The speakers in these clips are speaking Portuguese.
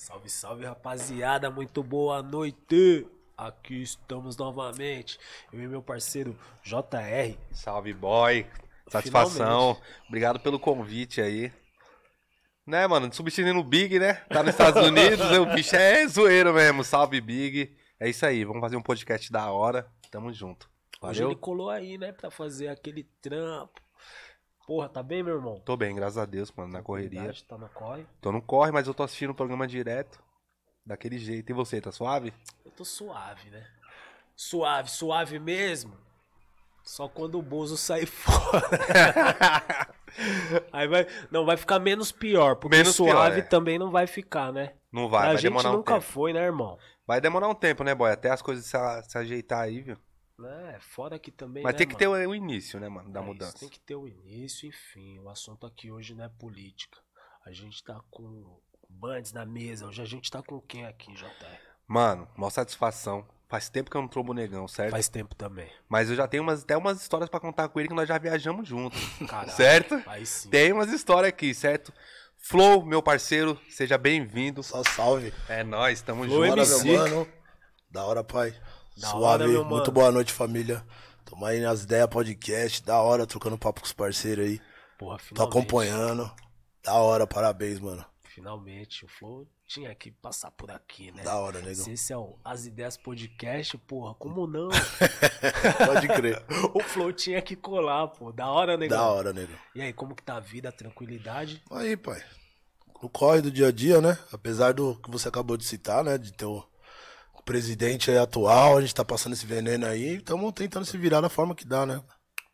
Salve, salve, rapaziada. Muito boa noite. Aqui estamos novamente. Eu e meu parceiro JR. Salve, boy. Satisfação. Finalmente. Obrigado pelo convite aí. Né, mano? Substituindo o Big, né? Tá nos Estados Unidos, né? o bicho é zoeiro mesmo. Salve, Big. É isso aí. Vamos fazer um podcast da hora. Tamo junto. Hoje Valeu? ele colou aí, né, pra fazer aquele trampo. Porra, tá bem, meu irmão? Tô bem, graças a Deus, mano, na correria. Tá na corre. Tô no corre, mas eu tô assistindo o programa direto. Daquele jeito. E você, tá suave? Eu tô suave, né? Suave, suave mesmo. Só quando o Bozo sair fora. Aí vai. Não, vai ficar menos pior. Porque Menos suave pior, é. também não vai ficar, né? Não vai, a vai gente demorar um nunca tempo. foi, né, irmão? Vai demorar um tempo, né, boy? Até as coisas se, se ajeitar aí, viu? É, fora que também. Mas né, tem que mano? ter o, início, né, mano, da É isso, mudança. Tem que ter o início, enfim. O assunto aqui hoje não é política. A gente tá com bands na mesa. Hoje a gente tá com quem aqui, JR? Mano, maior satisfação. Faz tempo que eu não trombo o negão, certo? Faz tempo também. Mas eu já tenho umas, até umas histórias pra contar com ele que nós já viajamos juntos. Caralho. certo? Aí sim. Tem umas histórias aqui, certo? Flow, meu parceiro, seja bem-vindo. Só salve. É nóis, tamo junto. Bora, MC. meu mano. Da hora, pai. Da Suave. hora. Muito boa noite, família. Tamo aí nas ideias podcast. Da hora, trocando papo com os parceiros aí. Porra, Tô acompanhando. Da hora, parabéns, mano. Finalmente, o Flow tinha que passar por aqui, né? Da hora, negão. Se esse é o As Ideias Podcast, porra, como não? Pode crer. o Flow tinha que colar, pô. Da hora, negão. da hora, negão. E aí, como que tá a vida, a tranquilidade? Aí, pai. No corre do dia a dia, né? Apesar do que você acabou de citar, né? De ter o presidente aí atual, a gente tá passando esse veneno aí. Estamos tentando se virar da forma que dá, né?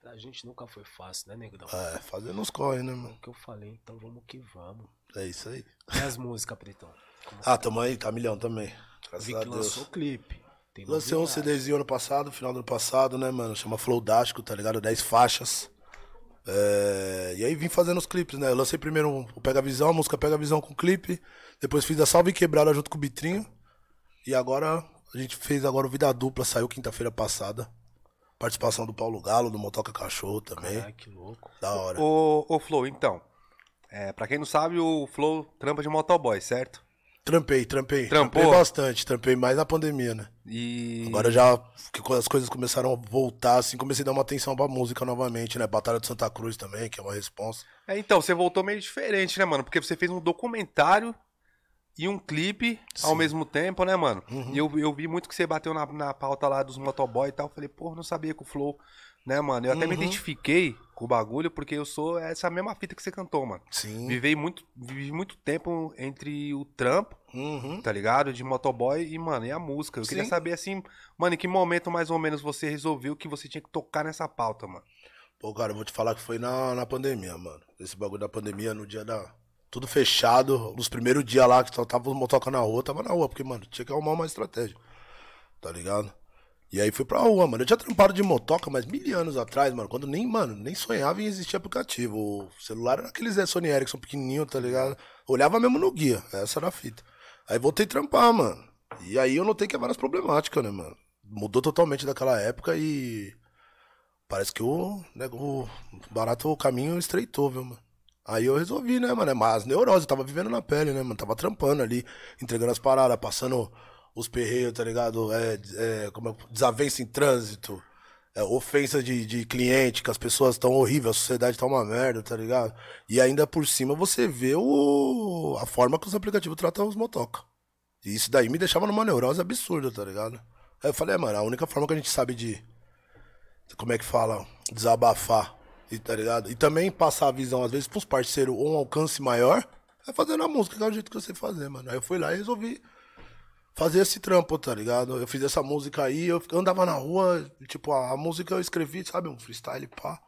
A gente nunca foi fácil, né, negão? É, fazendo os corre, né, É mano? o que eu falei, então vamos que vamos. É isso aí. E as músicas, Pretão? Como Ah, tamo aí, tá milhão também. Graças vi a que Deus. lançou clipe. Tem Lancei um. CDzinho ano passado, final do ano passado, né, mano? Chama Flowdástico, tá ligado? 10 faixas. É, E aí vim fazendo os clipes, né? Eu lancei primeiro o Pega Visão, a música Pega Visão com clipe. Depois fiz a Salve Quebrada junto com o Bitrinho. E agora a gente fez agora o Vida Dupla, saiu quinta-feira passada. Participação do Paulo Galo, do Motoca Cachorro também. Ai, que louco. Da hora. Ô, ô, Flow, então. É, pra quem não sabe, o Flow trampa de motoboy, certo? Trampei, trampei. Trampou? Trampei bastante, trampei mais na pandemia, né? E. Agora já que quando as coisas começaram a voltar, assim, comecei a dar uma atenção pra música novamente, né? Batalha de Santa Cruz também, que é uma responsa. É, então, você voltou meio diferente, né, mano? Porque você fez um documentário e um clipe ao Sim. mesmo tempo, né, mano? Uhum. E eu, eu vi muito que você bateu na, na pauta lá dos motoboy e tal. Eu falei, pô, não sabia que o Flow, né, mano? Eu até me Uhum. identifiquei com o bagulho, porque eu sou essa mesma fita que você cantou, mano. Sim. Vivei muito, vivi muito tempo entre o trampo, Uhum. tá ligado? De motoboy e, mano, e a música. Eu queria Sim. saber, assim, mano, em que momento mais ou menos você resolveu que você tinha que tocar nessa pauta, mano? Pô, cara, eu vou te falar que foi na, na pandemia, mano. Esse bagulho da pandemia, no dia da. Tudo fechado. Nos primeiros dias lá, que tava os motoca na rua, tava na rua, porque, mano, tinha que arrumar uma estratégia. Tá ligado? E aí fui pra rua, mano. Eu tinha trampado de motoca, mas mil anos atrás, mano, quando nem, mano, nem sonhava em existir aplicativo. O celular era aqueles Sony Ericsson pequenininho, tá ligado? Olhava mesmo no guia, essa era a fita. Aí voltei a trampar, mano. E aí eu notei que é várias problemáticas, né, mano? Mudou totalmente daquela época e. Parece que o, né, o barato, o caminho estreitou, viu, mano? Aí eu resolvi, né, mano? É mais neurose, eu tava vivendo na pele, né, mano? Tava trampando ali, entregando as paradas, passando os perreios, tá ligado? É, é, como é, desavença em trânsito, é, ofensa de, de cliente, que as pessoas estão horríveis, a sociedade tá uma merda, tá ligado? E ainda por cima você vê o, a forma que os aplicativos tratam os motoca. E isso daí me deixava numa neurose absurda, tá ligado? Aí eu falei, é, mano, a única forma que a gente sabe de. Como é que fala? Desabafar. E, tá ligado? E também passar a visão, às vezes, pros parceiros ou um alcance maior, é fazendo a música, que é o jeito que eu sei fazer, mano. Aí eu fui lá e resolvi fazer esse trampo, tá ligado? Eu fiz essa música aí, eu andava na rua, tipo, a, a música eu escrevi, sabe, um freestyle, pá.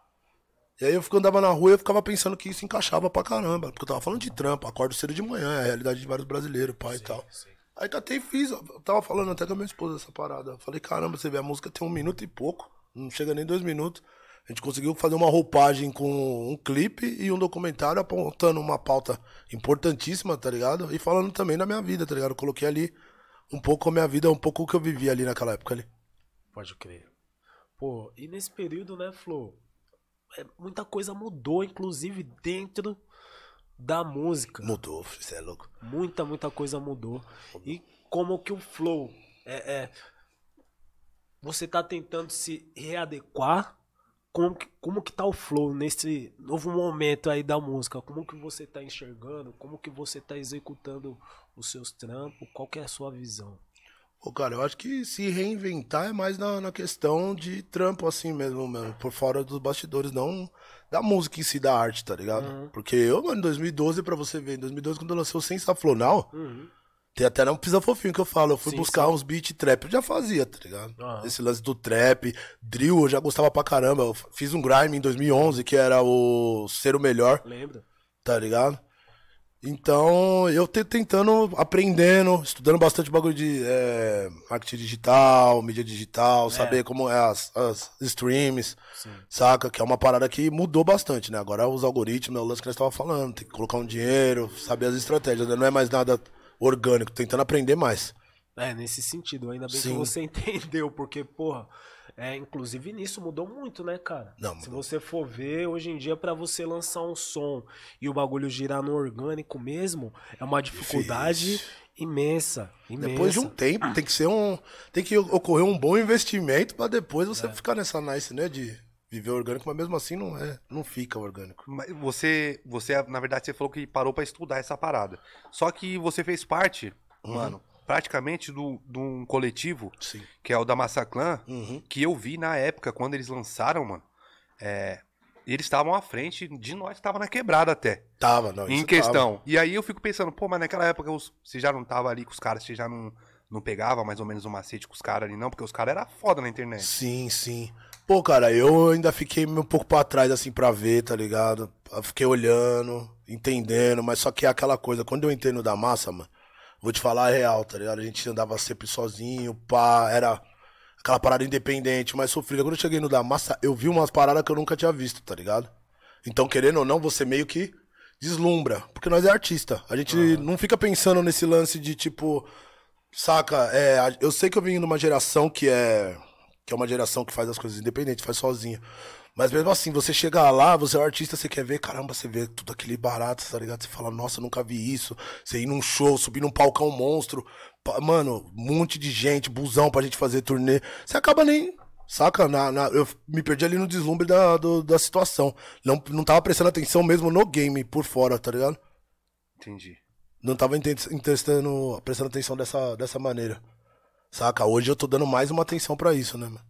E aí eu andava na rua e eu ficava pensando que isso encaixava pra caramba. Porque eu tava falando de trampo, acordo cedo de manhã, é a realidade de vários brasileiros, pai e tal. Aí catei e fiz, eu tava falando até com a minha esposa essa parada. Eu falei, caramba, você vê, a música tem um minuto e pouco, não chega nem dois minutos. A gente conseguiu fazer uma roupagem com um clipe e um documentário apontando uma pauta importantíssima, tá ligado? E falando também da minha vida, tá ligado? Eu coloquei ali um pouco a minha vida, um pouco o que eu vivi ali naquela época ali. Pode crer. Pô, e nesse período, né, Flo? é, muita coisa mudou, inclusive dentro da música. Mudou, você é louco. Muita, muita coisa mudou. E como que o flow é, é- você tá tentando se readequar? Como que, como que tá o flow nesse novo momento aí da música? Como que você tá enxergando? Como que você tá executando os seus trampos? Qual que é a sua visão? Pô, cara, eu acho que se reinventar é mais na, na questão de trampo, assim mesmo, mano, por fora dos bastidores, não da música em si, da arte, tá ligado? Porque eu, mano, em 2012, pra você ver, em 2012, quando eu lancei o Sensaflonal, tem até no Pisa Fofinho que eu falo, eu fui Sim, buscar sim. uns beat trap, eu já fazia, tá ligado? Aham. Esse lance do trap, drill, eu já gostava pra caramba, eu fiz um grime em 2011, que era o Ser o Melhor, Lembra? tá ligado? Então, eu te, tentando, aprendendo, estudando bastante bagulho de é, marketing digital, mídia digital, saber como é as, as streams, Sim. saca? Que é uma parada que mudou bastante, né? Agora os algoritmos, é o lance que nós estávamos falando, tem que colocar um dinheiro, saber as estratégias, né? não é mais nada orgânico, tentando aprender mais. É, nesse sentido, ainda bem que Sim. você entendeu, porque, porra, é, inclusive nisso mudou muito, né, cara? Não, Se você for ver, hoje em dia, pra você lançar um som e o bagulho girar no orgânico mesmo, é uma dificuldade Difícil. imensa, imensa. Depois de um tempo, tem que ser um. Tem que ocorrer um bom investimento pra depois É. você ficar nessa nice, né? De viver orgânico, mas mesmo assim não é. Não fica orgânico. Mas Você, você, na verdade, você falou que parou pra estudar essa parada. Só que você fez parte, Uhum. mano, praticamente do- de um coletivo, Sim. que é o da Massaclan, Uhum. que eu vi na época, quando eles lançaram, mano. É, eles estavam à frente de nós, tava na quebrada até. Tava, não. em questão. E aí eu fico pensando, pô, mas naquela época você já não tava ali com os caras, você já não, não pegava mais ou menos o macete com os caras ali, não? Porque os caras eram foda na tava. internet. Sim, sim. Pô, cara, eu ainda fiquei um pouco pra trás, assim, pra ver, tá ligado? Eu fiquei olhando, entendendo, mas só que é aquela coisa, quando eu entrei no da massa, mano, vou te falar a real, tá ligado? A gente andava sempre sozinho, pá, era aquela parada independente, mais sofrida. Quando eu cheguei no da massa, eu vi umas paradas que eu nunca tinha visto, tá ligado? Então, querendo ou não, você meio que deslumbra, porque nós é artista. A gente não fica pensando nesse lance de tipo, saca? É, eu sei que eu vim numa geração que é que é uma geração que faz as coisas independente, faz sozinha. Mas mesmo assim, você chega lá, você é um artista, você quer ver, caramba, você vê tudo aquele barato, tá ligado? Você fala, nossa, nunca vi isso. Você ir num show, subir num palcão monstro, pá, mano, um monte de gente, busão pra gente fazer turnê. Você acaba nem. Saca? Na, na- eu me perdi ali no deslumbre da, do- da situação. Não, não tava prestando atenção mesmo no game por fora, tá ligado? Entendi. não tava prestando atenção dessa, dessa maneira. Saca? Hoje eu tô dando mais uma atenção pra isso, né, mano?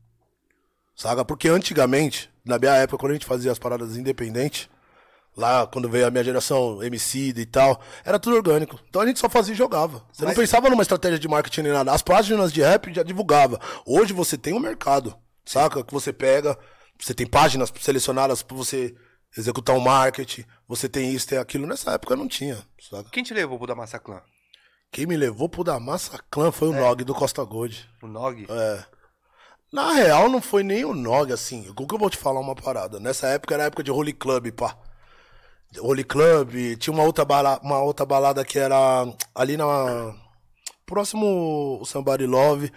Saca? Porque antigamente, na minha época, quando a gente fazia as paradas independentes, lá quando veio a minha geração, MC e tal, era tudo orgânico. Então a gente só fazia e jogava. Você não Mas- pensava numa estratégia de marketing nem nada. As páginas de rap já divulgava. Hoje você tem um mercado, saca? Que você pega, você tem páginas selecionadas pra você executar um marketing, você tem isso, tem aquilo. Nessa época não tinha, saca? Quem te levou pro da Massaclan? Quem me levou pro da Massa Clã foi o Nog do Costa Gold. O Nog? É. Na real, não foi nem o Nog, assim. O que eu vou te falar uma parada? Nessa época era a época de Holy Club, pá. Holy Club, tinha uma outra, bala, uma outra balada que era ali na. Próximo o Somebody Love.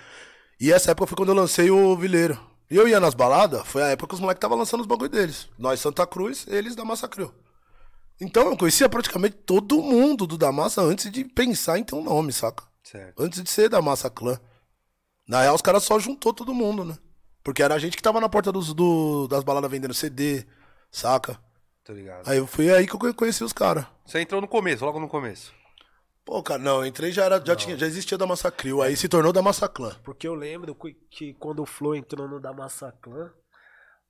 E essa época foi quando eu lancei o Vileiro. E eu ia nas baladas, foi a época que os moleques estavam lançando os bagulho deles. Nós Santa Cruz, eles da Massa Crew. Então eu conhecia praticamente todo mundo do da Massa antes de pensar em ter um nome, saca? Certo. Antes de ser da Massa Clã. Na real, os caras só juntou todo mundo, né? Porque era a gente que tava na porta dos, do- das baladas vendendo CD, saca? Tô ligado. Aí foi aí que eu conheci os caras. Você entrou no começo, logo no começo. Pô, cara, não, eu entrei já era, já tinha, já existia da Massa Crew, aí se tornou da Massa Clã. Porque eu lembro que, quando o Flow entrou no da Massaclan,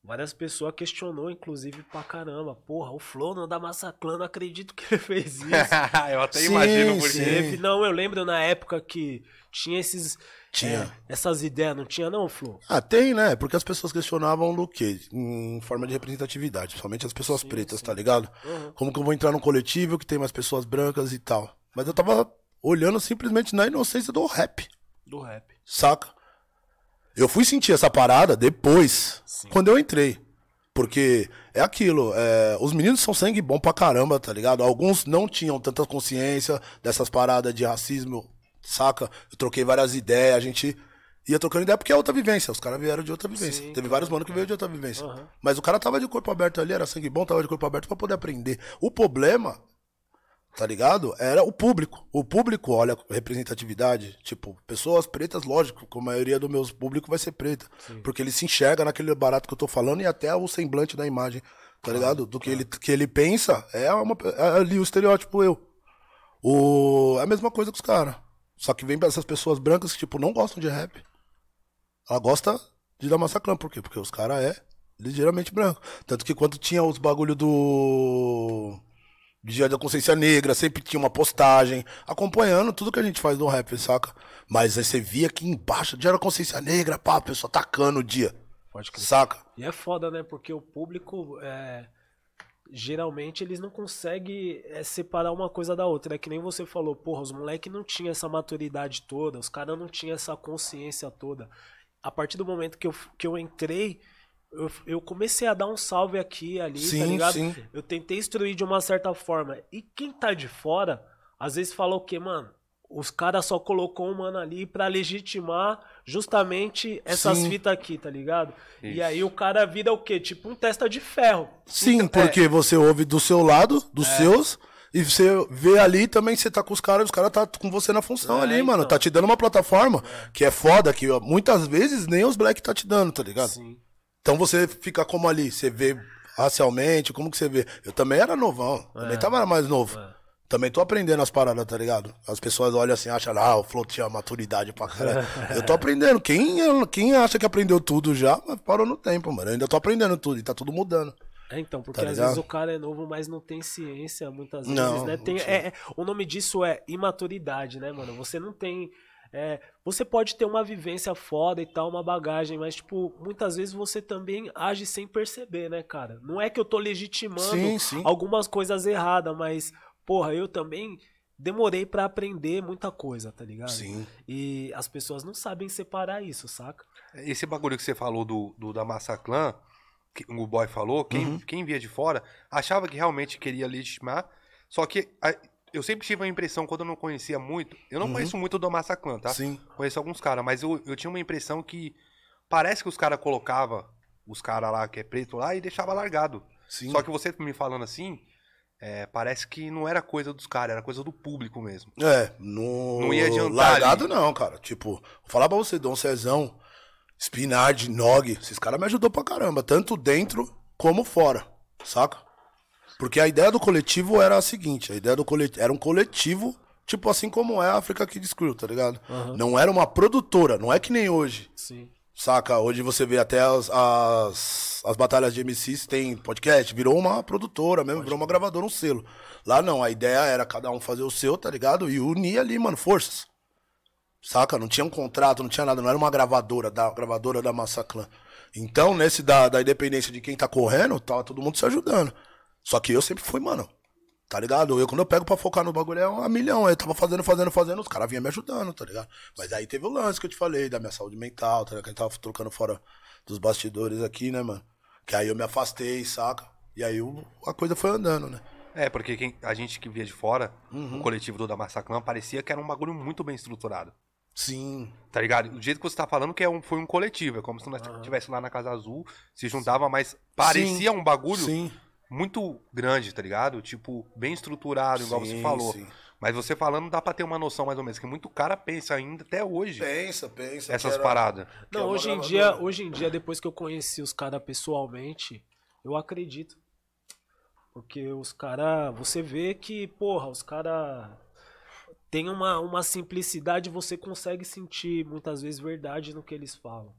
várias pessoas questionou, inclusive, pra caramba. Porra, o Flow no da Massaclan, não acredito que ele fez isso. eu até Sim, imagino por sim. quê. Não, eu lembro na época que tinha esses. Tinha. é, essas ideias, não tinha, não, Flow? Ah, tem, né? Porque as pessoas questionavam do quê? Em forma de representatividade, principalmente as pessoas pretas, tá ligado? Uhum. Como que eu vou entrar num coletivo que tem mais pessoas brancas e tal. Mas eu tava olhando simplesmente na inocência do rap. Do rap. Saca? Eu fui sentir essa parada depois, Sim. quando eu entrei. Porque é aquilo, é, os meninos são sangue bom pra caramba, tá ligado? Alguns não tinham tanta consciência dessas paradas de racismo, saca? Eu troquei várias ideias, a gente ia trocando ideia porque é outra vivência. Os caras vieram de outra vivência. Sim, Teve vários manos que veio de outra vivência. Aham. Mas o cara tava de corpo aberto ali, era sangue bom, tava de corpo aberto pra poder aprender. O problema tá ligado? Era o público. O público olha representatividade. Tipo, pessoas pretas, lógico, como a maioria do meus público vai ser preta. Porque ele se enxerga naquele barato que eu tô falando e até o semblante da imagem, tá ligado? Do que ele, que ele pensa, é, uma, é ali o estereótipo eu. O, é a mesma coisa com os caras. Só que vem pra essas pessoas brancas que, tipo, não gostam de rap. Ela gosta de dar massacrão. Por quê? Porque os caras é ligeiramente branco. Tanto que quando tinha os bagulho do. Dia da Consciência Negra, sempre tinha uma postagem, acompanhando tudo que a gente faz no rap, saca? Mas aí você via aqui embaixo, Dia da Consciência Negra, pá, a pessoa tacando o dia. Pode crer. Saca? E é foda, né? Porque o público, é, geralmente, eles não conseguem é, separar uma coisa da outra. É que nem você falou, porra, os moleques não tinham essa maturidade toda, os caras não tinham essa consciência toda. A partir do momento que eu, que eu entrei, eu, eu comecei a dar um salve aqui e ali, tá Sim, ligado? sim. Eu tentei instruir de uma certa forma. E quem tá de fora, às vezes fala o quê, mano? Os caras só colocou um mano ali pra legitimar justamente essas Sim. fitas aqui, tá ligado? E Isso. aí o cara vira o quê? Tipo um testa de ferro. Sim, Então, porque você ouve do seu lado, dos É. seus, e você vê ali também que você tá com os caras, os caras tá com você na função É, ali, mano. então. Tá te dando uma plataforma que é foda, que muitas vezes nem os black tá te dando, tá ligado? Sim. Então você fica como ali, você vê racialmente, como que você vê? Eu também era novão, também tava mais novo. É. Também tô aprendendo as paradas, tá ligado? As pessoas olham assim, acham, ah, o Flow tinha maturidade pra caralho. eu tô aprendendo. Quem, quem acha que aprendeu tudo já, parou no tempo, mano. Eu ainda tô aprendendo tudo e tá tudo mudando. É, então, porque Tá às ligado? vezes o cara é novo, mas não tem ciência, muitas vezes, Não, né? Tem, é, é- o nome disso é imaturidade, né, mano? Você não tem. É, você pode ter uma vivência foda e tal, uma bagagem, mas, tipo, muitas vezes você também age sem perceber, né, cara? Não é que eu tô legitimando Sim, sim. algumas coisas erradas, mas, porra, eu também demorei pra aprender muita coisa, tá ligado? Sim. E as pessoas não sabem separar isso, saca? Esse bagulho que você falou do, do da Massaclan, que o boy falou, quem, Uhum. quem via de fora achava que realmente queria legitimar. Só que a- eu sempre tive a impressão, quando eu não conhecia muito, eu não Uhum. conheço muito do Massaclan, tá? Sim. Conheço alguns caras, mas eu, eu tinha uma impressão que parece que os caras colocavam os caras lá que é preto lá e deixava largado. Sim. Só que você me falando assim, é, parece que não era coisa dos caras, era coisa do público mesmo. É, no... Não ia adiantar Largado ali. não, cara. Tipo, vou falar pra você, Dom Cezão, Spinard, Nog, esses caras me ajudou pra caramba, tanto dentro como fora, saca? Porque a ideia do coletivo era a seguinte, a ideia do coletivo era um coletivo, tipo assim como é a África Kids Crew, tá ligado? Não era uma produtora, não é que nem hoje. Sim. Saca? Hoje você vê até as, as, as batalhas de MCs tem podcast, virou uma produtora mesmo, virou uma gravadora, um selo. Lá não, a ideia era cada um fazer o seu, tá ligado? E unir ali, mano, forças. Saca? Não tinha um contrato, não tinha nada, não era uma gravadora, da gravadora da Massaclan. Então, nesse da, da independência de quem tá correndo, tava todo mundo se ajudando. Só que eu sempre fui, mano. Tá ligado? Eu, quando eu pego pra focar no bagulho, é um milhão. Aí eu tava fazendo, fazendo, fazendo, os caras vinham me ajudando, tá ligado? Mas aí teve o lance que eu te falei, da minha saúde mental, tá ligado? Que a gente tava trocando fora dos bastidores aqui, né, mano? Que aí eu me afastei, saca? E aí o- a coisa foi andando, né? É, porque quem- a gente que via de fora, Uhum. o coletivo do da Massaclan, parecia que era um bagulho muito bem estruturado. Sim. Tá ligado? Do jeito que você tá falando que é um, foi um coletivo. É como se nós estivesse lá na Casa Azul, se juntava, mas parecia um bagulho Sim. Muito grande, tá ligado? Tipo, bem estruturado, igual você Sim, falou. sim. Mas você falando dá pra ter uma noção mais ou menos, que muito cara pensa ainda até hoje Pensa, pensa. essas era- paradas. é Não, uma hoje em dia, hoje em dia, depois que eu conheci os caras pessoalmente, eu acredito. Porque os caras, você vê que, porra, os caras tem uma, uma simplicidade, você consegue sentir muitas vezes verdade no que eles falam.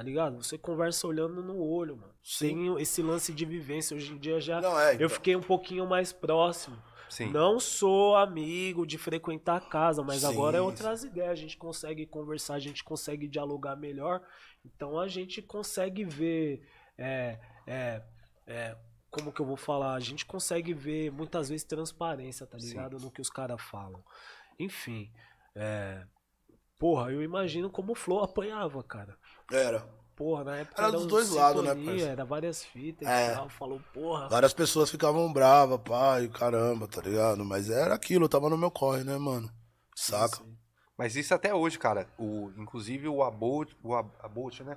Tá ligado? Você conversa olhando no olho, mano. Sim. Tem esse lance de vivência. Hoje em dia já Não, é, então. eu fiquei um pouquinho mais próximo. Sim. Não sou amigo de frequentar a casa, mas Sim, agora é outras ideias. A gente consegue conversar, a gente consegue dialogar melhor. Então a gente consegue ver. é, é, é, como que eu vou falar? A gente consegue ver muitas vezes transparência, tá ligado? No que os caras falam. Enfim. é, porra, eu imagino como o Flow apanhava, cara. Era. Porra, na época Era dos dois lados, né, parça? Era várias fitas É. e tal. Falou, porra. Várias pessoas ficavam bravas, pai, caramba, tá ligado? Mas era aquilo, eu tava no meu corre, né, mano? Saca? Sim, sim. Mas isso até hoje, cara. O, inclusive o Abolt, o Ab- Abolt, né?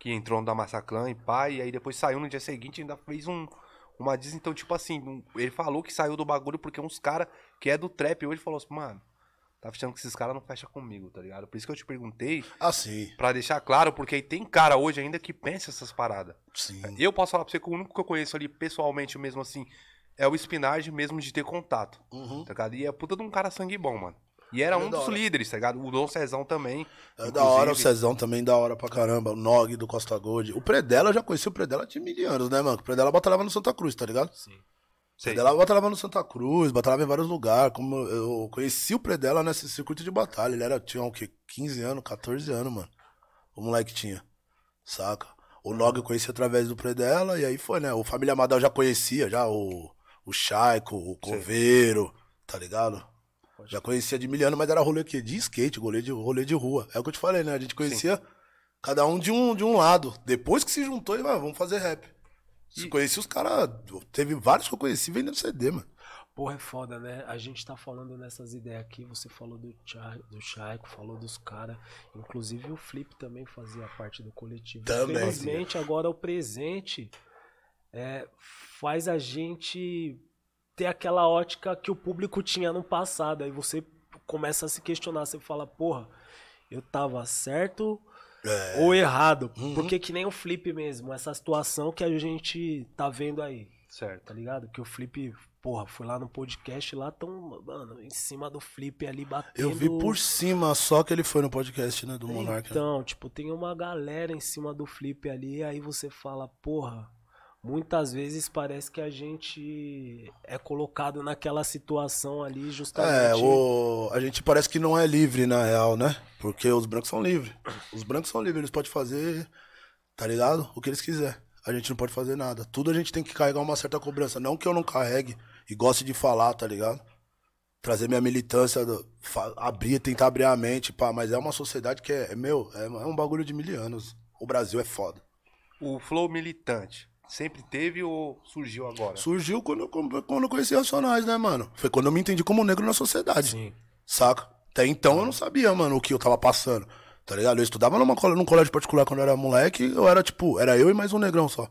Que entrou no da Massaclan e pai, e aí depois saiu no dia seguinte e ainda fez um, uma diz, então, tipo assim, um- ele falou que saiu do bagulho porque uns caras que é do trap hoje falou assim, mano, tá achando que esses caras não fecham comigo, tá ligado? Por isso que eu te perguntei, Assim, pra deixar claro, porque tem cara hoje ainda que pensa essas paradas. sim. Eu posso falar pra você que o único que eu conheço ali pessoalmente mesmo assim é o Spinard mesmo de ter contato, Uhum. tá ligado? E é puta de um cara sangue bom, mano. E era é um dos líderes, tá ligado? O Dom Cezão também. É da hora o. Cezão também, da hora pra caramba. O Nog do Costa Gold. O Predela, eu já conheci o Predela de mil anos, né, mano? O Predela batalhava no Santa Cruz, tá ligado? Sim. Predela batalhava no Santa Cruz, batalhava em vários lugares. Como eu conheci o Predela nesse circuito de batalha. Ele era, tinha o quê? 15 anos, 14 anos, mano. O moleque tinha. Saca? O Nog eu conheci através do Predela, e aí foi, né? O Família Amadal já conhecia, já o, o Chaico, o Coveiro, tá ligado? Já conhecia de mil anos, mas era rolê o quê? De skate, rolê de, rolê de rua. É o que eu te falei, né? A gente conhecia cada um de um, de um lado. Depois que se juntou, e vai, vamos fazer rap. Se Conheci os caras. Teve vários que eu conheci vendendo CD, mano. Porra, é foda, né? A gente tá falando nessas ideias aqui. Você falou do, Chai, do Chaiko, falou dos caras. Inclusive o Flip também fazia parte do coletivo. Também. Infelizmente, agora o presente é, faz a gente ter aquela ótica que o público tinha no passado. Aí você começa a se questionar. Você fala, porra, eu tava certo É. ou errado? Uhum. Porque que nem o Flip mesmo. Essa situação que a gente tá vendo aí Certo. tá ligado? Que o Flip, porra, foi lá no podcast lá, tão, mano, em cima do Flip ali batendo. Eu vi por cima só que ele foi no podcast, né? Do Monarca. Então, tipo, tem uma galera em cima do Flip ali, aí você fala, porra, muitas vezes parece que a gente é colocado naquela situação ali justamente. É, o... a gente parece que não é livre, na real, né? Porque os brancos são livres. Os brancos são livres, eles podem fazer, tá ligado? O que eles quiserem. A gente não pode fazer nada. Tudo a gente tem que carregar uma certa cobrança. Não que eu não carregue e goste de falar, tá ligado? Trazer minha militância, abrir, tentar abrir a mente, pá. Mas é uma sociedade que é, é meu, é, é um bagulho de mil anos. O Brasil é foda. O flow militante sempre teve ou surgiu agora? Surgiu quando, quando quando eu conheci Racionais, né, mano? Foi quando eu me entendi como negro na sociedade. Sim. Saca? Até então eu não sabia, mano, o que eu tava passando. Tá ligado? Eu estudava numa, num colégio particular quando eu era moleque, eu era tipo, era eu e mais um negrão só.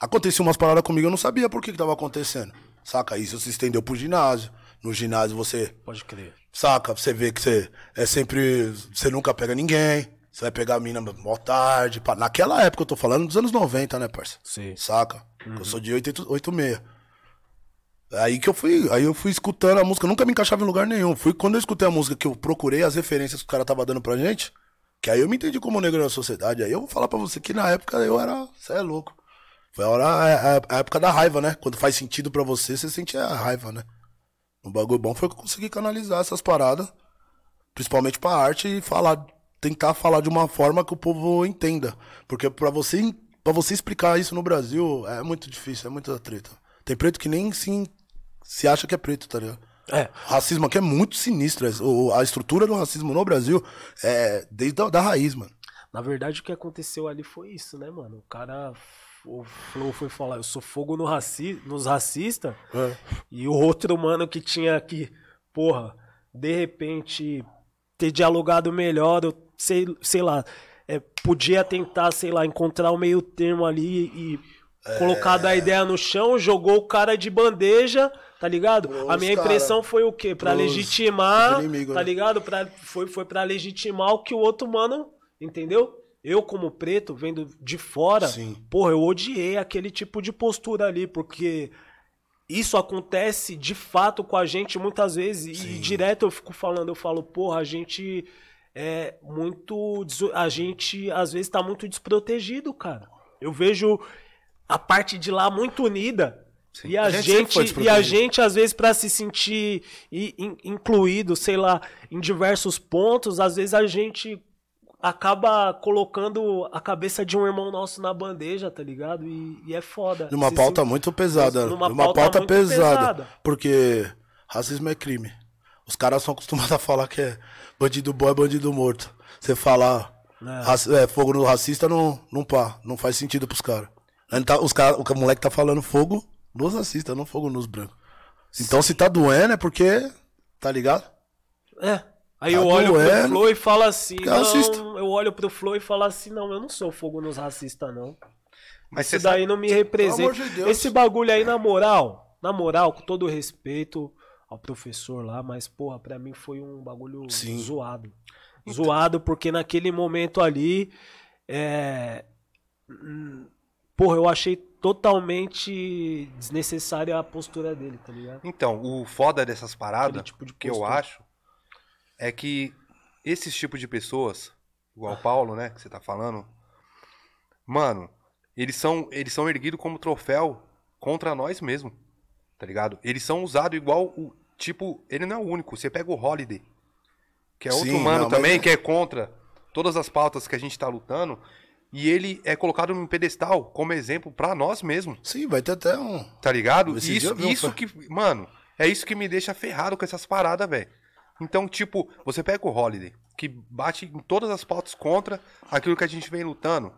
Acontecia umas paradas comigo, eu não sabia por que que tava acontecendo. Saca? Isso se estendeu pro ginásio. No ginásio você, Pode crer. saca? Você vê que você é sempre. Você nunca pega ninguém. Você vai pegar a mina mó tarde. pá. Naquela época eu tô falando dos anos 90, né, parça? Sim. Saca? Eu sou de 88 86. Aí que eu fui, aí eu fui escutando a música, eu nunca me encaixava em lugar nenhum. Fui quando eu escutei a música que eu procurei as referências que o cara tava dando pra gente, que aí eu me entendi como negro na sociedade. Aí eu vou falar pra você que na época eu era, você é louco. Foi a hora a, a- a época da raiva, né? Quando faz sentido pra você, você sente a raiva, né? Um bagulho bom foi que eu consegui canalizar essas paradas, principalmente pra arte e falar, tentar falar de uma forma que o povo entenda, porque pra você para você explicar isso no Brasil é muito difícil, é muita treta. Tem preto que nem se, se acha que é preto, tá ligado? É, racismo aqui é muito sinistro. A estrutura do racismo no Brasil é desde a da raiz, mano. na verdade o que aconteceu ali foi isso, né, mano? O cara, o Flow foi falar, eu sou fogo no raci nos racistas, E o outro mano que tinha que, porra, de repente ter dialogado melhor, eu sei, sei lá, é, podia tentar, sei lá, encontrar o meio termo ali e É. colocado a ideia no chão, jogou o cara de bandeja, tá ligado? Pros a minha cara- impressão foi o quê? Pra pros- legitimar, pros inimigos, tá né? ligado? Pra, foi, foi pra legitimar o que o outro mano, entendeu? Eu, como preto, vendo de fora, Sim. porra, eu odiei aquele tipo de postura ali, porque isso acontece de fato com a gente muitas vezes e Sim. direto eu fico falando, eu falo, porra, a gente é muito, a gente às vezes tá muito desprotegido, cara. Eu vejo a parte de lá muito unida. E a, A gente gente, e a gente às vezes pra se sentir incluído, sei lá, em diversos pontos, às vezes a gente acaba colocando a cabeça de um irmão nosso na bandeja, tá ligado? E, e é foda. Numa Se- pauta muito pesada. Numa Numa, pauta pauta, pesada, pesada. Porque racismo é crime. Os caras são acostumados a falar que é bandido bom é bandido morto. Você falar É. é, fogo no racista não, não pá, não faz sentido pros caras. Tá- Os cara, o moleque tá falando fogo nos racistas, não fogo nos brancos. Então se tá doendo é porque, tá ligado? É. Aí Tá eu olho pro doendo. Flow e falo assim, é racista. não, eu olho pro Flow e falo assim, não, eu não sou fogo nos racistas, não. Mas Isso daí não me representa. De. Esse bagulho aí, na moral, na moral, com todo respeito ao professor lá, mas, porra, pra mim foi um bagulho Sim. zoado. Zoado, porque naquele momento ali, é... Porra, eu achei totalmente desnecessária a postura dele, tá ligado? Então, o foda dessas paradas, tipo de que eu acho, é que esses tipos de pessoas, igual o Paulo, né, que você tá falando, mano, eles são, eles são erguidos como troféu contra nós mesmo, tá ligado? Eles são usados igual o, tipo, ele não é o único, você pega o Holiday, que é outro Sim, mano não, mas também, é- que é contra todas as pautas que a gente tá lutando, e ele é colocado num pedestal como exemplo pra nós mesmos. Sim, vai ter até um. Tá ligado? Esse Isso, isso que. Mano, é isso que me deixa ferrado com essas paradas, velho. Então, tipo, você pega o Holiday, que bate em todas as pautas contra aquilo que a gente vem lutando.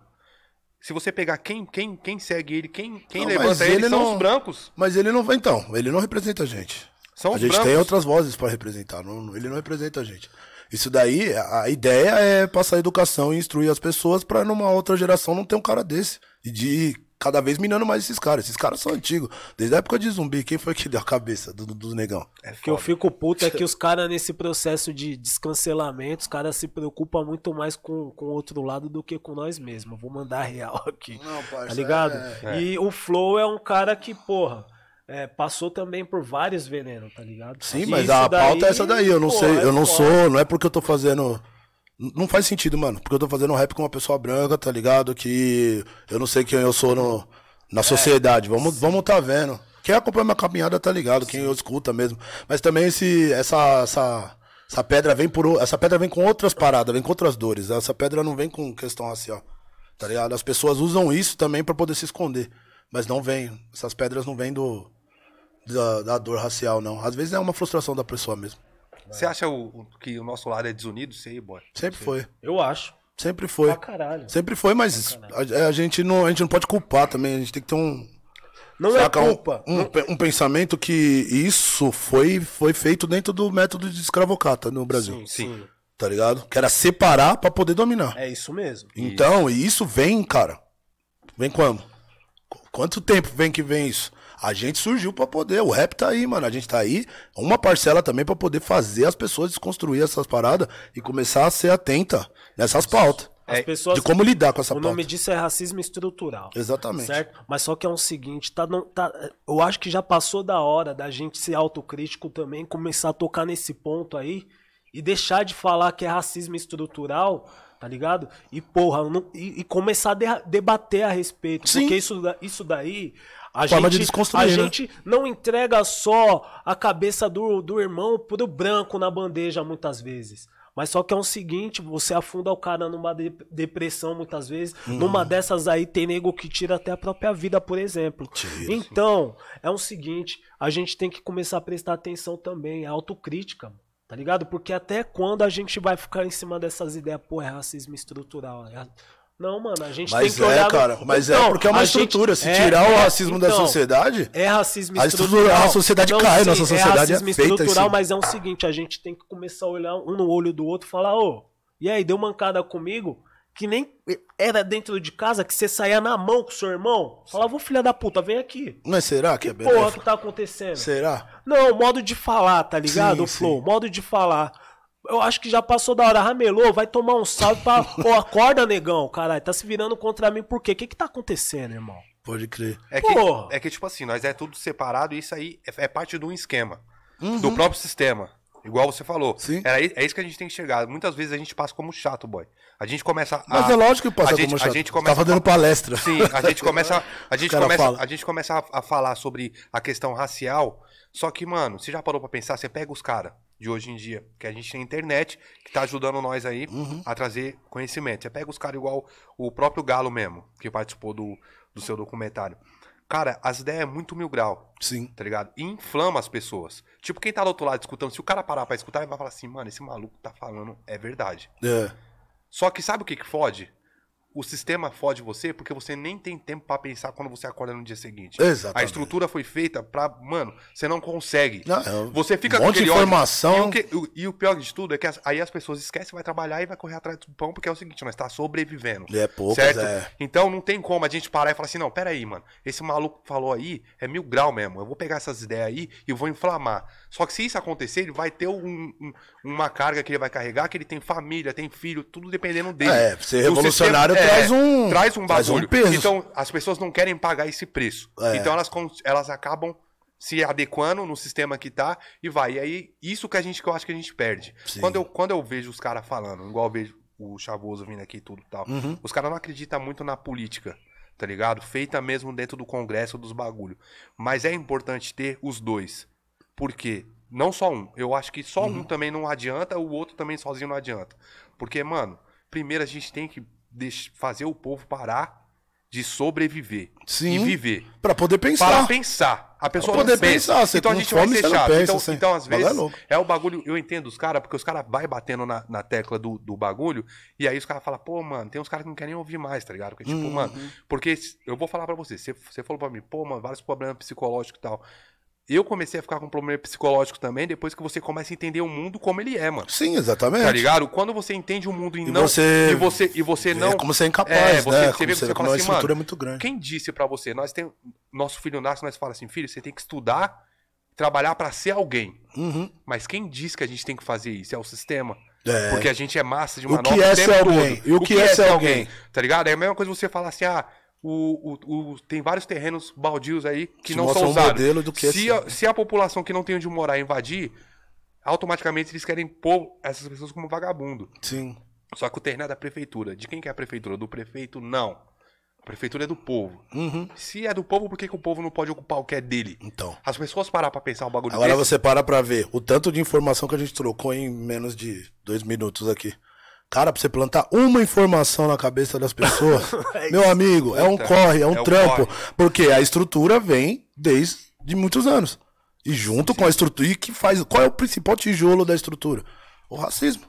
Se você pegar quem, quem, quem segue ele, quem, quem Não, mas levanta ele, ele são não- os brancos. Mas ele não vai, então. Ele não representa a gente. São a gente brancos. tem outras vozes pra representar. não- ele não representa a gente. Isso daí, a a ideia é passar educação e instruir as pessoas pra numa outra geração não ter um cara desse. E de ir cada vez minando mais esses caras. Esses caras são antigos. Desde a época de zumbi, quem foi que deu a cabeça do, do, do negão? É O que eu fico puto é que os caras, nesse processo de descancelamento, os caras se preocupam muito mais com, com o outro lado do que com nós mesmos. Vou mandar real aqui. Não, parça, Tá ligado? é- E o Flow é um cara que, porra, é, passou também por vários venenos, tá ligado? Sim, E mas a pauta daí, é essa daí. Eu não pô, sei, é eu não foda. sou, não é porque eu tô fazendo. Não faz sentido, mano. Porque eu tô fazendo rap com uma pessoa branca, tá ligado? Que eu não sei quem eu sou no, É. na sociedade. Vamos, vamos tá vendo. Quem acompanha minha caminhada tá ligado, quem eu escuta mesmo. Mas também esse, essa, essa, essa pedra vem por. Essa pedra vem com outras paradas, vem com outras dores. Essa pedra não vem com questão racial. Tá ligado? As pessoas usam isso também pra poder se esconder. Mas não vem. Essas pedras não vêm do. Da, da dor racial, não. Às vezes é uma frustração da pessoa mesmo. Você acha o- o- que o nosso lado é desunido? Sei, boy. Sempre foi. Eu acho. Sempre foi. Pra caralho. Sempre foi, mas a, a gente não, a gente não pode culpar também. A gente tem que ter um. Não saca, é um- culpa. Um, pe- um pensamento que isso foi, foi feito dentro do método de escravocata no Brasil. Sim, sim. Tá ligado? Que era separar pra poder dominar. É isso mesmo. Então, e isso vem, cara. Vem quando? Qu- Quanto tempo vem que vem isso? A gente surgiu pra poder. O rap tá aí, mano. A gente tá aí. Uma parcela também pra poder fazer as pessoas desconstruir essas paradas e começar a ser atenta nessas pautas. As É, pessoas. De como lidar com essa o pauta. nome disso é racismo estrutural. Exatamente. Certo? Mas só que é o seguinte, tá, não, tá, eu acho que já passou da hora da gente ser autocrítico também, começar a tocar nesse ponto aí e deixar de falar que é racismo estrutural, tá ligado? E porra, não- e, e começar a de- debater a respeito. Sim. Porque isso, isso daí. A Forma de gente, desconstruir, a né? gente não entrega só a cabeça do, do irmão pro branco na bandeja muitas vezes. Mas só que é o seguinte, você afunda o cara numa de- depressão muitas vezes. Uhum. Numa dessas aí tem nego que tira até a própria vida, por exemplo. Tira, então, é o seguinte, a gente tem que começar a prestar atenção também, a autocrítica, tá ligado? Porque até quando a gente vai ficar em cima dessas ideias, pô, é racismo estrutural. é- Não, mano, a gente tem Mas que é, olhar... cara. Mas é Então, porque é uma a gente- estrutura. Se é, tirar o é, racismo da então, sociedade. é racismo estrutural. estrutura- a sociedade cai, sim, nossa sociedade é racismo feita estrutural, assim. mas é o seguinte, a gente tem que começar a olhar um no olho do outro e falar, ô, e aí, deu mancada comigo? Que nem era dentro de casa que você saía na mão com seu irmão. Falava, ô filha da puta, vem aqui. Mas será que é Porra, que tá acontecendo? Será? Não, modo de falar, tá ligado, Sim, Flow? sim. Modo de falar. Eu acho que já passou da hora. Ramelô, vai tomar um salve pra. Pô, acorda, negão. Caralho, tá se virando contra mim por quê? O que que tá acontecendo, irmão? Pode crer. É que, Porra. é que, tipo assim, nós é tudo separado e isso aí é, é parte de um esquema. Uhum. Do próprio sistema. Igual você falou. Sim. Era, é isso que a gente tem que chegar. Muitas vezes a gente passa como chato, boy. A gente começa a. Mas é lógico que passa a gente, como a chato. gente Tá começa fazendo a- palestra. Sim, a gente começa, a gente começa, fala. a gente começa a, a falar sobre a questão racial. Só que, mano, você já parou pra pensar? Você pega os caras de hoje em dia, que a gente tem internet, que tá ajudando nós aí Uhum. a trazer conhecimento. Você pega os caras igual o próprio Galo mesmo, que participou do, do seu documentário. Cara, as ideias é muito mil grau, Sim. tá ligado? E inflama as pessoas. Tipo, quem tá do outro lado escutando, se o cara parar pra escutar, ele vai falar assim, mano, esse maluco tá falando é verdade. É. Só que sabe o que que fode? O sistema fode você porque você nem tem tempo pra pensar quando você acorda no dia seguinte. Exatamente. A estrutura foi feita pra. Mano, você não consegue. Não, é um você fica monte de aquele ódio. informação. E o, e o pior de tudo é que as- aí as pessoas esquecem, vai trabalhar e vai correr atrás do pão, porque é o seguinte, nós tá sobrevivendo. É poucas, certo? é. Então não tem como a gente parar e falar assim, não, pera aí, mano. Esse maluco falou aí é mil grau mesmo. Eu vou pegar essas ideias aí e vou inflamar. Só que se isso acontecer, ele vai ter um- um- uma carga que ele vai carregar, que ele tem família, tem filho, tudo dependendo dele. É, ser revolucionário sistema- traz um- Traz um traz um bagulho. peso. Então as pessoas não querem pagar esse preço. É. Então elas, elas acabam se adequando no sistema que tá e vai. E aí, isso que a gente que eu acho que a gente perde. Sim. Quando eu, quando eu vejo os caras falando, igual eu vejo o Chavoso vindo aqui e tudo e tal, Uhum. os caras não acreditam muito na política, tá ligado? Feita mesmo dentro do Congresso dos bagulho. Mas é importante ter os dois. Por quê? Não só um. Eu acho que só Uhum. um também não adianta, o outro também sozinho não adianta. Porque, mano, primeiro a gente tem que fazer o povo parar de sobreviver. Sim. E viver. Pra poder Para pensar. pensar. A pessoa Pra poder pensa. pensar, você então a gente vai fome, ser você não chato. pensa, então, então, às é vezes, louco. é o bagulho. Eu entendo os caras, porque os caras vai batendo na, na tecla do, do bagulho, e aí os caras falam, pô, mano, tem uns caras que não querem ouvir mais, tá ligado? Porque, tipo, Uhum. mano, porque eu vou falar pra você, você, você falou pra mim, pô, mano, vários problemas psicológicos e tal. Eu comecei a ficar com problema psicológico também depois que você começa a entender o mundo como ele é, mano. Sim, exatamente. Tá ligado? Quando você entende o mundo e, E não. você e você, e você Vê não. como você é incapaz, É, você, né? você Como vê, você- você fala assim, estrutura mano, é muito grande. quem disse pra você? Nós tem nosso filho nasce, nós fala assim, filho, você tem que estudar, trabalhar pra ser alguém. Uhum. Mas quem disse que a gente tem que fazer isso? É o sistema. É. Porque a gente é massa de O manobra que é o tempo ser todo. alguém? E o que é ser alguém? Tá ligado? É a mesma coisa você falar assim, ah, o, o, o- tem vários terrenos baldios aí que Te não são um usados. modelo do que se, a, se a população que não tem onde morar invadir, automaticamente eles querem pôr essas pessoas como vagabundo. Sim. Só que o terreno é da prefeitura. De quem que é a prefeitura? Do prefeito? Não. A prefeitura é do povo. Uhum. Se é do povo, por que, que o povo não pode ocupar o que é dele? Então. As pessoas parar pra pensar o bagulho Agora desse, você para pra ver o tanto de informação que a gente trocou em menos de dois minutos aqui. Cara, pra você plantar uma informação na cabeça das pessoas, meu amigo, é um corre, é um é um trampo. corre. Porque a estrutura vem desde muitos anos. E junto com a estrutura. E que faz. Qual é o principal tijolo da estrutura? O racismo.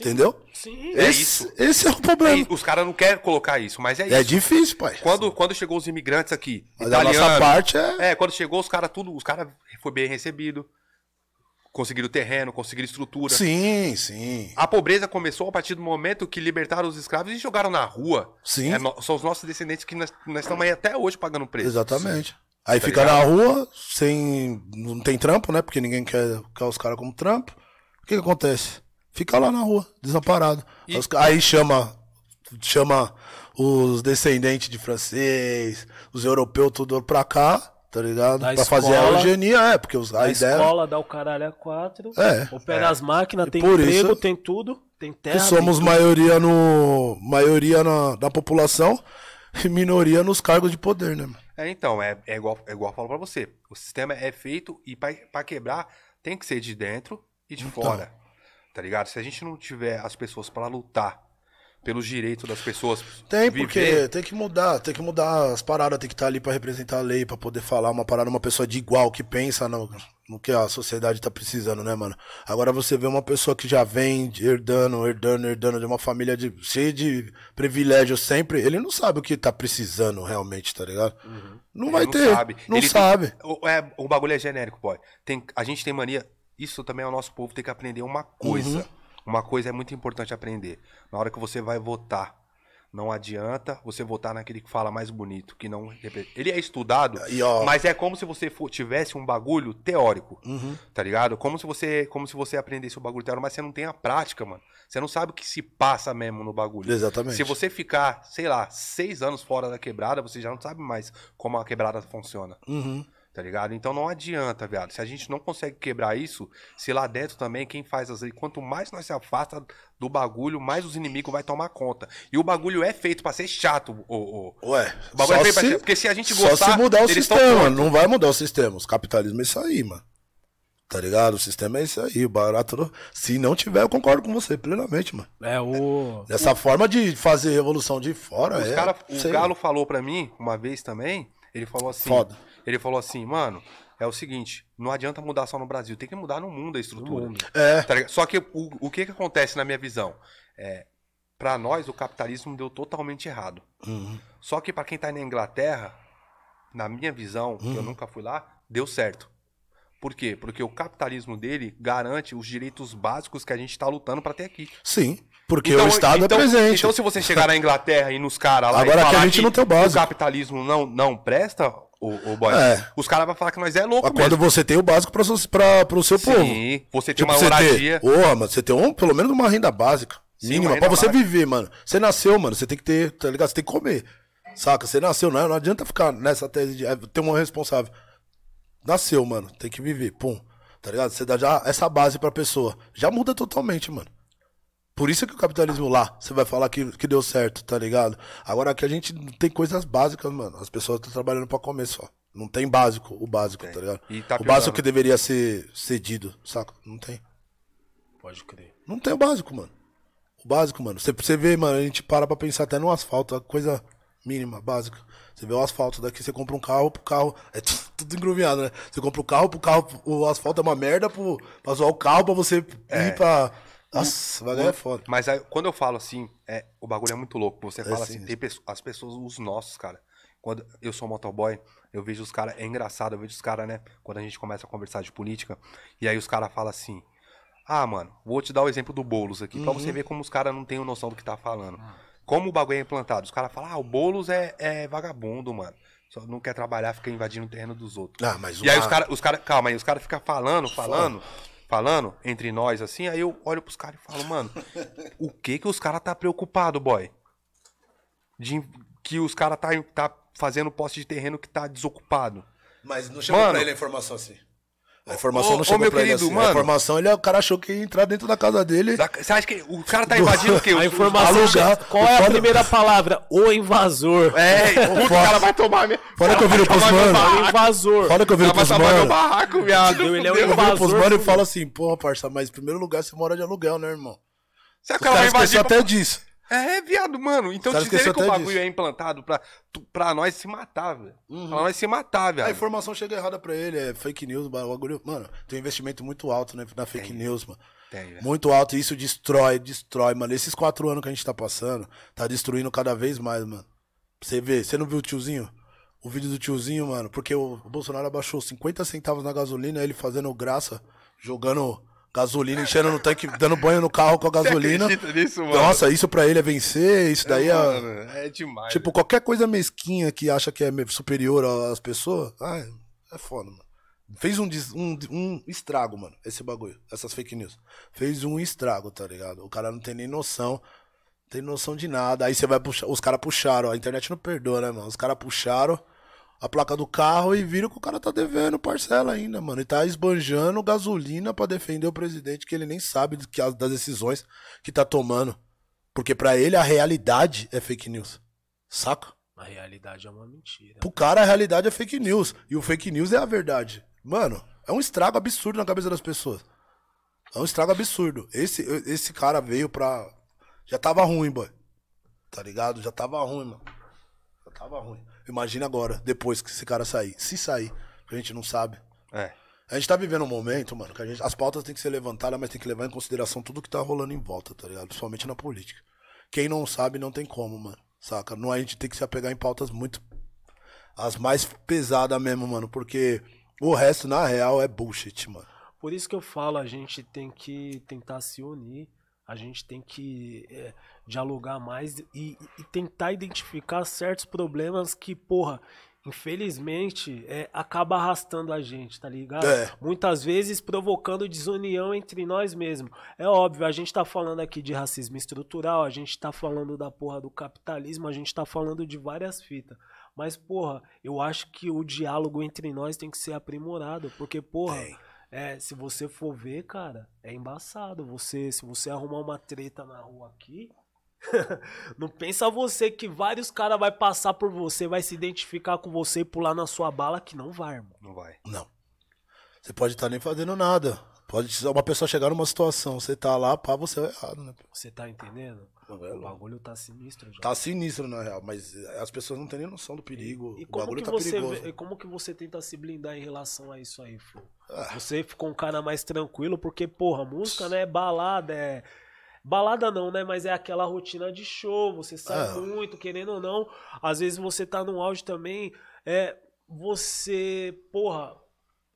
Entendeu? Sim. É esse, isso. esse é o problema. Ei, os caras não querem colocar isso, mas é isso. É difícil, pai. Quando, quando chegou os imigrantes aqui, Mas a italianos, nossa parte é. É, quando chegou os caras tudo, os caras foi bem recebido, conseguiram terreno, conseguiram estrutura. Sim, sim. A pobreza começou a partir do momento que libertaram os escravos e jogaram na rua. Sim. É são os nossos descendentes que nós, nós estamos aí até hoje pagando preço. Exatamente. Aí Tá fica ligado? na rua, sem. Não tem trampo, né? Porque ninguém quer, quer os caras como trampo. O que, que acontece? Fica lá na rua, desamparado. E- Aí chama. Chama os descendentes de francês, os europeus, tudo pra cá, tá ligado? Da pra fazer a escola. eugenia, é, porque os, a, A ideia escola dá o caralho a quatro. É. Opera as máquinas, tem por emprego, isso tem tudo. Tem que terra. somos tem tudo. maioria no. maioria na, na população e minoria nos cargos de poder, né? mano? É, então, é, é, igual, é igual eu falo pra você. O sistema é feito e pra, pra quebrar tem que ser de dentro e de Então. fora. Tá ligado? Se a gente não tiver as pessoas pra lutar pelos direitos das pessoas. Tem, viver, porque tem que mudar, tem que mudar as paradas, tem que estar ali pra representar a lei, pra poder falar uma parada, uma pessoa de igual, que pensa no, no que a sociedade tá precisando, né, mano? Agora você vê uma pessoa que já vem herdando, herdando, herdando de uma família de, cheia de privilégio sempre, ele não sabe o que tá precisando realmente, tá ligado? Não vai Ele ter, não sabe. Ele tem- sabe. o, é, o bagulho é genérico, boy. Tem, a gente tem mania. Isso também é o nosso povo tem que aprender uma coisa. Uhum. Uma coisa é muito importante aprender. Na hora que você vai votar, não adianta você votar naquele que fala mais bonito, que não. Ele é estudado, E, ó- mas é como se você for- tivesse um bagulho teórico. Uhum. Tá ligado? Como se você, como se você aprendesse o bagulho teórico, mas você não tem a prática, mano. Você não sabe o que se passa mesmo no bagulho. Exatamente. Se você ficar, sei lá, seis anos fora da quebrada, você já não sabe mais como a quebrada funciona. Uhum. Tá ligado? Então não adianta, viado. Se a gente não consegue quebrar isso, se lá dentro também quem faz as leis, quanto mais nós se afasta do bagulho, mais os inimigos vai tomar conta. E o bagulho é feito pra ser chato, o, o, Ué, o bagulho é só feito pra se- ser, porque se a gente Só gostar, se mudar o sistema, não vai mudar o sistema. Os capitalismo é isso aí, mano. Tá ligado? O sistema é isso aí, o barato. Se não tiver, eu concordo com você plenamente, mano. É o. Dessa forma de fazer revolução de fora, Os é. cara, o. Galo falou pra mim uma vez também, ele falou assim, Foda. Ele falou assim, mano, é o seguinte, não adianta mudar só no Brasil, tem que mudar no mundo a estrutura. mundo. É. Tá? Só que o, o que que acontece na minha visão? É, pra nós o capitalismo deu totalmente errado. Uhum. Só que pra quem tá na Inglaterra, na minha visão, que Uhum. eu nunca fui lá, deu certo. Por quê? Porque o capitalismo dele garante os direitos básicos que a gente tá lutando pra ter aqui. Sim, porque o Estado então, é presente. Então, se você chegar na Inglaterra e nos caras lá Agora e aqui a gente que não tem o básico. capitalismo não, não presta, o, boy, É. os caras vão falar que nós é louco Mas quando você tem o básico pra, pra, pro seu povo. Sim, você tem Tipo, uma moradia. porra, mano, você tem um, pelo menos uma renda básica. Sim, mínima, pra você básica. viver, mano. Você nasceu, mano, você tem que ter, tá ligado? Você tem que comer. Saca? Você nasceu, não, não adianta ficar nessa tese de é, ter um responsável. Nasceu, mano, tem que viver, pum. Tá ligado? Você dá já essa base pra pessoa. Já muda totalmente, mano. Por isso que o capitalismo lá, você vai falar que, que deu certo, tá ligado? Agora aqui a gente tem coisas básicas, mano. As pessoas estão trabalhando pra comer só. Não tem básico, o básico, tá ligado? Tá o básico que deveria ser cedido, saca? Não tem. Pode crer. Não tem o básico, mano. O básico, mano. Você, você vê, mano, a gente para pra pensar até no asfalto, a coisa mínima, básica. Você vê o asfalto daqui, você compra um carro pro carro. É tu- tudo engruviado, né? Você compra o carro pro carro, o asfalto é uma merda pro, pra zoar o carro pra você ir pra. Nossa, vai é foda. Mas aí, quando eu falo assim, é, o bagulho é muito louco. Você fala assim, sinistro. tem pesso- as pessoas, os nossos, cara. Quando eu sou motoboy, eu vejo os caras, é engraçado, eu vejo os caras, né? Quando a gente começa a conversar de política, e aí os caras falam assim: Ah, mano, vou te dar o exemplo do Boulos aqui, pra Uhum. você ver como os caras não têm noção do que tá falando. Como o bagulho é implantado. Os caras falam: Ah, o Boulos é, é vagabundo, mano. Só não quer trabalhar, fica invadindo o terreno dos outros. Ah, mas E aí uma- os caras, os cara, calma aí, os caras ficam falando, falando, falando entre nós assim, aí eu olho pros caras e falo, mano, o que que os caras tá preocupado, boy? De, que os caras tá, tá fazendo poste de terreno que tá desocupado. Mas não chegou Mano. pra ele a informação assim. A informação Ô, não ô, chegou meu pra ele querido, assim. mano. A informação, ele, o cara achou que ia entrar dentro da casa dele. Você acha que o cara tá invadindo o quê? A informação. alugar- Qual é a foda- primeira palavra? O invasor. É, o cara vai tomar minha... Fora que eu viro pros mano. O invasor. Fora que eu O viro cara vai pros tomar meu mano. barraco, viado. Ele é um Eu viro pros invasor. mano e falo assim, porra, parça, mas em primeiro lugar você mora de aluguel, né, irmão? Você Os cara vai invadir... até disso. É, viado, mano. Então caras dizer que o bagulho disso. é implantado pra, pra nós se matar, velho. Uhum. Pra nós se matar, viado. A informação chega errada pra ele, é fake news, o bagulho. Mano, tem um investimento muito alto né, na fake news, mano. Tem, velho. Muito alto, e isso destrói, destrói, mano. Esses quatro anos que a gente tá passando, tá destruindo cada vez mais, mano. Você vê, você não viu o tiozinho? O vídeo do tiozinho, mano, porque o Bolsonaro abaixou 50 centavos na gasolina, ele fazendo graça, jogando gasolina, enchendo no tanque, dando banho no carro com a gasolina. Você acredita nisso, mano? Nossa, isso pra ele é vencer, isso daí é. Mano, é demais. Tipo, qualquer coisa mesquinha que acha que é superior às pessoas, ai, é foda, mano. Fez um, um, um estrago, mano, esse bagulho, essas fake news. Fez um estrago, tá ligado? O cara não tem nem noção, não tem noção de nada. Aí você vai puxar, os caras puxaram, a internet não perdoa, né, mano? Os caras puxaram a placa do carro e viram que o cara tá devendo parcela ainda, mano. E tá esbanjando gasolina pra defender o presidente, que ele nem sabe que, as- das decisões que tá tomando. Porque pra ele a realidade é fake news. Saca? A realidade é uma mentira. Pro cara a realidade é fake news. E o fake news é a verdade. Mano, é um estrago absurdo na cabeça das pessoas. É um estrago absurdo. Esse, esse cara veio pra. Já tava ruim, boy. Tá ligado? Já tava ruim, mano. Já tava ruim. Imagina agora, depois que esse cara sair. Se sair, a gente não sabe. É. A gente tá vivendo um momento, mano, que a gente, as pautas têm que ser levantadas, mas tem que levar em consideração tudo que tá rolando em volta, tá ligado? Principalmente na política. Quem não sabe não tem como, mano. Saca? Não, a gente tem que se apegar em pautas muito. As mais pesadas mesmo, mano. Porque o resto, na real, é bullshit, mano. Por isso que eu falo, a gente tem que tentar se unir, a gente tem que é, dialogar mais e, e tentar identificar certos problemas que, porra, infelizmente, é, acaba arrastando a gente, tá ligado? É. Muitas vezes provocando desunião entre nós mesmos. É óbvio, a gente tá falando aqui de racismo estrutural, a gente tá falando da porra do capitalismo, a gente tá falando de várias fitas. Mas, porra, eu acho que o diálogo entre nós tem que ser aprimorado, porque, porra. Tem. É, se você for ver, cara, é embaçado. Você, se você arrumar uma treta na rua aqui, não pensa você que vários caras vai passar por você, vai se identificar com você e pular na sua bala que não vai, irmão. Não vai. Não. Você pode estar nem fazendo nada. Pode uma pessoa chegar numa situação, você tá lá, pá, você é errado, né? Você tá entendendo? É O bagulho tá sinistro já. Tá sinistro, na real, mas as pessoas não têm nem noção do perigo. E o como bagulho que, tá você perigoso. vê- e como que você tenta se blindar em relação a isso aí, Flo? Ah. Você ficou um cara mais tranquilo, porque, porra, música, né, é balada, é, Balada não, né? Mas é aquela rotina de show, você sai É. muito, querendo ou não. Às vezes você tá no auge também, é, você, porra,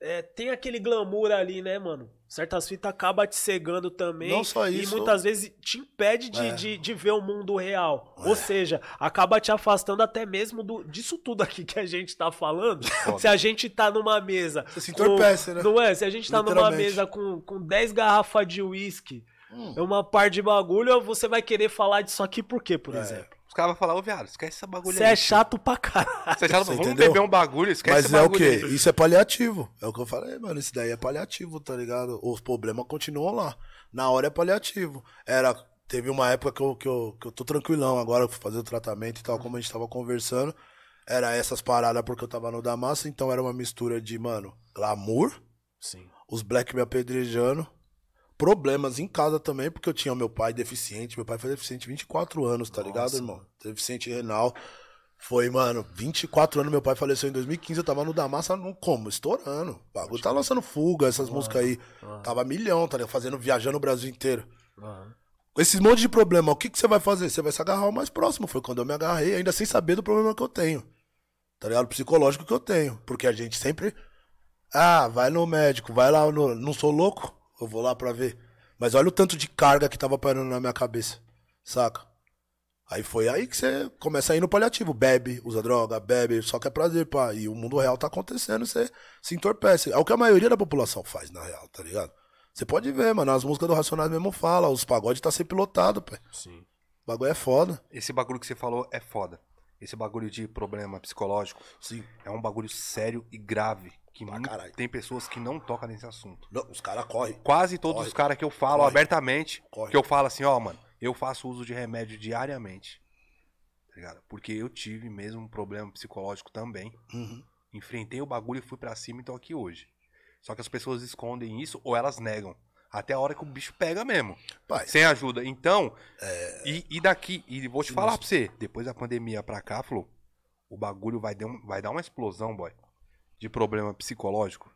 é, tem aquele glamour ali, né, mano? Certas fitas acaba te cegando também. Não só E isso. muitas vezes te impede de, É. de, de ver o mundo real. Ou seja, acaba te afastando até mesmo do, disso tudo aqui que a gente tá falando. Se a gente tá numa mesa. Você se com- entorpece, né? Não é? Se a gente tá numa mesa com, com 10 garrafas de uísque, Hum. é uma par de bagulho, você vai querer falar disso aqui por quê, por É. exemplo? Os caras vão falar, ô viado, esquece essa bagulho Você aí. é chato pra caralho. Você é chato, Você vamos entendeu? beber um bagulho, esquece Mas esse é o quê? aí. Isso é paliativo. É o que eu falei, mano. Isso daí é paliativo, tá ligado? Os problemas continuam lá. Na hora é paliativo. Era. Teve uma época que eu, que eu, que eu tô tranquilão agora, fazer o tratamento e tal, como a gente tava conversando. Era essas paradas porque eu tava no da massa, então era uma mistura de, mano, glamour, Sim. os black me apedrejando, problemas em casa também, porque eu tinha meu pai deficiente, meu pai foi deficiente 24 anos, tá ligado, Nossa, irmão? Deficiente renal. Foi, mano, 24 anos, meu pai faleceu em 2015, eu tava no Damassa, não como, estourando. O bagulho tá lançando fuga, essas músicas aí. Tava milhão, tá ligado? Fazendo, viajando o Brasil inteiro. Esses monte de problema, o que, que você vai fazer? Você vai se agarrar ao mais próximo. Foi quando eu me agarrei, ainda sem saber do problema que eu tenho. Tá ligado? O psicológico que eu tenho. Porque a gente sempre. Ah, vai no médico, vai lá no. Não sou louco? Eu vou lá pra ver. Mas olha o tanto de carga que tava parando na minha cabeça. Saca? Aí foi aí que você começa a ir no paliativo. Bebe, usa droga, bebe, só quer prazer, pá. E o mundo real tá acontecendo, você se entorpece. É o que a maioria da população faz, na real, tá ligado? Você pode ver, mano. As músicas do Racionais mesmo falam. Os pagodes tá sempre lotado, pai. Sim. O bagulho é foda. Esse bagulho que você falou é foda. Esse bagulho de problema psicológico Sim. é um bagulho sério e grave. Que Pra mu- caralho. tem pessoas que não tocam nesse assunto. Não, os caras correm. Quase todos Corre. os caras que eu falo Corre. abertamente, Corre. que eu falo assim, ó, mano, eu faço uso de remédio diariamente. Tá ligado? Porque eu tive mesmo um problema psicológico também. Uhum. Enfrentei o bagulho e fui pra cima e tô aqui hoje. Só que as pessoas escondem isso ou elas negam. Até a hora que o bicho pega mesmo. Pai, Sem ajuda. Então, É. e, e daqui, e vou te falar pra você, depois da pandemia pra cá, falou, o bagulho vai, um- vai dar uma explosão, boy, de problema psicológico.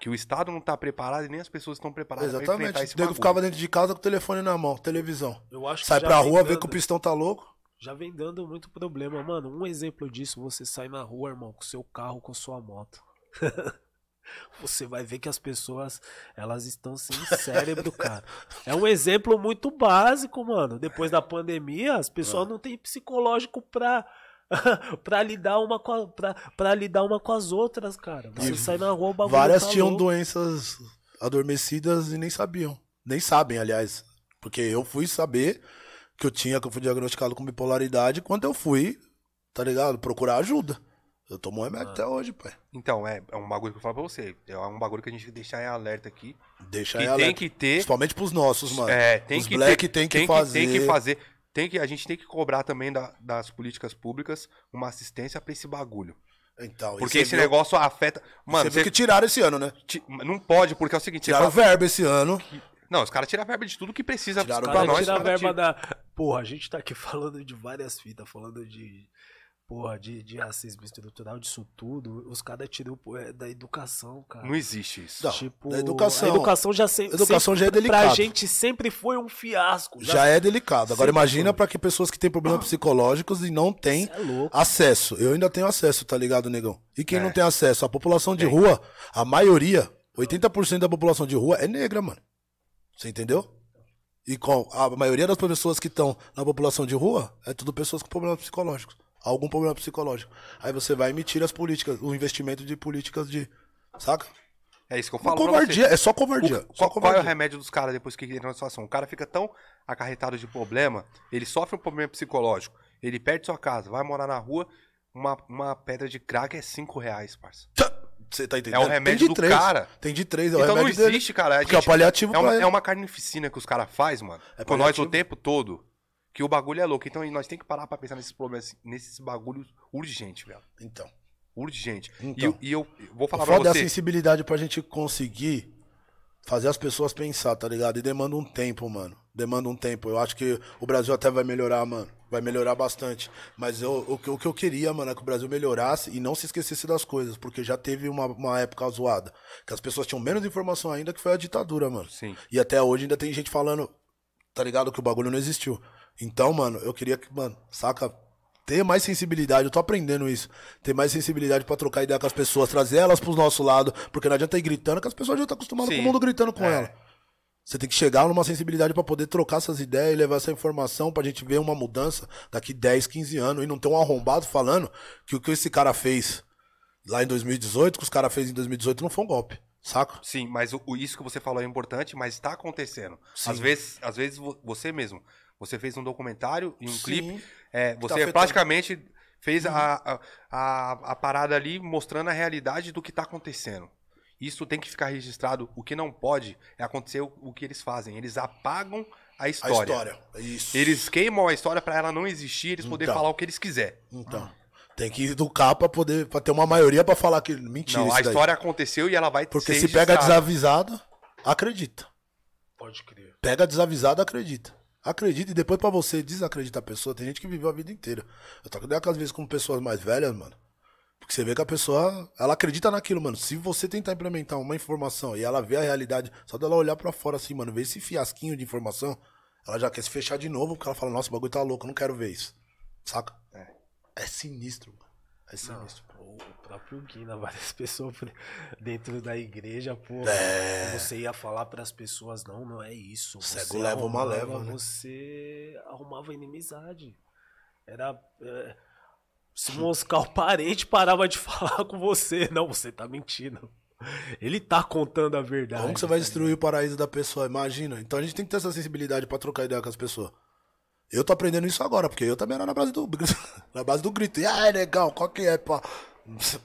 Que o Estado não tá preparado e nem as pessoas estão preparadas pra enfrentar exatamente. esse O bagulho. ficava dentro de casa com o telefone na mão, televisão. Eu acho Sai pra rua, vê dando- que o pistão tá louco. Já vem dando muito problema, mano. Um exemplo disso, você sai na rua, irmão, com seu carro, com sua moto. você vai ver que as pessoas, elas estão sem cérebro, cara. É um exemplo muito básico, mano. Depois da pandemia, as pessoas não têm psicológico pra para lidar uma com a, pra, pra lidar uma com as outras, cara. Você E sai na rua, o bagulho Várias tá tinham louco. doenças adormecidas e nem sabiam. Nem sabem, aliás. Porque eu fui saber que eu tinha, que eu fui diagnosticado com bipolaridade quando eu fui, tá ligado? Procurar ajuda. Eu tomo um remédio até hoje, pai. Então, é, é um bagulho que eu falo pra você. É um bagulho que a gente tem que deixar em alerta aqui. Deixa Que aí tem alerta. que ter. Principalmente pros nossos, mano. É, tem Os que black ter, tem que tem fazer. tem que fazer. Tem que, a gente tem que cobrar também da- das políticas públicas uma assistência pra esse bagulho. Então, Porque esse viu- negócio afeta. Mano, você você que tiraram esse ano, né? ti- não pode, porque é o seguinte: Tiraram fala- verba esse ano. Não, os caras tiram a verba de tudo que precisa Tiraram pra nós. tira a caras verba tiram. da. Porra, a gente tá aqui falando de várias fitas, falando de. Porra, de, de racismo estrutural, disso tudo. Os caras tiram é, da educação, cara. Não existe isso. Não, tipo, da educação. A educação já sempre. Educação já é Pra delicado. gente sempre foi um fiasco. Já é delicado. Agora Sempre imagina pra que pessoas que têm problemas psicológicos e não têm é acesso. Eu ainda tenho acesso, tá ligado, negão? E quem É. não tem acesso? A população de rua, a maioria, 80% da população de rua é negra, mano. Você entendeu? E com a maioria das pessoas que estão na população de rua é tudo pessoas com problemas psicológicos. Algum problema psicológico. Aí você vai emitir as políticas, o investimento de políticas de. Saca? É isso que eu Uma falo. covardia, você. é só covardia. O- só qual, qual é o covardia. remédio dos caras depois que entra na situação? O cara fica tão acarretado de problema, ele sofre um problema psicológico, ele perde sua casa, vai morar na rua, uma, uma pedra de crack é 5 reais, parça. Você tá entendendo? É o remédio do três. cara. Tem de três, é o então não remédio dele. existe, cara. A Porque é o gente- paliativo é uma, é uma carnificina que os caras fazem, mano. É com nós o tempo todo. Que o bagulho é louco. Então nós tem que parar pra pensar nesses problemas, nesses bagulhos urgentes, velho. Então. Urgente. Então. E, e eu vou falar pra foda é a você. sensibilidade pra gente conseguir fazer as pessoas pensar, tá ligado? E demanda um tempo, mano. Demanda um tempo. Eu acho que o Brasil até vai melhorar, mano. Vai melhorar bastante. Mas eu- o, que- o que eu queria, mano, é que o Brasil melhorasse e não se esquecesse das coisas. Porque já teve uma, uma época zoada. Que as pessoas tinham menos informação ainda, que foi a ditadura, mano. Sim. E até hoje ainda tem gente falando tá ligado? Que o bagulho não existiu. Então, mano, eu queria que, mano, saca? Ter mais sensibilidade, eu tô aprendendo isso. Ter mais sensibilidade pra trocar ideia com as pessoas, trazer elas pro nosso lado. Porque não adianta ir gritando, que as pessoas já estão acostumadas Sim. com o mundo gritando com É. ela. Você tem que chegar numa sensibilidade pra poder trocar essas ideias e levar essa informação pra gente ver uma mudança daqui 10, 15 anos e não ter um arrombado falando que o que esse cara fez lá em 2018, que os caras fez em 2018 não foi um golpe, saca? Sim, mas o, isso que você falou é importante, mas está acontecendo. Sim. Às vezes, às vezes vo- você mesmo, você fez um documentário e um Sim. clipe, é, tá você. Uhum. praticamente fez a, a, a, a parada ali mostrando a realidade do que está acontecendo. Isso tem que ficar registrado. O que não pode é acontecer o, o que eles fazem. Eles apagam a A história. história. Isso. Eles queimam a história para ela não existir, eles poderem Então. falar o que eles quiserem. Então. Tem que educar pra poder. pra ter uma maioria pra falar que. Mentira. Não, a daí. história aconteceu e ela vai Porque ser se pega desavisado, acredita. Pode crer. Pega desavisado, acredita. Acredita e depois pra você desacreditar a pessoa, tem gente que viveu a vida inteira. Eu tô com às vezes com pessoas mais velhas, mano. Porque você vê que a pessoa, ela acredita naquilo, mano. Se você tentar implementar uma informação e ela vê a realidade, só dela olhar pra fora assim, mano, ver esse fiasquinho de informação, ela já quer se fechar de novo, porque ela fala, nossa, o bagulho tá louco, eu não quero ver isso. Saca? É. É sinistro, mano. É sinistro. O próprio Guina, várias pessoas dentro da igreja, pô. É. Você ia falar pras pessoas, não, não é isso. Cego Você leva uma arrumava- leva, né? Você arrumava inimizade. Era. é, se moscar o parente parava de falar com você. Não, você tá mentindo. Ele tá contando a verdade. Como que você vai tá destruir o paraíso da pessoa? Imagina. Então a gente tem que ter essa sensibilidade pra trocar ideia com as pessoas. Eu tô aprendendo isso agora, porque eu também era na base do, na base do grito. E aí, legal, qual que é, pá?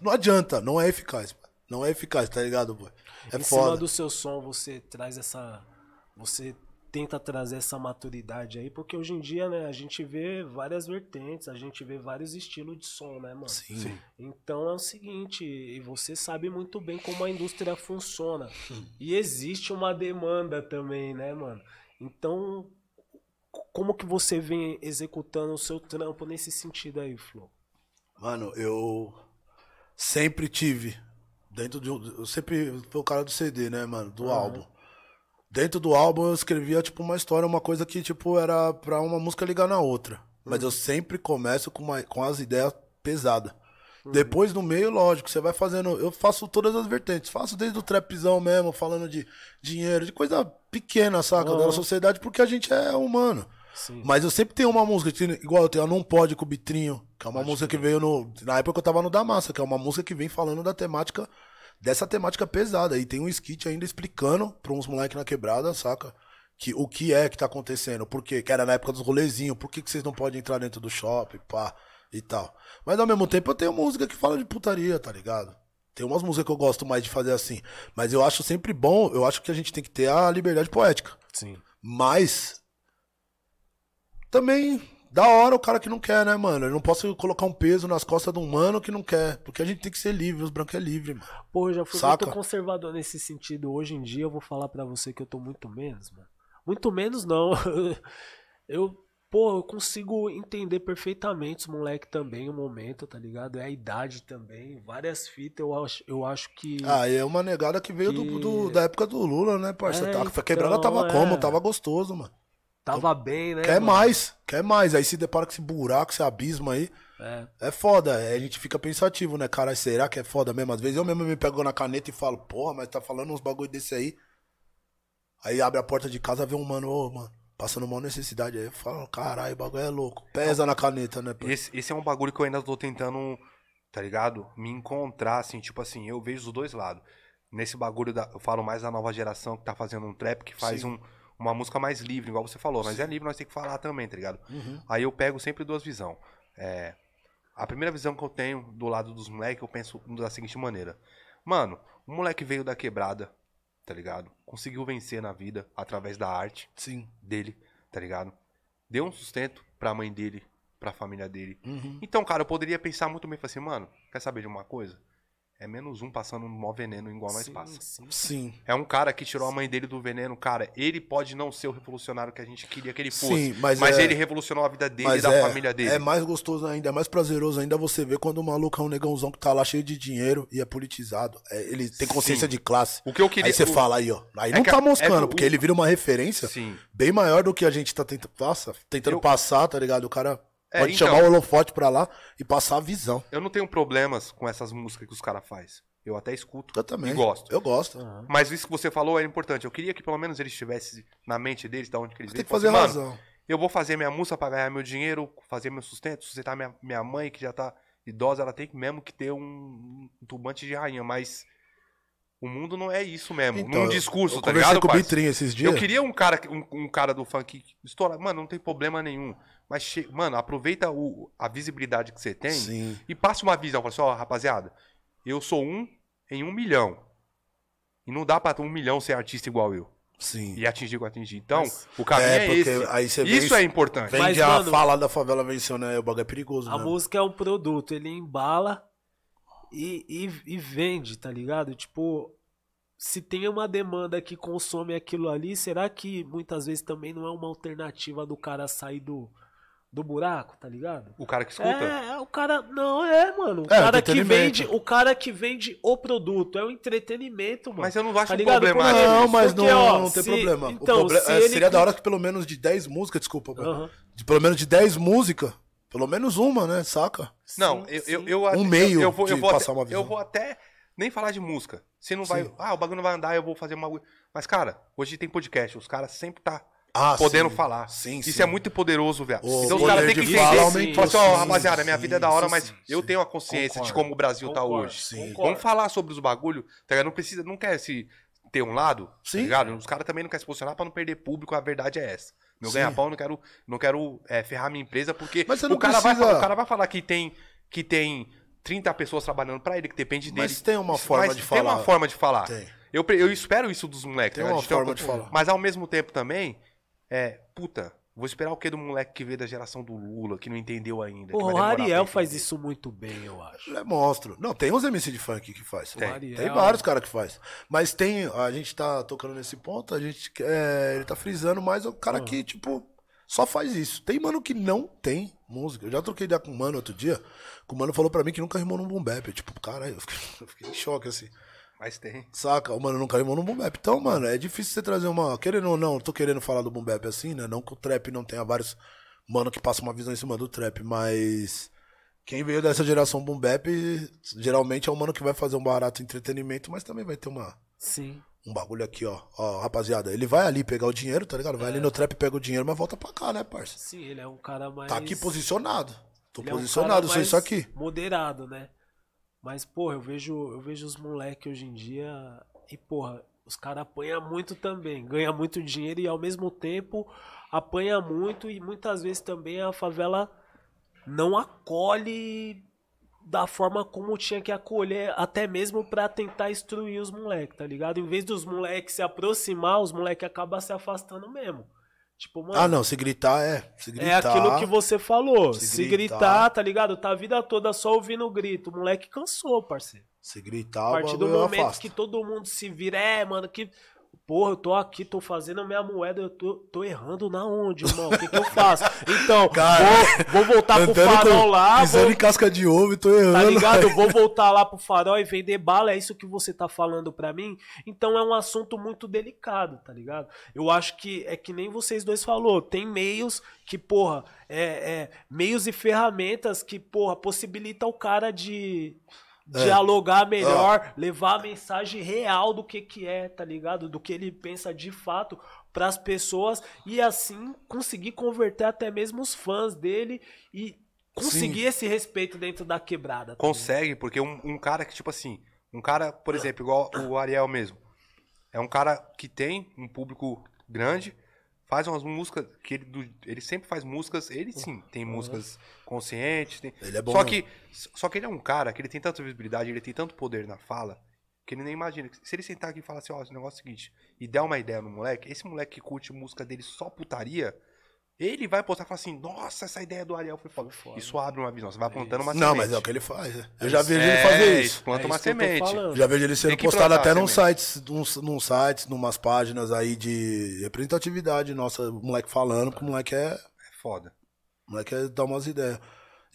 Não adianta, não é eficaz. Não é eficaz, tá ligado, pô? É em cima foda. do seu som, você traz essa. Você tenta trazer essa maturidade aí, porque hoje em dia, né, a gente vê várias vertentes, a gente vê vários estilos de som, né, mano? Sim. Então é o seguinte, e você sabe muito bem como a indústria funciona. E existe uma demanda também, né, mano? Então, como que você vem executando o seu trampo nesse sentido aí, Flo? Mano, eu sempre tive. Dentro de um. Eu sempre fui o cara do CD, né, mano? Do álbum. Dentro do álbum eu escrevia, tipo, uma história, uma coisa que, tipo, era pra uma música ligar na outra. Mas eu sempre começo com, uma, com as ideias pesadas. Depois no meio, lógico, você vai fazendo. Eu faço todas as vertentes. Faço desde o trapzão mesmo, falando de dinheiro, de coisa pequena, saca? Da Aham. sociedade, porque a gente é humano. Sim. Mas eu sempre tenho uma música, que- igual eu tenho a Não Pode com o Bitrinho, que é uma música que veio no. Na época que eu tava no Da Massa, que é uma música que vem falando da temática, dessa temática pesada. E tem um skit ainda explicando pra uns moleques na quebrada, saca? Que, o que é que tá acontecendo, por quê? Que era na época dos rolezinhos, por que, que vocês não podem entrar dentro do shopping, pá, e tal. Mas ao mesmo tempo eu tenho música que fala de putaria, tá ligado? Tem umas músicas que eu gosto mais de fazer assim. Mas eu acho sempre bom, eu acho que a gente tem que ter a liberdade poética. Sim. Mas também da hora o cara que não quer, né, mano? Eu não posso colocar um peso nas costas de um mano que não quer. Porque a gente tem que ser livre, os brancos é livre, mano. Pô, eu já fui Saca? muito conservador nesse sentido. Hoje em dia eu vou falar pra você que eu tô muito menos, mano. Muito menos não. eu, pô, eu consigo entender perfeitamente os moleque também, o momento, tá ligado? É a idade também. Várias fitas, eu acho, eu acho que. Ah, e é uma negada que veio do- Que- do- da época do Lula, né, parça? É, Tá- então, quebrada tava é. como? Tava gostoso, mano. tava bem, né? Quer mano? mais, quer mais. Aí se depara com esse buraco, esse abismo aí. É. É foda, aí a gente fica pensativo, né, cara? Será que é foda mesmo? Às vezes eu mesmo me pego na caneta e falo, porra, mas tá falando uns bagulho desse aí. Aí abre a porta de casa, vê um mano, ô, mano, passando mal necessidade. Aí eu falo, caralho, o bagulho é louco. Pesa na caneta, né? pai? Esse, esse é um bagulho que eu ainda tô tentando, tá ligado? Me encontrar, assim, tipo assim, eu vejo os dois lados. Nesse bagulho, da, eu falo mais da nova geração que tá fazendo um trap, que faz Sim. um, uma música mais livre, igual você falou. Mas é livre, nós temos que falar também, tá ligado? Uhum. Aí eu pego sempre duas visões. É, a primeira visão que eu tenho do lado dos moleques, eu penso da seguinte maneira. Mano, o moleque veio da quebrada, tá ligado? Conseguiu vencer na vida através da arte Sim. dele, tá ligado? Deu um sustento pra mãe dele, pra família dele. Uhum. Então, cara, eu poderia pensar muito bem, falar assim, mano, quer saber de uma coisa? É menos um passando um mó veneno igual nós Sim, passa. sim. Sim. É um cara que tirou a mãe dele do veneno, cara. Ele pode não ser o revolucionário que a gente queria que ele fosse. Sim, mas é- ele revolucionou a vida dele e Mas da é, família dele. é mais gostoso ainda, é mais prazeroso ainda você ver quando o maluco é um negãozão que tá lá cheio de dinheiro e é politizado. É, ele tem consciência Sim. de classe. O que eu queria- Aí você o- fala aí, ó. Aí É não que tá a- é moscando, que porque o- ele vira uma referência Sim. bem maior do que a gente tá tentando, passa, tentando Eu- passar, tá ligado? O cara É, pode então. chamar o holofote pra lá e passar a visão. Eu não tenho problemas com essas músicas que os caras fazem. Eu até escuto Eu também. e gosto. Eu gosto. Mas isso que você falou é importante. Eu queria que pelo menos eles tivessem na mente deles, da onde que eles Você tem vêm, que fazer "Mano, razão. Eu vou fazer minha música pra ganhar meu dinheiro, fazer meu sustento, sustentar minha, minha mãe, que já tá idosa, ela tem que mesmo que ter um, um turbante de rainha, mas o mundo não é isso mesmo. Então, Num eu- discurso, eu tá conversei ligado, com o esses dias. Eu queria um cara, um, um cara do funk estoura. Mano, não tem problema nenhum. Mas, che... mano, aproveita o, a visibilidade que você tem Sim. e passe uma visão. Fala assim, ó, rapaziada, eu sou um em um milhão. E não dá pra um milhão ser artista igual eu. Sim. E atingir o que eu atingi. Então, Mas- o caminho É, é, porque esse. aí você isso isso- é importante. Vende Mas, a mano, fala da favela vencendo, né? O bagulho é perigoso, A né? música é um produto, ele embala e, e, e vende, tá ligado? Tipo, se tem uma demanda que consome aquilo ali, será que muitas vezes também não é uma alternativa do cara sair do, do buraco, tá ligado? O cara que escuta. É, é, o cara. Não, é, mano. O É, cara que vende. O cara que vende o produto. É o entretenimento, mano. Mas eu não acho Tá ligado? problemático. Porque- Não, mas Porque, não, ó, não tem se- problema. O então, proble- se é, ele- Seria da hora que pelo menos de 10 músicas, desculpa. De pelo menos de 10 músicas, pelo menos uma, né? Saca? Não, Sim, eu, sim. eu, eu, Um eu- meio eu vou, eu de vou passar até, uma visão. Eu vou até nem falar de música. Se não vai. Sim. Ah, o bagulho não vai andar, eu vou fazer uma. Mas, cara, hoje tem podcast. Os caras sempre tá Ah, podendo sim. falar. Sim, Isso sim. é muito poderoso, velho. Então os caras têm que de entender. fala assim, ó, rapaziada, minha vida é da hora, sim, mas sim, eu sim. tenho a consciência de Concordo. como o Brasil tá Concordo. hoje. Sim. Concordo. Vamos falar sobre os bagulho, tá ligado? Não precisa, não quer se ter um lado, Sim. tá ligado? Os caras também não querem se posicionar pra não perder público, a verdade é essa. Meu ganha-pão, não quero, não quero é, ferrar minha empresa, porque o, cara vai precisa- falar, o cara vai falar que tem, que tem 30 pessoas trabalhando pra ele, que depende dele. Mas tem uma forma Mas de Tem uma falar. forma de falar. Tem. Eu, eu espero isso dos moleques. Tem né? uma forma de falar. Mas ao mesmo tempo também, é, puta, vou esperar o que do moleque que veio da geração do Lula, que não entendeu ainda. vai o Ariel faz isso muito bem, eu acho. Ele é monstro. Não, tem uns MC de funk que faz. O Tem, Ariel. tem vários caras que faz. Mas tem, a gente tá tocando nesse ponto, a gente é, ele tá frisando mais o cara que, tipo, só faz isso. Tem mano que não tem música. Eu já troquei ideia com o mano outro dia, que o mano falou pra mim que nunca rimou num boom bap. Eu, tipo, caralho, eu fiquei, eu fiquei em choque assim. Mas tem. Saca? O mano nunca rimou no boom bap. Então, mano, é difícil você trazer uma. Querendo ou não, tô querendo falar do boom bap assim, né? Não que o trap não tenha vários mano que passam uma visão em cima do trap, mas. Quem veio dessa geração boom bap, geralmente é o mano que vai fazer um barato entretenimento, mas também vai ter uma, Sim. um bagulho aqui, ó. Ó, rapaziada, ele vai ali pegar o dinheiro, tá ligado? Vai É. ali no trap, pega o dinheiro, mas volta pra cá, né, parça? Sim, ele é um cara mais. Tá aqui posicionado. Tô ele é um posicionado, sou isso aqui. Moderado, né? Mas, porra, eu vejo, eu vejo os moleques hoje em dia e, porra, os caras apanham muito também. Ganha muito dinheiro e ao mesmo tempo apanha muito e muitas vezes também a favela não acolhe da forma como tinha que acolher, até mesmo pra tentar instruir os moleques, tá ligado? Em vez dos moleques se aproximar, os moleques acabam se afastando mesmo. Tipo, mano, Ah, não, se gritar é. Se gritar. é aquilo que você falou. Se, Se gritar, gritar, tá ligado? Tá a vida toda só ouvindo grito. O moleque cansou, parceiro. Se gritar, A o partir do momento afasta. que todo mundo se vira, é, mano, que. Porra, eu tô aqui, tô fazendo a minha moeda, eu tô, tô errando na onde, irmão? O que, que eu faço? Então, Cara, vou, vou voltar pro farol com- lá, Pisando vou, em casca de ovo e tô errando. Tá ligado? Vou voltar lá pro farol e vender bala, é isso que você tá falando pra mim? Então é um assunto muito delicado, tá ligado? Eu acho que é que nem vocês dois falou, tem meios que, porra, é, é meios e ferramentas que, porra, possibilita o cara de dialogar melhor, levar a mensagem real do que que é, tá ligado? Do que ele pensa de fato pras pessoas e assim conseguir converter até mesmo os fãs dele e conseguir esse respeito dentro da quebrada. tá? Consegue, porque um, um cara que, tipo assim, um cara, por exemplo, igual o Ariel mesmo, é um cara que tem um público grande, faz umas músicas, que ele, do- ele sempre faz músicas, ele sim, tem músicas conscientes, tem- Ele é bom só mesmo. que Só que ele é um cara que ele tem tanta visibilidade, ele tem tanto poder na fala, que ele nem imagina. Se ele sentar aqui e falar assim, ó, esse negócio é o seguinte, e der uma ideia no moleque, esse moleque que curte música dele só putaria, Ele vai postar e falar assim, nossa, essa ideia do Ariel foi foda. foda. Isso abre uma visão, você vai plantando uma Não, semente. mas é o que ele faz. né? Eu já vejo É, ele fazer isso. planta É uma isso que eu tô semente. falando. Já vejo ele sendo postado até num sites, num, num sites, numas páginas aí de representatividade nossa, o moleque falando, porque o moleque é. É foda. O moleque é dar umas ideias.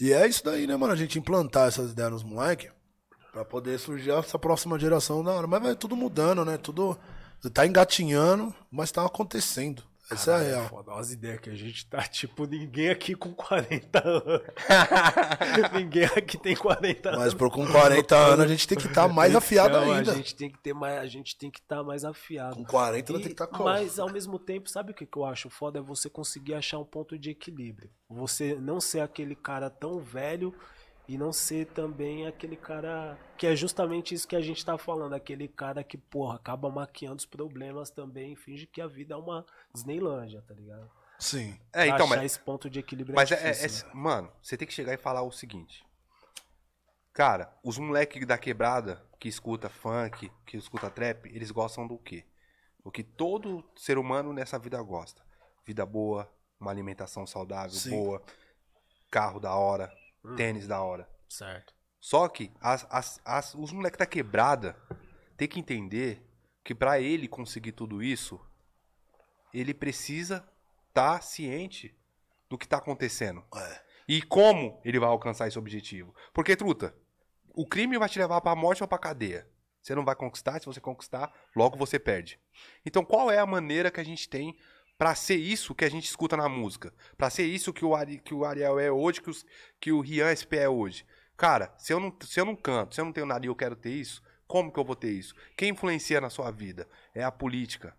E é isso daí, né, mano? A gente implantar essas ideias nos moleques pra poder surgir essa próxima geração da hora. Mas vai tudo mudando, né? Tudo. Tá engatinhando, mas tá acontecendo. Essa é a Caralho, real. foda. Olha as ideias que a gente tá, tipo, ninguém aqui com 40 anos. ninguém aqui tem 40 anos. Mas por com 40 anos a gente tem que estar mais afiado Então, ainda. A gente tem que ter mais, a gente tem que estar mais afiado. Com 40 E- tem que estar com Mas ao mesmo tempo, sabe o que, que eu acho foda? É você conseguir achar um ponto de equilíbrio. Você não ser aquele cara tão velho e não ser também aquele cara que é justamente isso que a gente tá falando, aquele cara que, porra, acaba maquiando os problemas também finge que a vida é uma Disneylândia, tá ligado? Sim. É, então, Achar mas, esse ponto de equilíbrio mas é é, é- difícil, é- né? mano, você tem que chegar e falar o seguinte. Cara, os moleques da quebrada que escuta funk, que escuta trap, eles gostam do quê? O que todo ser humano nessa vida gosta. Vida boa, uma alimentação saudável, Sim. boa, carro da hora, tênis da hora. Certo. Só que as, as- as- os moleques da quebrada tem que entender que pra ele conseguir tudo isso, ele precisa estar ciente do que tá acontecendo. É. E como ele vai alcançar esse objetivo. Porque, truta, o crime vai te levar pra morte ou pra cadeia. Você não vai conquistar, se você conquistar, logo você perde. Então, qual é a maneira que a gente tem pra ser isso que a gente escuta na música? Pra ser isso que o, Ari, que o Ariel é hoje, que, os- que o Rian SP é hoje? Cara, se eu, não, se eu não canto, se eu não tenho nada e eu quero ter isso, como que eu vou ter isso? Quem influencia na sua vida? É a política.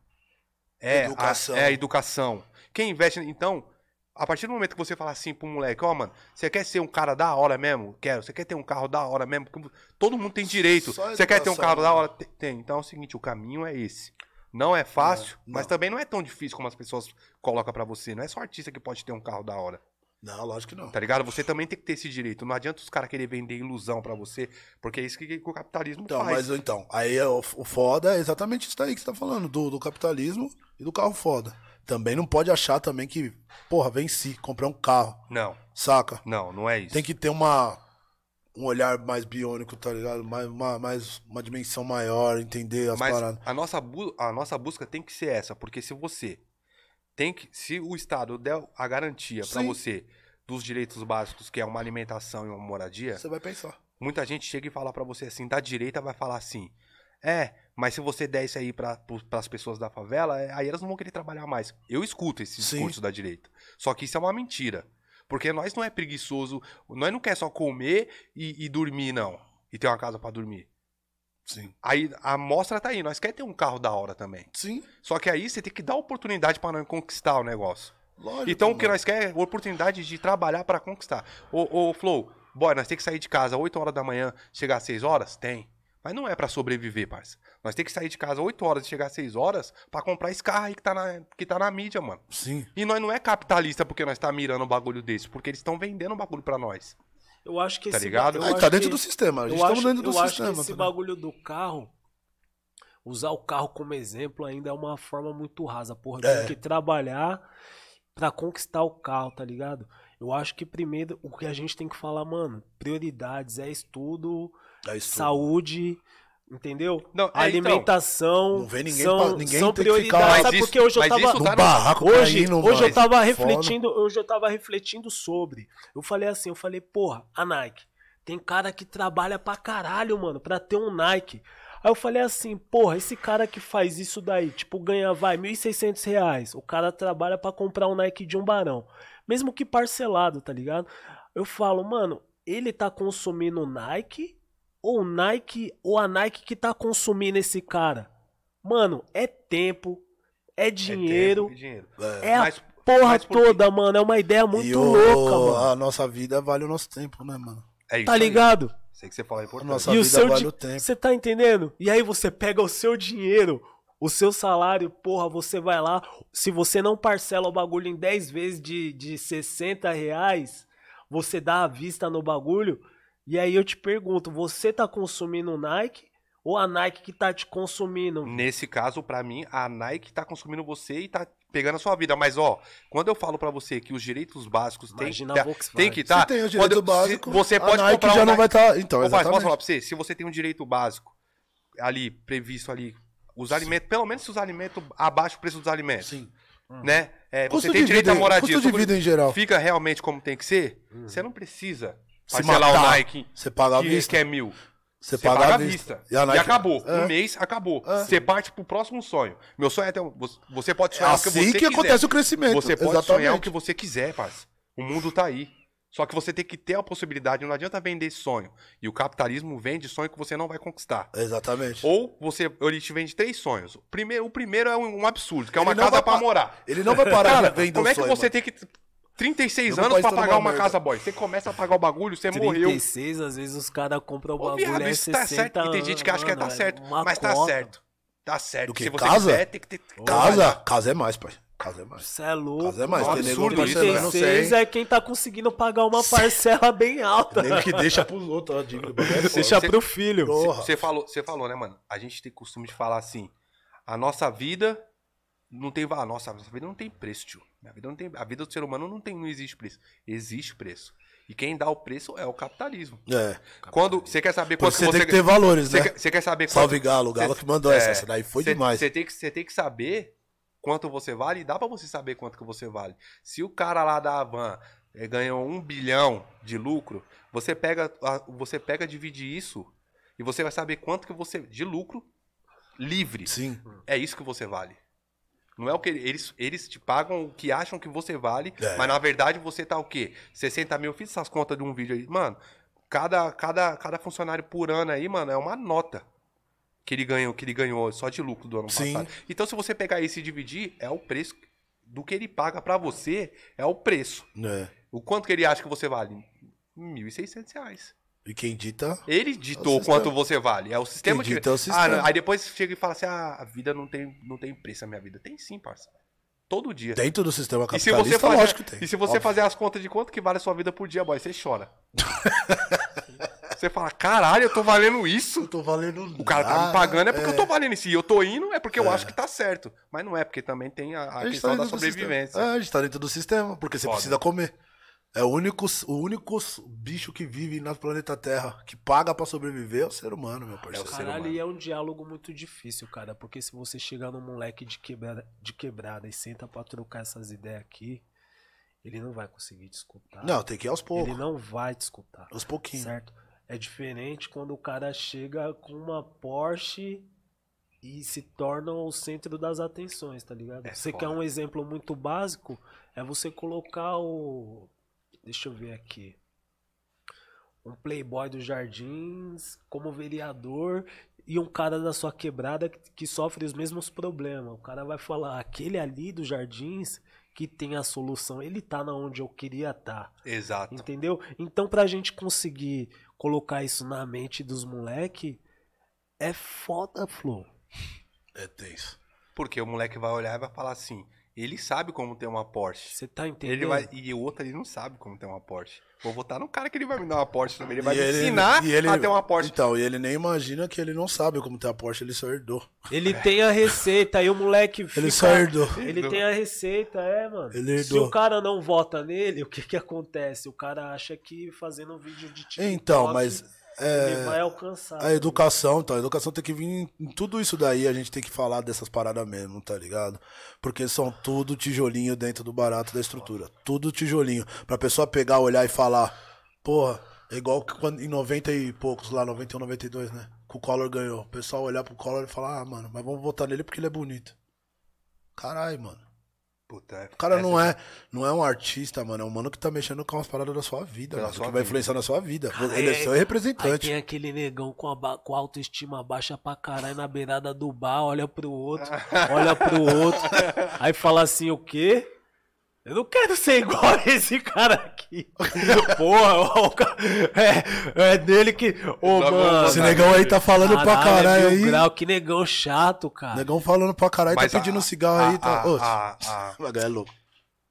É a- Educação. é a educação. Quem investe. Então, a partir do momento que você fala assim pro moleque, ó, mano, você quer ser um cara da hora mesmo? Quero. Você quer ter um carro da hora mesmo? Porque todo mundo tem direito. Você quer ter um carro da né? hora? Tem- Tem. Então é o seguinte, o caminho é esse. Não é fácil, Não, mas não. também não é tão difícil como as pessoas colocam pra você. Não é só artista que pode ter um carro da hora, Não, lógico que não. tá ligado? Você também tem que ter esse direito. Não adianta os caras querer vender ilusão pra você, porque é isso que, que o capitalismo Então, faz. mas então, aí é o, o foda é exatamente isso daí que você tá falando, do, do capitalismo e do carro foda. Também não pode achar também que, porra, venci, comprei um carro, Não, saca? não, não é isso. Tem que ter uma um olhar mais biônico, tá ligado? Mais uma, mais uma dimensão maior, entender as Mas paradas. a nossa, a nossa busca tem que ser essa, porque se você tem que. Se o Estado der a garantia pra Sim. você dos direitos básicos, que é uma alimentação e uma moradia, Você vai pensar. muita gente chega e fala pra você assim, da direita vai falar assim. É, mas se você der isso aí para as pessoas da favela, é, aí elas não vão querer trabalhar mais. Eu escuto esse Sim. discurso da direita. Só que isso é uma mentira. Porque nós não é preguiçoso, nós não quer só comer e, e dormir, não. E ter uma casa pra dormir. Sim. Aí a amostra tá aí, nós quer ter um carro da hora também. Sim, Só que aí você tem que dar oportunidade pra nós conquistar o negócio. lógico. Então o que nós quer é oportunidade de trabalhar pra conquistar. Ô, ô Flow, boy, nós tem que sair de casa 8 horas da manhã, chegar às 6 horas? Tem. Mas não é pra sobreviver, parça. Nós tem que sair de casa 8 horas e chegar às 6 horas pra comprar esse carro aí que tá na, que tá na mídia, mano. Sim. E nós não é capitalista porque nós tá mirando um bagulho desse, porque eles estão vendendo um bagulho pra nós. Eu acho que Tá esse ligado? ba- acho tá dentro que- do sistema. A gente eu tá acho, dentro do eu acho sistema. que esse tá bagulho do carro, usar o carro como exemplo ainda é uma forma muito rasa. Porra, É. tem que trabalhar pra conquistar o carro, tá ligado? Eu acho que primeiro o que a gente tem que falar, mano, prioridades é estudo, É saúde, entendeu? Não, é, então. Alimentação. Não vem ninguém são, pra- ninguém são tem que ficar- Sabe isso- porque hoje eu tava. isso tá barraco Hoje, caindo, hoje eu tava foda. refletindo, hoje eu tava refletindo sobre. Eu falei assim, eu falei, porra, a Nike. Tem cara que trabalha pra caralho, mano, pra ter um Nike. Aí eu falei assim, porra, esse cara que faz isso daí, tipo, ganha, vai, 1.600 reais. O cara trabalha pra comprar um Nike de um barão. Mesmo que parcelado, tá ligado? Eu falo, mano, ele tá consumindo Nike ou o Nike ou a Nike que tá consumindo esse cara? Mano, é tempo, é dinheiro, É tempo dinheiro. É. é, Mas- a porra toda, mano. É uma ideia muito E o- louca, mano. A nossa vida vale o nosso tempo, né, mano? É isso Tá aí. ligado? Sei que você fala é importante. Nossa e o vida seu vale di- o tempo. Você tá entendendo? E aí você pega o seu dinheiro, o seu salário, porra, você vai lá. Se você não parcela o bagulho em 10 vezes de, de 60 reais, você dá a vista no bagulho. E aí eu te pergunto, você tá consumindo Nike ou a Nike que tá te consumindo? Nesse caso, pra mim, a Nike tá consumindo você e tá pegando a sua vida. Mas, ó, quando eu falo pra você que os direitos básicos tem, tá- a tem que estar. Se tem o direito básico, você a pode Nike comprar já um não Nike- vai estar. Então, Ô, pai, exatamente. posso falar pra você? Se você tem um direito básico ali, previsto ali, os alimentos, pelo menos os alimentos abaixo do preço dos alimentos. Sim. Né? É, você tem direito vida, à moradia. custo de vida em geral. Fica realmente como tem que ser. Você não precisa Se parcelar o matar, Nike Você paga à que, vista. que é mil. Você paga paga à vista. vista. E a E, Nike- acabou. É. Um mês, acabou. É. Você parte pro próximo sonho. Meu sonho é um... Você pode É sonhar o que assim você que quiser. acontece o crescimento. Você pode exatamente. sonhar o que você quiser, parça. O mundo tá aí. Só que você tem que ter a possibilidade. Não adianta vender sonho. E o capitalismo vende sonho que você não vai conquistar. Exatamente. Ou você, ele te vende três sonhos. O primeiro, o primeiro é um, um absurdo, que é uma casa vai pra pa- morar. Ele não vai parar Cara, de vender como o é que sonho, você mano. tem que 36 Eu vou anos pra tá pagar uma merda. casa, boy? Você começa a pagar o bagulho, você morreu. 36, às vezes os caras compram o Ô, bagulho viado, é isso tá 60 certo. E tem gente que acha que anos, tá mano, certo. Mas tá cota. certo. Tá certo. Do que? Se você Casa? quiser, tem que ter. Casa? Casa é mais, pai. Casa é mais. Você é louco. Casa é mais. Um Tem absurdo isso, parcelando 36 100. é quem tá conseguindo pagar uma parcela bem alta. Nego que deixa pros outros, ó, dívida. é. Deixa pro filho. Porra. Você falou, você falou, né, mano? A gente tem costume de falar assim: a nossa vida não tem valor. Nossa, a nossa vida não tem preço, tio. Minha vida não tem, a vida do ser humano não tem, não existe preço. Existe preço. E quem dá o preço é o capitalismo. É. Quando você quer saber quanto você que tem que ter valores, você né? quer, você quer saber Salve quanto- Galo, o Galo você- que mandou essa. é, Essa daí foi você- demais. Você tem, que, você tem que saber quanto você vale e dá pra você saber quanto que você vale. Se o cara lá da Havan eh, ganhou um bilhão de lucro, você pega, a- você pega divide isso e você vai saber quanto que você de lucro livre. Sim. É isso que você vale. Não é o que eles, eles te pagam o que acham que você vale, É. mas na verdade você tá o quê? 60 mil. Eu fiz essas contas de um vídeo aí. Mano, cada, cada, cada funcionário por ano aí, mano, é uma nota que ele ganhou, que ele ganhou só de lucro do ano Sim. passado. Então, se você pegar isso e dividir, é o preço do que ele paga pra você, é o preço. É. O quanto que ele acha que você vale? 1.600 reais. E quem dita. Ele ditou É quanto você vale. É o sistema Quem que. dita é o Ah, sistema. não. aí depois chega e fala assim: ah, a vida não tem, não tem preço, a minha vida. Tem sim, parça. Todo dia. Dentro do sistema E se capitalista, você fazer, lógico que tem. E se você Óbvio. fazer as contas de quanto que vale a sua vida por dia, boy, você chora. você fala, caralho, eu tô valendo isso? Eu tô valendo O cara tá me pagando é porque é. eu tô valendo isso. E eu tô indo é porque eu acho que tá certo. Mas não é, porque também tem a, a A questão tá da sobrevivência. É, a gente tá dentro do sistema, porque você Foda. precisa comer. É o único, o único bicho que vive no planeta Terra, que paga pra sobreviver, é o ser humano, meu parceiro. ser Caralho, humano. e é um diálogo muito difícil, cara. Porque se você chegar num moleque de quebrada, de quebrada e senta pra trocar essas ideias aqui, ele não vai conseguir te escutar. Não, tem que ir aos poucos. Ele não vai te escutar. Aos pouquinhos. Certo? É diferente quando o cara chega com uma Porsche e se torna o centro das atenções, tá ligado? É você foda. quer um exemplo muito básico? É você colocar o. Deixa eu ver aqui. Um playboy dos jardins como vereador e um cara da sua quebrada que, sofre os mesmos problemas. O cara vai falar, aquele ali dos jardins que tem a solução, ele tá na onde eu queria estar. Exato. Entendeu? Então, pra gente conseguir colocar isso na mente dos moleque, é foda, Flo. É tenso. Porque o moleque vai olhar e vai falar assim: ele sabe como ter uma Porsche. Você tá entendendo? Ele vai, e o outro ele não sabe como ter uma Porsche. Vou votar no cara que ele vai me dar uma Porsche também. Ele vai E me ele- ensinar e ele- a ter uma Porsche. Então, e ele nem imagina que ele não sabe como ter a Porsche, ele só herdou. Ele tem a receita, aí o moleque fica... Ele só herdou. Ele tem a receita, é, mano. Ele Se herdou. o cara não vota nele, o que que acontece? O cara acha que fazendo um vídeo de TikTok, Então, mas ele é, vai alcançar. a educação, então, a educação tem que vir em, tudo isso daí, a gente tem que falar dessas paradas mesmo, tá ligado? Porque são tudo tijolinho dentro do barato da estrutura. Tudo tijolinho. Pra pessoa pegar, olhar e falar, porra, é igual que quando, em 90 e poucos, lá, 91, 92, né? Que o Collor ganhou. O pessoal olhar pro Collor e falar, ah, mano, mas vamos votar nele porque ele é bonito. Caralho, mano. Puta, é- O cara não é, não é um artista, mano. É um mano que tá mexendo com as paradas da sua vida, mano, sua que vai vida. influenciar na sua vida. Cara, ele é é- seu Aí representante. tem aquele negão com a, ba- com a autoestima baixa pra caralho na beirada do bar, olha pro outro, olha pro outro, aí fala assim, o quê? Eu não quero ser igual a esse cara aqui. Porra, o ca- é, é dele que. Ô, Logo, mano. Esse negão aí tá falando pra caralho é aí. grau, que negão chato, cara. Negão falando pra caralho, tá Mas a- pedindo cigarro a- aí. Tá... a- Ô, a- a- ganhar louco.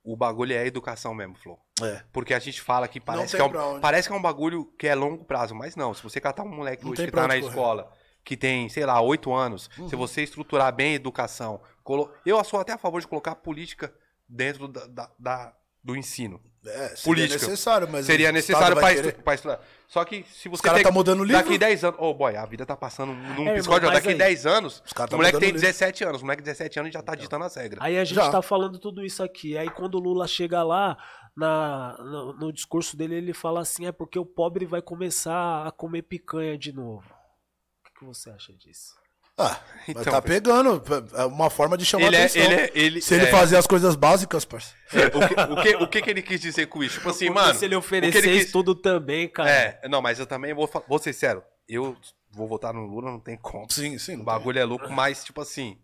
o bagulho é a educação mesmo, Flo. É. Porque a gente fala que parece, que é, um, parece que é um bagulho que é longo prazo, mas não. Se você catar um moleque Não hoje que tá na correr. escola, que tem, sei lá, oito anos, Uhum. se você estruturar bem a educação, Colo- Eu sou até a favor de colocar política dentro da, da- da- do ensino. É, seria Política. necessário, mas Seria necessário querer. estu estudar. Só que se você. caras tem- tá mudando o livro. Daqui 10 anos. Ô, boy, a vida tá passando num É, piscóide. irmão, Daqui aí- 10 anos, Os caras tá o moleque tem o livro. 17 anos. O moleque de 17 anos já tá ditando as regras. Aí a gente Já. tá falando tudo isso aqui. Aí quando o Lula chega lá, na, no, no discurso dele, ele fala assim: é porque o pobre vai começar a comer picanha de novo. O que, que você acha disso? Ah, mas Então, tá pegando. É uma forma de chamar Ele é- atenção. ele é- ele- Se ele é. fazer as coisas básicas, parceiro. É, o, que, o, que, o que que ele quis dizer com isso? Tipo assim, Porque mano. se ele o que oferecer quis- tudo também, cara. É, não, mas eu também vou, vou ser sério. Eu vou votar no Lula, não tem como. Sim, sim. O bagulho é louco, mas, tipo assim,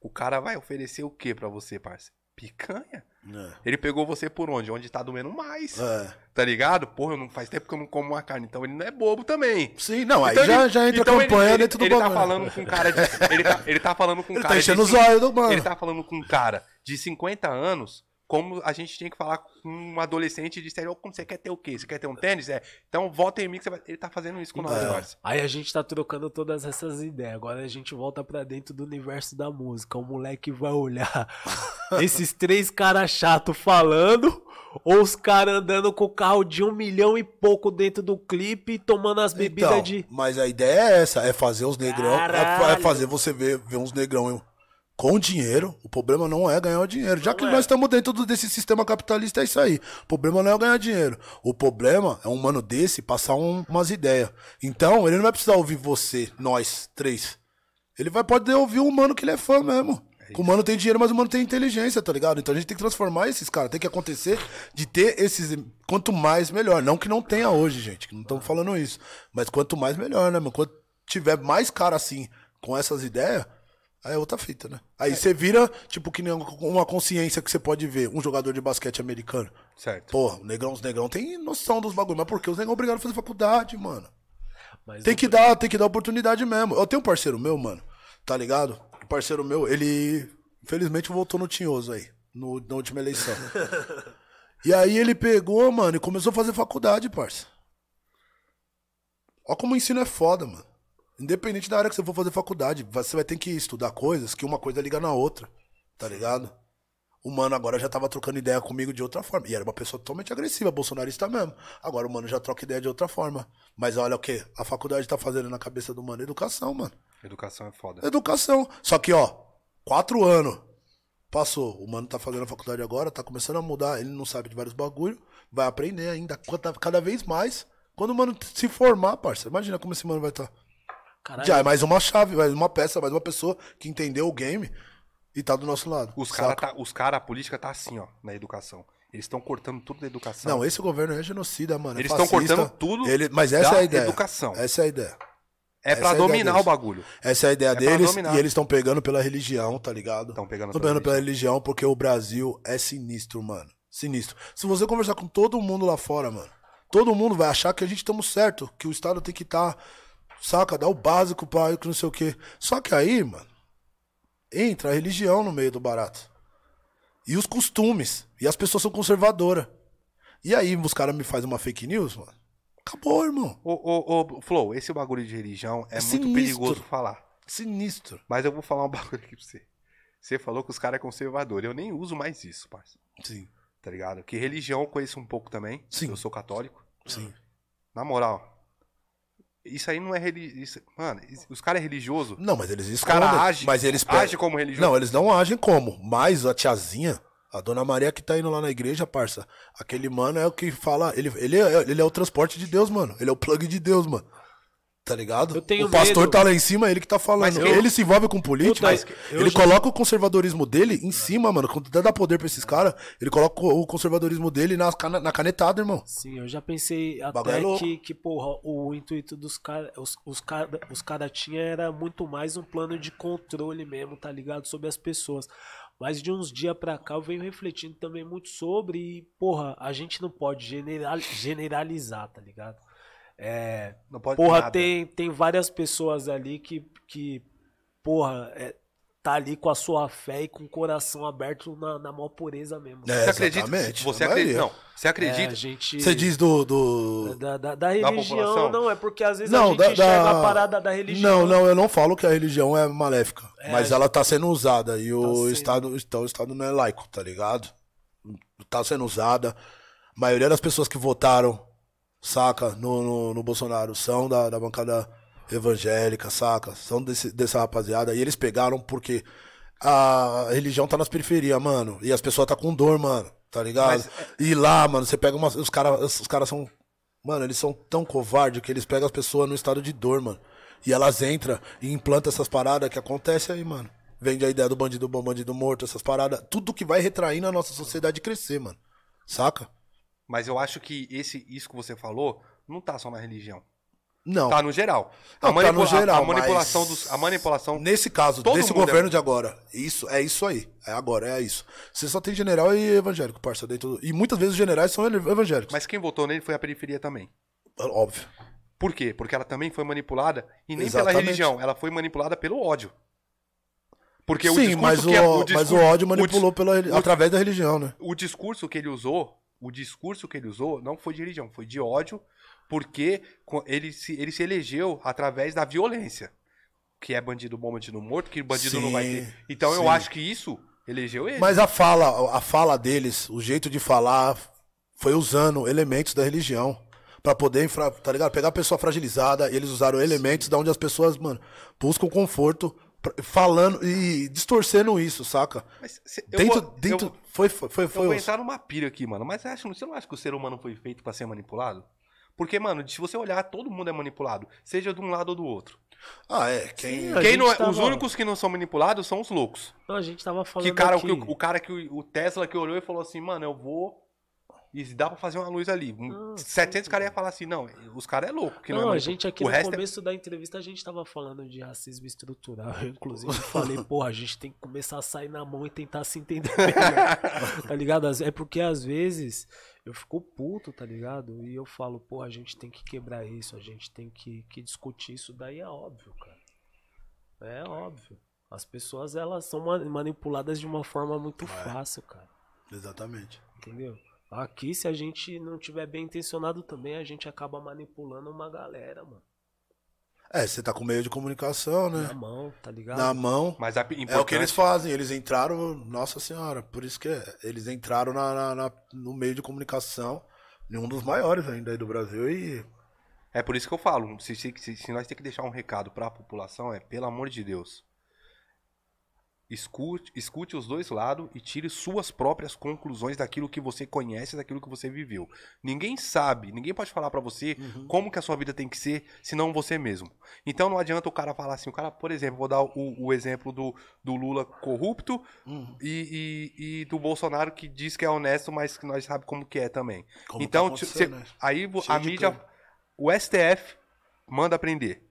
o cara vai oferecer o que pra você, parça? Picanha? É. Ele pegou você por onde? Onde tá doendo mais. É. Tá ligado? Porra, não faz tempo que eu não como uma carne, então ele não é bobo também. Sim, não, aí Então já, ele- já entra então campanha ele, dentro do ele tá falando com cara de. Ele tá, ele tá falando com Ele cara. tá enchendo de os olhos do mano. Ele tá falando com um cara de 50 anos, como a gente tinha que falar com um adolescente de sério, como você quer ter o quê? Você quer ter um tênis? É. Então vota em mim que você vai. Ele tá fazendo isso com nós, É. parça. Aí a gente tá trocando todas essas ideias. Agora a gente volta pra dentro do universo da música. O moleque vai olhar esses três caras chatos falando, ou os caras andando com o carro de um milhão e pouco dentro do clipe, tomando as bebidas Então, de. Mas a ideia é essa, é fazer os negrão, é, é fazer você ver, ver uns negrão com dinheiro. O problema não é ganhar o dinheiro. Já que é. nós estamos dentro desse sistema capitalista, é isso aí. O problema não é ganhar dinheiro. O problema é um mano desse passar um- umas ideias. Então, ele não vai precisar ouvir você, nós, três. Ele vai poder ouvir o mano que ele é fã mesmo. Que o mano tem dinheiro, mas o mano tem inteligência, tá ligado? Então a gente tem que transformar esses caras. Tem que acontecer de ter esses. Quanto mais, melhor. Não que não tenha hoje, gente. Que não estamos falando isso. Mas quanto mais, melhor, né, mano? Quanto tiver mais cara assim, com essas ideias, aí é outra fita, né? Aí você vira, tipo, que nem uma consciência que você pode ver. Um jogador de basquete americano. Certo. Porra, o negrão, os negrão tem noção dos bagulhos. Mas por que os negrão obrigaram a fazer faculdade, mano? Mas Tem que dar, tem que dar oportunidade mesmo. Eu tenho um parceiro meu, mano, tá ligado? Um parceiro meu, ele infelizmente voltou no Tinhoso aí, no, na última eleição. e aí ele pegou, mano, e começou a fazer faculdade, parça. Ó como o ensino é foda, mano. Independente da área que você for fazer faculdade, você vai ter que estudar coisas que uma coisa liga na outra, tá ligado? O mano agora já tava trocando ideia comigo de outra forma. E era uma pessoa totalmente agressiva, bolsonarista mesmo. Agora o mano já troca ideia de outra forma. Mas olha o que a faculdade tá fazendo na cabeça do mano. Educação, mano. Educação é foda. Educação. Só que, ó, quatro anos. Passou. O mano tá fazendo a faculdade agora, tá começando a mudar. Ele não sabe de vários bagulho. Vai aprender ainda cada, cada vez mais. Quando o mano se formar, parça, imagina como esse mano vai estar. Tá. Caralho, Já é mais uma chave, mais uma peça, mais uma pessoa que entendeu o game e tá do nosso lado. Os caras, tá, os cara, a política tá assim, ó, na educação. Eles estão cortando tudo da educação. Não, esse governo é genocida, mano. é Eles tão fascista. cortando tudo Ele, mas essa da é a ideia. educação. Essa é a ideia. é pra essa é dominar o bagulho. Essa é a ideia pra deles e eles estão pegando pela religião, tá ligado? Tão pegando Tão pela pegando pela religião porque o Brasil é sinistro, mano. Sinistro. Se você conversar com todo mundo lá fora, mano, todo mundo vai achar que a gente estamos certo, que o Estado tem que estar, saca, dar o básico pra que não sei o quê. Só que aí, mano, entra a religião no meio do barato. E os costumes. E as pessoas são conservadoras. E aí os caras me fazem uma fake news, mano. Acabou, irmão. Ô, ô, ô, Flow, esse bagulho de religião é, É muito perigoso falar. Sinistro. Mas eu vou falar um bagulho aqui pra você. Você falou que os caras é conservador. Eu nem uso mais isso, parça. Sim. Tá ligado? Que religião eu conheço um pouco também. Sim. Eu sou católico. Sim. Na moral. Isso aí não é religião. Mano, os caras é religioso. Não, mas eles Os escondem. agem. Mas eles agem como religioso. Não, eles não agem como. Mas a tiazinha, a dona Maria que tá indo lá na igreja, parça, aquele mano é o que fala. Ele, ele, é, ele é o transporte de Deus, mano. Ele é o plug de Deus, mano. Tá ligado? O pastor medo. tá lá em cima, ele que tá falando. Eu- ele se envolve com política, eu ele coloca o conservadorismo dele em cima, mano. Quando dá poder pra esses caras, ele coloca o conservadorismo dele na, na canetada, irmão. Sim, eu já pensei é até louco. que, que, porra, o intuito dos caras. Os, os caras os cara tinha era muito mais um plano de controle mesmo, tá ligado? Sobre as pessoas. Mas de uns dias pra cá eu venho refletindo também muito sobre e, porra, a gente não pode general, generalizar, tá ligado? É, Não pode porra, nada. tem, tem várias pessoas ali que, que porra, é, tá ali com a sua fé e com o coração aberto na, na maior pureza mesmo. É, Você acredita? Você acredita? Não, você É, acredita? a gente... Você diz do. do... Da, da, da religião, população? não, é porque às vezes Não, a gente da, enxerga da- a parada da religião. Não, não, eu não falo que a religião é maléfica. É, mas a ela tá sendo usada. E o sendo. Estado. Então, o Estado não é laico, tá ligado? Tá sendo usada. A maioria das pessoas que votaram, saca, no, no, no Bolsonaro são da, da bancada evangélica, saca? São desse, dessa rapaziada. E eles pegaram porque a religião tá nas periferias, mano. E as pessoas tá com dor, mano. Tá ligado? Mas, E lá, mano, você pega umas. Os caras os caras são. Mano, eles são tão covardes que eles pegam as pessoas no estado de dor, mano. E elas entram e implantam essas paradas que acontece aí, mano. Vende a ideia do bandido bom, bandido morto, essas paradas. Tudo que vai retraindo a nossa sociedade crescer, mano. Saca? Mas eu acho que esse, isso que você falou não tá só na religião. Não. Tá no geral. Não, a, tá manipula- no geral, a manipulação mas- dos. A manipulação. Nesse caso, desse é- governo de agora, isso é isso aí. É agora, é isso. Você só tem general e evangélico, parça, dentro do... E muitas vezes os generais são evangélicos. Mas quem votou nele foi a periferia também. Óbvio. Por quê? Porque ela também foi manipulada, e nem Exatamente. pela religião, ela foi manipulada pelo ódio. Porque o Sim, discurso mas o, que é, mas o discurso- ódio o manipulou dis- pela, o- através da religião, né? o discurso que ele usou, o discurso que ele usou não foi de religião, foi de ódio, porque ele se, ele se elegeu através da violência. Que é bandido bom, bandido morto, que bandido não vai Sim, ter. Então eu sim. acho que isso elegeu ele. Mas a fala, a fala deles, o jeito de falar, foi usando elementos da religião. Pra poder, tá ligado? Pegar a pessoa fragilizada, e eles usaram elementos da onde as pessoas, mano, buscam conforto, falando e distorcendo isso, saca? Mas eu Dentro, vou- dentro, eu- foi, foi, foi, Eu foi vou entrar numa pira aqui, mano. Mas acha, você não acha que o ser humano foi feito pra ser manipulado? Porque, mano, se você olhar, todo mundo é manipulado. Seja de um lado ou do outro. Ah, é, quem... A Quem não é- tava- Os únicos que não são manipulados são os loucos. Não, a gente tava falando Que cara, aqui... o, que- o cara que o, o Tesla que olhou e falou assim, mano, eu vou. E dá pra fazer uma luz ali. Ah, 700 sim, caras iam falar assim, não, os caras é louco. Que não, Não, é a gente aqui o no resto é- começo da entrevista a gente tava falando de racismo estrutural. Eu, inclusive, falei, porra, a gente tem que começar a sair na mão e tentar se entender melhor. tá ligado? É porque às vezes eu fico puto, tá ligado? E eu falo, pô, a gente tem que quebrar isso, a gente tem que, que discutir isso. Daí é óbvio, cara. É óbvio. As pessoas, elas são ma- manipuladas de uma forma muito fácil, cara. Exatamente. Entendeu? Aqui, se a gente não tiver bem intencionado também, a gente acaba manipulando uma galera, mano. É, você tá com meio de comunicação, né? Na mão, tá ligado? Na mão. Mas a É o que eles fazem, eles entraram, nossa senhora, por isso que é, eles entraram na, na- na- no meio de comunicação, em um dos maiores ainda aí do Brasil e É por isso que eu falo, se, se, se- se nós temos que deixar um recado pra população, é, pelo amor de Deus, escute, escute os dois lados e tire suas próprias conclusões daquilo que você conhece, daquilo que você viveu. Ninguém sabe, ninguém pode falar pra você como que a sua vida tem que ser, senão você mesmo. Então não adianta o cara falar assim, o cara, por exemplo, vou dar o, o exemplo do, do Lula corrupto e, e- e do Bolsonaro que diz que é honesto, mas que nós sabemos como que é também. Como tá então, acontecendo, cê- né? aí Cheio a mídia o STF manda prender.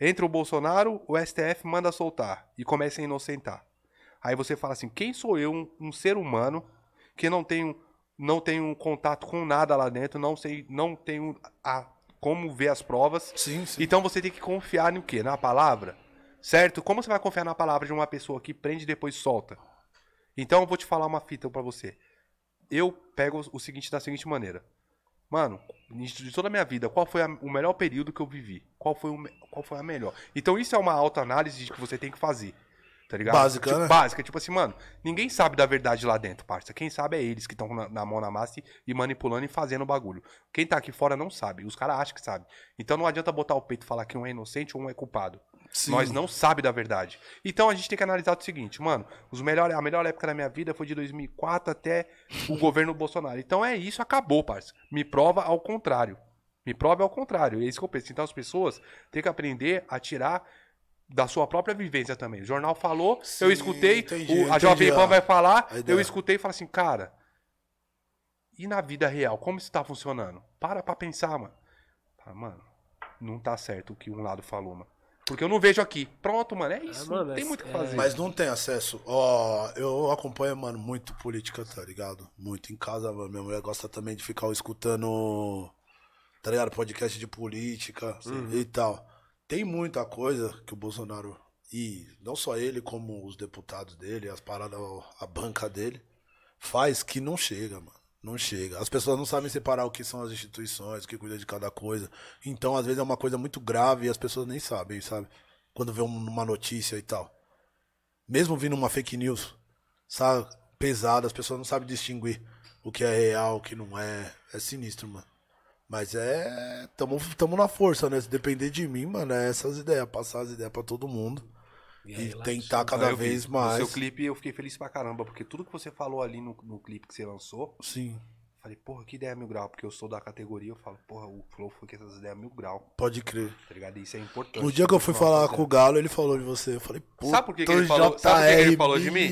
Entra o Bolsonaro, o STF manda soltar e começa a inocentar. Aí você fala assim: quem sou eu, um, um ser humano, que não tenho, não tenho contato com nada lá dentro, não sei, não tenho a, como ver as provas. sim, sim. Então você tem que confiar no quê? Na palavra? Certo? Como você vai confiar na palavra de uma pessoa que prende e depois solta? Então eu vou te falar uma fita pra você. Eu pego o seguinte da seguinte maneira. Mano, de toda a minha vida, qual foi a- o melhor período que eu vivi? Qual foi, o qual foi a melhor? Então isso é uma autoanálise que você tem que fazer. Tá ligado? Básica, Tipo, né? Básica. Tipo assim, mano, ninguém sabe da verdade lá dentro, parça. Quem sabe é eles que estão na, na mão na massa e, e manipulando e fazendo o bagulho. Quem tá aqui fora não sabe. Os caras acham que sabe. Então não adianta botar o peito e falar que um é inocente ou um é culpado. Sim. Nós não sabe da verdade. Então a gente tem que analisar o seguinte, mano, os melhores, a melhor época da minha vida foi de 2004 até o governo Bolsonaro. Então é isso, acabou, parça. Me prova ao contrário. Me prova ao contrário. É isso que eu penso. Então as pessoas têm que aprender a tirar da sua própria vivência também. O jornal falou, Sim, eu escutei, entendi, o- a entendi Jovem Pan vai falar, eu escutei e falei assim, cara, e na vida real, como isso tá funcionando? Para pra pensar, mano. Fala, Mano, não tá certo o que um lado falou, mano. Porque eu não vejo aqui. Pronto, mano, é isso. mano, não tem é- muito o que é- fazer. Mas não tem acesso. Ó, eu acompanho, mano, muito política, tá ligado? Muito em casa, mano. Minha mulher gosta também de ficar escutando, tá ligado? Podcast de política e tal. Tem muita coisa que o Bolsonaro e não só ele, como os deputados dele, as paradas, a banca dele, faz que não chega, mano. Não chega. As pessoas não sabem separar o que são as instituições, o que cuida de cada coisa. Então, às vezes, é uma coisa muito grave e as pessoas nem sabem, sabe? Quando vê um- uma notícia e tal. Mesmo vindo uma fake news, sabe? Pesada, as pessoas não sabem distinguir o que é real, o que não é. É sinistro, mano. Mas é. Tamo, tamo na força, né? Se depender de mim, mano, é essas ideias. Passar as ideias pra todo mundo. E E, tentar cada vi. vez No mais. seu clipe eu fiquei feliz pra caramba, porque tudo que você falou ali no, no clipe que você lançou, Sim, falei, porra, que ideia mil grau, porque eu sou da categoria, eu falo, porra, o Flow foi com essas ideias mil grau, pode crer. tá ligado? Isso é importante. No dia que eu fui falar com o Galo, ele falou de você. Eu falei, puta, Sabe por que, que ele falou? Sabe por que, que ele falou de mim?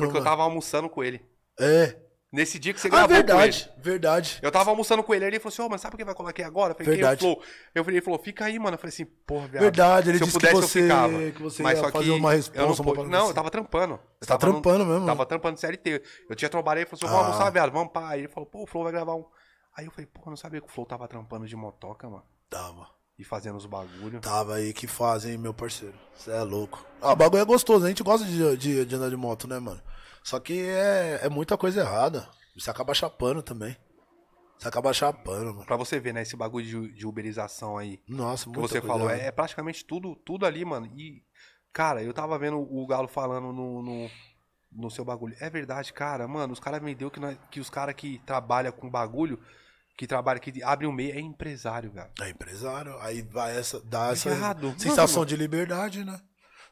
Porque eu tava almoçando com ele. É. Nesse dia que você Ah, gravou com verdade, ele. verdade. Eu tava almoçando com ele, ele falou assim, ô, mano, sabe quem vai colocar aqui agora? Eu falei, Verdade. quem o Flow? Eu falei, ele falou, fica aí, mano. Eu falei assim, porra, viado. Verdade, ele se eu disse que pudesse, você- eu ficava. que você Mas só que uma eu responsa, não, pude- não, assim. eu tava trampando. Eu Você tá tava no- trampando mesmo? Tava trampando CLT. Eu tinha trabalhado, ele falou assim, vamos Ah. almoçar, viado, vamos pá. Aí ele falou, pô, o Flow vai gravar um... Aí eu falei, pô, eu não sabia que o Flow tava trampando de motoca, mano. Tava. E fazendo os bagulho. Tava aí que fazem, meu parceiro. Você é louco. Ah, o bagulho é gostoso, a gente gosta de, de, de andar de moto, né, mano? Só que é, é muita coisa errada. Você acaba chapando também. Você acaba chapando, mano. Pra você ver, né, esse bagulho de, de uberização aí. Nossa, que muita você falou, errada. é, é praticamente tudo, tudo ali, mano. E, cara, eu tava vendo o Galo falando no, no, no seu bagulho. É verdade, cara, mano, os caras me deu que, nós- que os caras que trabalham com bagulho, que trabalham, que abrem o meio, é empresário, velho. É empresário, aí vai essa, dá essa Viado, sensação mano. de liberdade, né?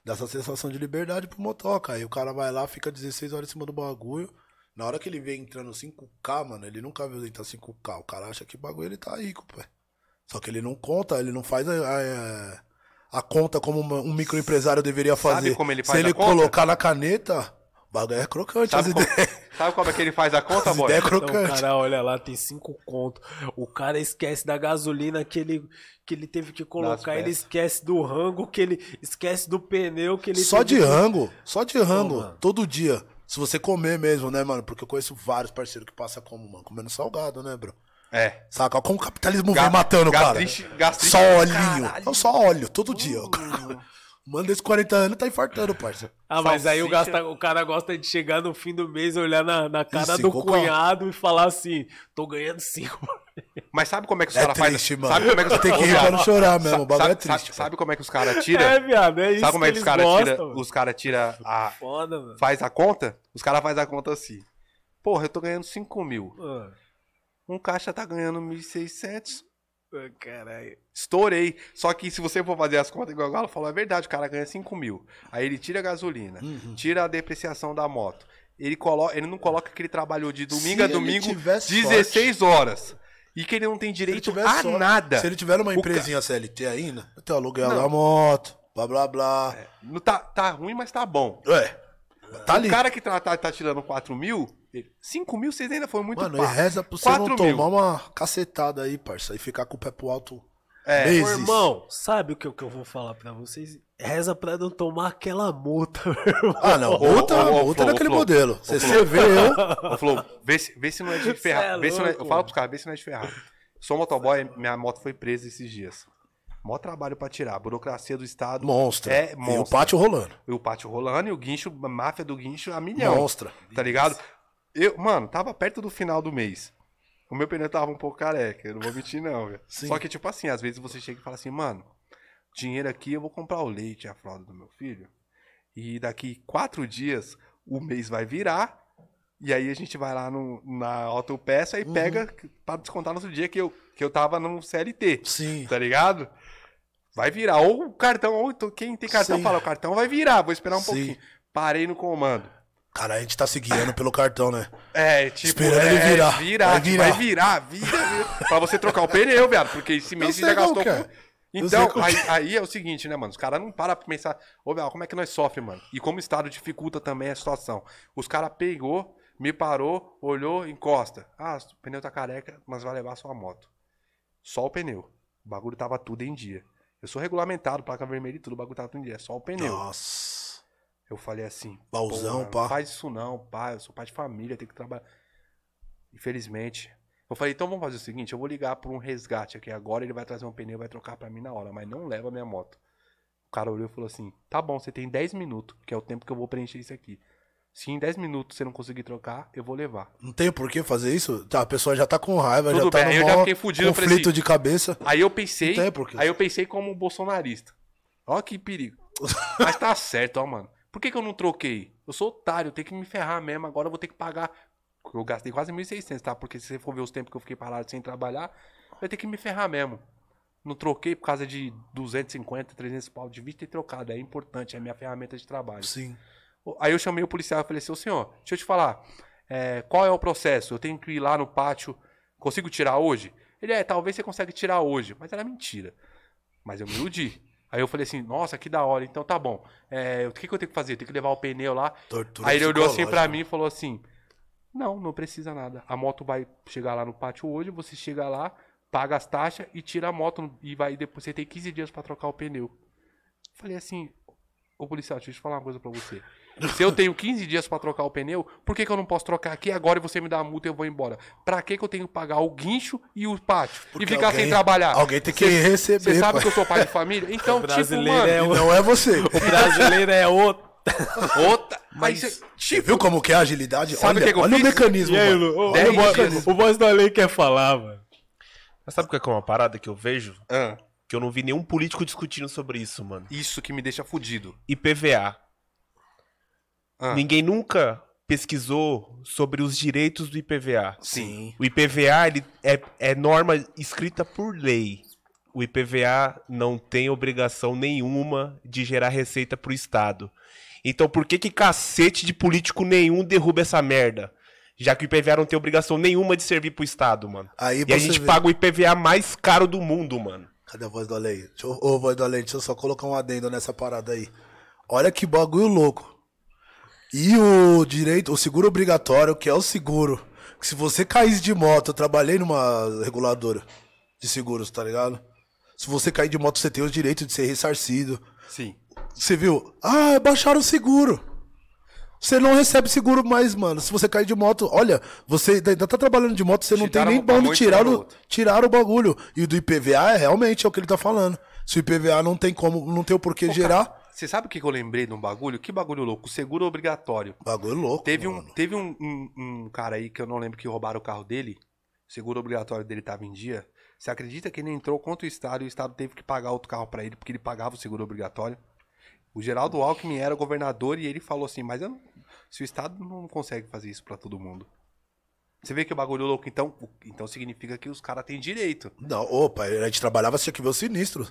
Dá essa sensação de liberdade pro motoca. Aí o cara vai lá, fica 16 horas em cima do bagulho. Na hora que ele vê entrando 5K, mano, ele nunca viu entrar 5K. O cara acha que o bagulho ele tá rico, pô. Só que ele não conta, ele não faz a, a, a conta como uma- um microempresário deveria Sabe fazer. como ele Se faz ele a conta? colocar na caneta, o bagulho é crocante, Sabe as como, ideias. Sabe como é que ele faz a conta, As boy? ideias Então, o cara olha lá, tem cinco conto. O cara esquece da gasolina que ele, que ele teve que colocar. Ele esquece do rango, que ele esquece do pneu que ele Só de que- rango, só de rango, todo dia. Se você comer mesmo, né, mano? Porque eu conheço vários parceiros que passam como, mano, comendo salgado, né, bro? É. Saca? Como o capitalismo Ga- vem matando, cara. Só olhinho. caralho. Não, só óleo, todo dia. O Mano desses 40 anos tá infartando, parça. Ah, mas aí o, Salsicha. gasta, o cara gosta de chegar no fim do mês, olhar na, na cara Ih, do cunhado e falar assim: tô ganhando cinco. Mas sabe como é que os É caras fazem? mano. Sabe como é que os Tem que rir pra não chorar mesmo. O bagulho sabe, é triste. Sabe, sabe como é que os caras tiram? É, viado, é isso. sabe como é que os caras tiram? Os caras tiram a. Foda, mano. Faz a conta? Os caras fazem a conta assim. Porra, eu tô ganhando 5 mil. Ah, Um caixa tá ganhando 1.600. Caralho. Estourei. Só que se você for fazer as contas, igual o Galo falou, é verdade, o cara ganha 5 mil. Aí ele tira a gasolina, Uhum. tira a depreciação da moto. Ele, coloca, ele não coloca que ele trabalhou de domingo Se a domingo tiver 16 horas. E que ele não tem direito a só- nada. Se ele tiver numa O ca- empresinha CLT ainda, tem o aluguel Não. da moto, blá blá blá. Não tá, tá ruim, mas tá bom. É. Tá ali. O cara que tá, tá, tá tirando 4 mil, ele- 5 mil vocês ainda foi muito Mano, pá. e reza pra você 4 não mil. tomar uma cacetada aí, parça, e ficar com o pé pro alto É. Ô, meses. irmão, sabe o que, eu- que eu vou falar pra vocês? Reza pra não tomar aquela multa, meu irmão. Ah, não, Ô, multa, ô, ô, multa é daquele modelo. Se você vê eu, Ô, Flo, vê se, vê se não é de ferrar. é vê se não é, eu falo pros caras, vê se não é de ferrar. Sou motoboy, minha moto foi presa esses dias. Mó trabalho pra tirar. A burocracia do Estado. monstra. É E o monstro. pátio rolando. E o pátio rolando e o guincho, a máfia do guincho a milhão. Monstra. Tá ligado? Eu, mano, tava perto do final do mês. O meu pneu tava um pouco careca, eu não vou mentir, não, velho. Só que, tipo assim, às vezes você chega e fala assim, mano, dinheiro aqui eu vou comprar o leite e a fralda do meu filho. E daqui quatro dias o mês vai virar. E aí a gente vai lá no, na autopeça e Uhum. pega pra descontar no outro dia que eu, que eu tava no CLT. Sim. Tá ligado? Vai virar. Ou o cartão, ou to- quem tem cartão Sim. fala, o cartão vai virar, vou esperar um Sim. pouquinho. Parei no comando. Cara, a gente tá se guiando pelo cartão, né? É, tipo, Esperando é, ele virar. virar, Vai tipo, virar. vai virar, vira, vira. pra você trocar o pneu, viado, porque esse mês você já gastou é. com... Eu Então, aí, que aí é o seguinte, né, mano? Os caras não param pra pensar, ô, velho, como é que nós sofremos, mano? E como o Estado dificulta também a situação. Os caras pegou, me parou, olhou, encosta. Ah, o pneu tá careca, mas vai levar sua moto. Só o pneu. O bagulho tava tudo em dia. Eu sou regulamentado, placa vermelha e tudo, o bagulho tava tudo em dia. É só o pneu. Nossa. Eu falei assim. Bauzão, "Pô, pá. Não faz isso não, pai. Eu sou pai de família, tenho que trabalhar. Infelizmente. Eu falei, então vamos fazer o seguinte: eu vou ligar por um resgate aqui agora. Ele vai trazer um pneu, vai trocar pra mim na hora, mas não leva a minha moto. O cara olhou e falou assim: tá bom, você tem 10 minutos, que é o tempo que eu vou preencher isso aqui. Se em 10 minutos você não conseguir trocar, eu vou levar. Não tem por que fazer isso? Tá, a pessoa já tá com raiva, Tudo já tá bem, no eu já maior fiquei fudido, conflito assim, de cabeça. Aí eu pensei. Aí eu pensei como um bolsonarista. Ó que perigo. Mas tá certo, ó, mano. Por que, que eu não troquei? Eu sou otário, eu tenho que me ferrar mesmo. Agora eu vou ter que pagar. Eu gastei quase 1.600, tá? Porque se você for ver os tempos que eu fiquei parado sem trabalhar, vai ter que me ferrar mesmo. Não troquei por causa de 250, 300 pau. Devia ter trocado. É importante, é minha ferramenta de trabalho. Sim. Aí eu chamei o policial e falei assim, ô senhor, deixa eu te falar, é, qual é o processo? Eu tenho que ir lá no pátio, consigo tirar hoje? Ele, é, talvez você consiga tirar hoje. Mas era mentira. Mas eu me iludi. Aí eu falei assim, nossa, que da hora, então tá bom. É, o que, que eu tenho que fazer? Eu tenho que levar o pneu lá. Tortura Aí ele olhou assim pra mim e falou assim, não, não precisa nada. A moto vai chegar lá no pátio hoje, você chega lá, paga as taxas e tira a moto e vai depois você tem 15 dias pra trocar o pneu. Falei assim, ô policial, deixa eu te falar uma coisa pra você. Se eu tenho 15 dias pra trocar o pneu, por que, que eu não posso trocar aqui agora e você me dá a multa e eu vou embora? Pra que, que eu tenho que pagar o guincho e o pátio? Porque e ficar sem alguém- trabalhar? alguém tem que Cê- receber, Você sabe que eu sou pai de família? Então, O tipo, brasileiro mano, é E não é você. O brasileiro é outro. outra. Mas, Você tipo, viu como que é a agilidade? Sabe olha o que que eu olha o mecanismo, E aí, mano. Lu? O, Dez o, o voz da lei quer falar, mano. Mas sabe o que é que é uma parada que eu vejo? ah, Que eu não vi nenhum político discutindo sobre isso, mano. isso que me deixa fudido. IPVA. Ah, Ninguém nunca pesquisou sobre os direitos do IPVA. Sim. O IPVA ele é, é norma escrita por lei. O IPVA não tem obrigação nenhuma de gerar receita pro Estado. Então por que que cacete de político nenhum derruba essa merda? Já que o IPVA não tem obrigação nenhuma de servir pro Estado, mano. Aí E a gente vê. paga o IPVA mais caro do mundo, mano. Cadê a voz do além? Ô, voz do além, deixa eu só colocar um adendo nessa parada aí. Olha que bagulho louco. E o direito, o seguro obrigatório, que é o seguro. Que se você cair de moto, eu trabalhei numa reguladora de seguros, tá ligado? Se você cair de moto, você tem o direito de ser ressarcido. sim. Você viu? Ah, baixaram o seguro. Você não recebe seguro mais, mano. Se você cair de moto, olha, você ainda tá trabalhando de moto, você não tem nem uma pra onde mão e tirar o, tirar o bagulho. E o do IPVA é realmente é o que ele tá falando. Se o IPVA não tem como, não tem o porquê gerar, Você sabe o que que eu lembrei de um bagulho? Que bagulho louco? Seguro obrigatório. bagulho louco. Teve, um, mano. teve um, um, um cara aí que eu não lembro que roubaram o carro dele. O seguro obrigatório dele tava em dia. Você acredita que ele entrou contra o Estado e o Estado teve que pagar outro carro pra ele porque ele pagava o seguro obrigatório? O Geraldo Alckmin era governador e ele falou assim: Mas eu se o Estado não consegue fazer isso pra todo mundo. Você vê que o bagulho louco, então, então significa que os caras têm direito. Não, opa, a gente trabalhava, você tinha que ver o sinistro.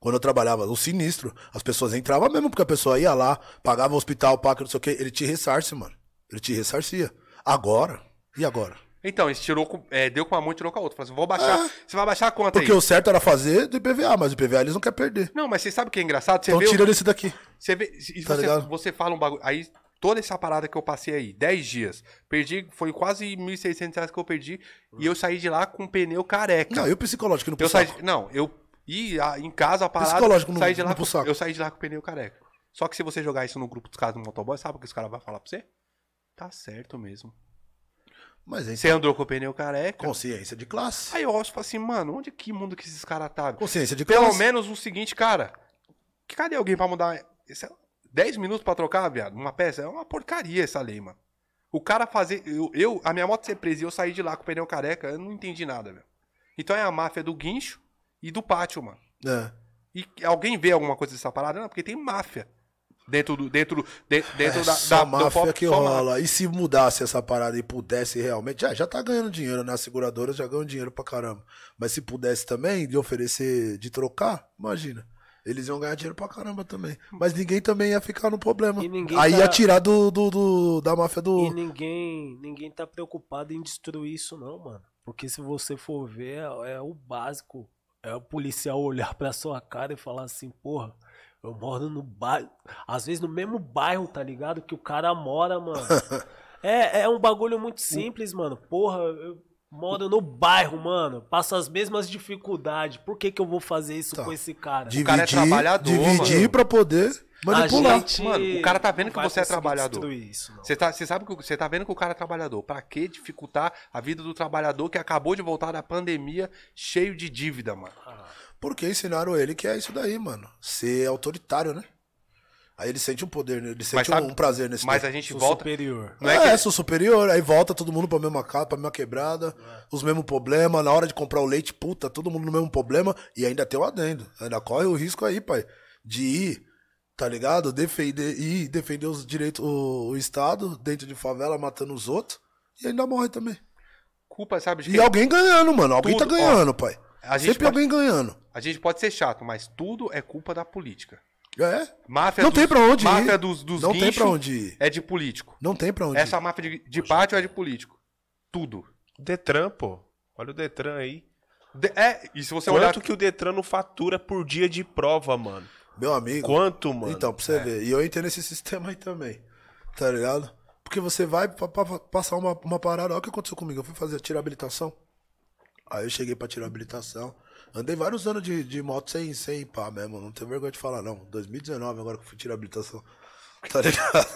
Quando eu trabalhava, o sinistro, as pessoas entravam mesmo, porque a pessoa ia lá, pagava o hospital, paga, não sei o que, ele te ressarce, mano. Ele te ressarcia. Agora, e agora? Então, ele tirou com- é, deu com uma mão e tirou com a outra. Falou assim: vou baixar. Você vai baixar a conta Porque aí. o certo era fazer do IPVA, mas o IPVA eles não querem perder. Não, mas você sabe o que é engraçado? Você Então vê. o- tira desse daqui. Você vê, Tá você, ligado? você fala um bagulho. Aí, toda essa parada que eu passei aí, 10 dias, perdi, foi quase 1.600 reais que eu perdi, e eu saí de lá com um pneu careca. Não, e o psicológico no eu saí, de- não, eu ia em casa a parada, Psicológico saí de lá com, eu saí de lá com o pneu careca. Só que se você jogar isso no grupo dos caras do motoboy, sabe o que os caras vão falar pra você? Tá certo mesmo. Mas aí Você andou com o pneu careca. consciência de classe. Aí eu olho e falo assim, mano, onde que mundo que esses caras tá? Consciência de Pelo classe. menos o seguinte, cara. que- Cadê alguém pra mudar? Esse é 10 minutos pra trocar, viado? Uma peça? É uma porcaria essa lei, mano. O cara fazer. Eu, eu- a minha moto ser presa e eu sair de lá com o pneu careca, eu não entendi nada, velho. Então é a máfia do guincho e do pátio, mano. É. E alguém vê alguma coisa dessa parada? Não, porque tem máfia. Dentro do. Dentro, do- de- dentro é da, só da, do máfia pop- que só rola. máfia. E se mudasse essa parada e pudesse realmente. Já, já tá ganhando dinheiro, né? As seguradoras já ganham dinheiro pra caramba. Mas se pudesse também de oferecer, de trocar, imagina. Eles iam ganhar dinheiro pra caramba também. Mas ninguém também ia ficar no problema. E ninguém Aí tá- ia tirar do, do, do- da máfia E do. ninguém, ninguém tá preocupado em destruir isso, não, mano. Porque se você for ver, é o básico. É o policial olhar pra sua cara e falar assim, porra, eu moro no bairro. Às vezes no mesmo bairro, tá ligado? Que o cara mora, mano. É, é um bagulho muito simples, mano. Porra, eu moro no bairro, mano. Passo as mesmas dificuldades. Por que, que eu vou fazer isso Tá. com esse cara? Dividir, cara é trabalhador, dividir mano. pra poder. Manipular. Gente Mano, o cara tá vendo que você é trabalhador. Isso. Você tá, você sabe que você tá vendo que o cara é trabalhador. Pra que dificultar a vida do trabalhador que acabou de voltar da pandemia cheio de dívida, mano? Porque ensinaram ele que é isso daí, mano. Ser autoritário, né? Aí ele sente um poder, né? ele sente sabe- um, prazer nesse Mas daí. a gente Sou volta. superior. Não é, é que- sou superior, aí volta todo mundo pra mesma casa, pra mesma quebrada, os mesmos problemas, na hora de comprar o leite, puta, todo mundo no mesmo problema, e ainda tem o adendo. Ainda corre o risco aí, pai, de ir, tá ligado? Defender, ir defender os direitos, o, o Estado, dentro de favela, matando os outros, e ainda morre também. Culpa, sabe de E alguém ganhando, mano, alguém Tudo, tá ganhando, pai. a gente Sempre pode- alguém ganhando. A gente pode ser chato, mas tudo é culpa da política. É, Máfia Não dos, tem pra onde máfia ir. dos, dos Não tem pra onde ir. É de político. não tem pra onde Essa ir. máfia de, de pátio é de político. Tudo. Detran, pô. Olha o Detran aí. De- é, e se você Quanto olhar. que o Detran não fatura por dia de prova, mano? Meu amigo. Quanto, mano? Então, pra você ver. E eu entrei nesse sistema aí também. Tá ligado? Porque você vai pra, pra- passar uma, uma parada. Olha o que aconteceu comigo. Eu fui fazer tirar habilitação. Aí eu cheguei pra tirar habilitação. Andei vários anos de, de moto sem, sem pá mesmo. Não tenho vergonha de falar, não. 2019 agora que eu fui tirar habilitação. Tá ligado?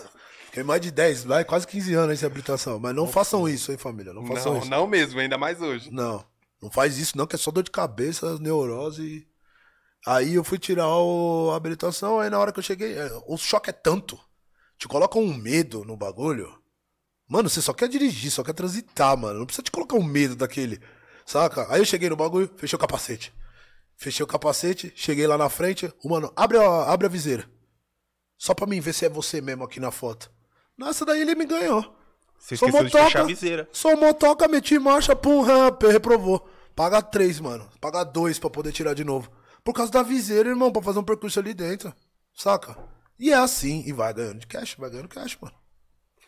Fiquei mais de 10, vai quase 15 anos sem habilitação. Mas não façam isso, hein, família? Não façam Não, isso. não mesmo, ainda mais hoje. Não, não faz isso não, que é só dor de cabeça, neurose. Aí eu fui tirar o- a habilitação, aí na hora que eu cheguei, é, o choque é tanto, te coloca um medo no bagulho. Mano, você só quer dirigir, só quer transitar, mano. Não precisa te colocar um medo daquele, saca? Aí eu cheguei no bagulho, fechei o capacete. Fechei o capacete, cheguei lá na frente, o mano, abre a, abre a viseira. Só pra mim ver se é você mesmo aqui na foto. Nossa, daí ele me ganhou. Você Sou motoca. fechar a viseira. Sou motoca, meti marcha, pum, reprovou. Paga três, mano. Paga dois pra poder tirar de novo. Por causa da viseira, irmão, pra fazer um percurso ali dentro. Saca? E é assim. E vai ganhando de cash, vai ganhando cash, mano.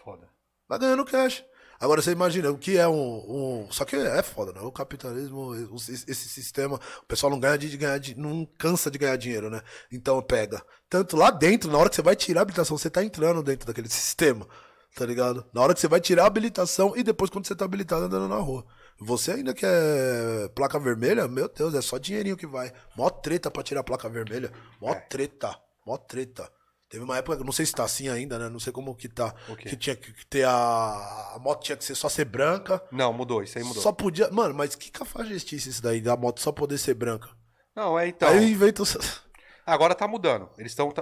Foda. Vai ganhando cash. Agora você imagina o que é um. um- só que é foda, né? O capitalismo, esse, esse sistema, o pessoal não ganha de, de ganhar, de, não cansa de ganhar dinheiro, né? Então pega. Tanto lá dentro, na hora que você vai tirar a habilitação, você tá entrando dentro daquele sistema, tá ligado? Na hora que você vai tirar a habilitação e depois quando você tá habilitado andando na rua. Você ainda quer placa vermelha? Meu Deus, é só dinheirinho que vai. Mó treta pra tirar a placa vermelha. Mó treta. Mó treta. Teve uma época, não sei se tá assim ainda, né? Não sei como que tá. O quê? Que tinha que ter a. A moto tinha que ser só ser branca. Não, mudou, isso aí mudou. Só podia. Mano, mas que cafajestice isso daí, da moto só poder ser branca? Não, é então. Aí inventa. Agora tá mudando. Eles estão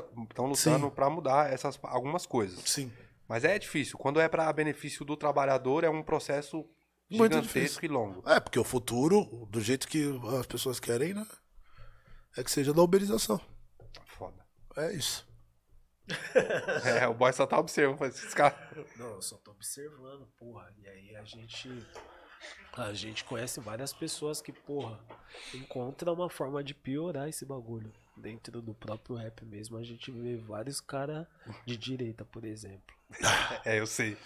lutando pra mudar essas algumas coisas. Sim. Mas é difícil. Quando é pra benefício do trabalhador, é um processo Muito gigantesco difícil. e longo. É, porque o futuro, do jeito que as pessoas querem, né? É que seja da uberização. Foda. É isso. É, o boy só tá observando. faz Esses caras. Não, eu só tô observando, porra. E aí a gente. A gente conhece várias pessoas que, porra, encontram uma forma de piorar esse bagulho. Dentro do próprio rap mesmo, a gente vê vários caras de direita, por exemplo. É, eu sei.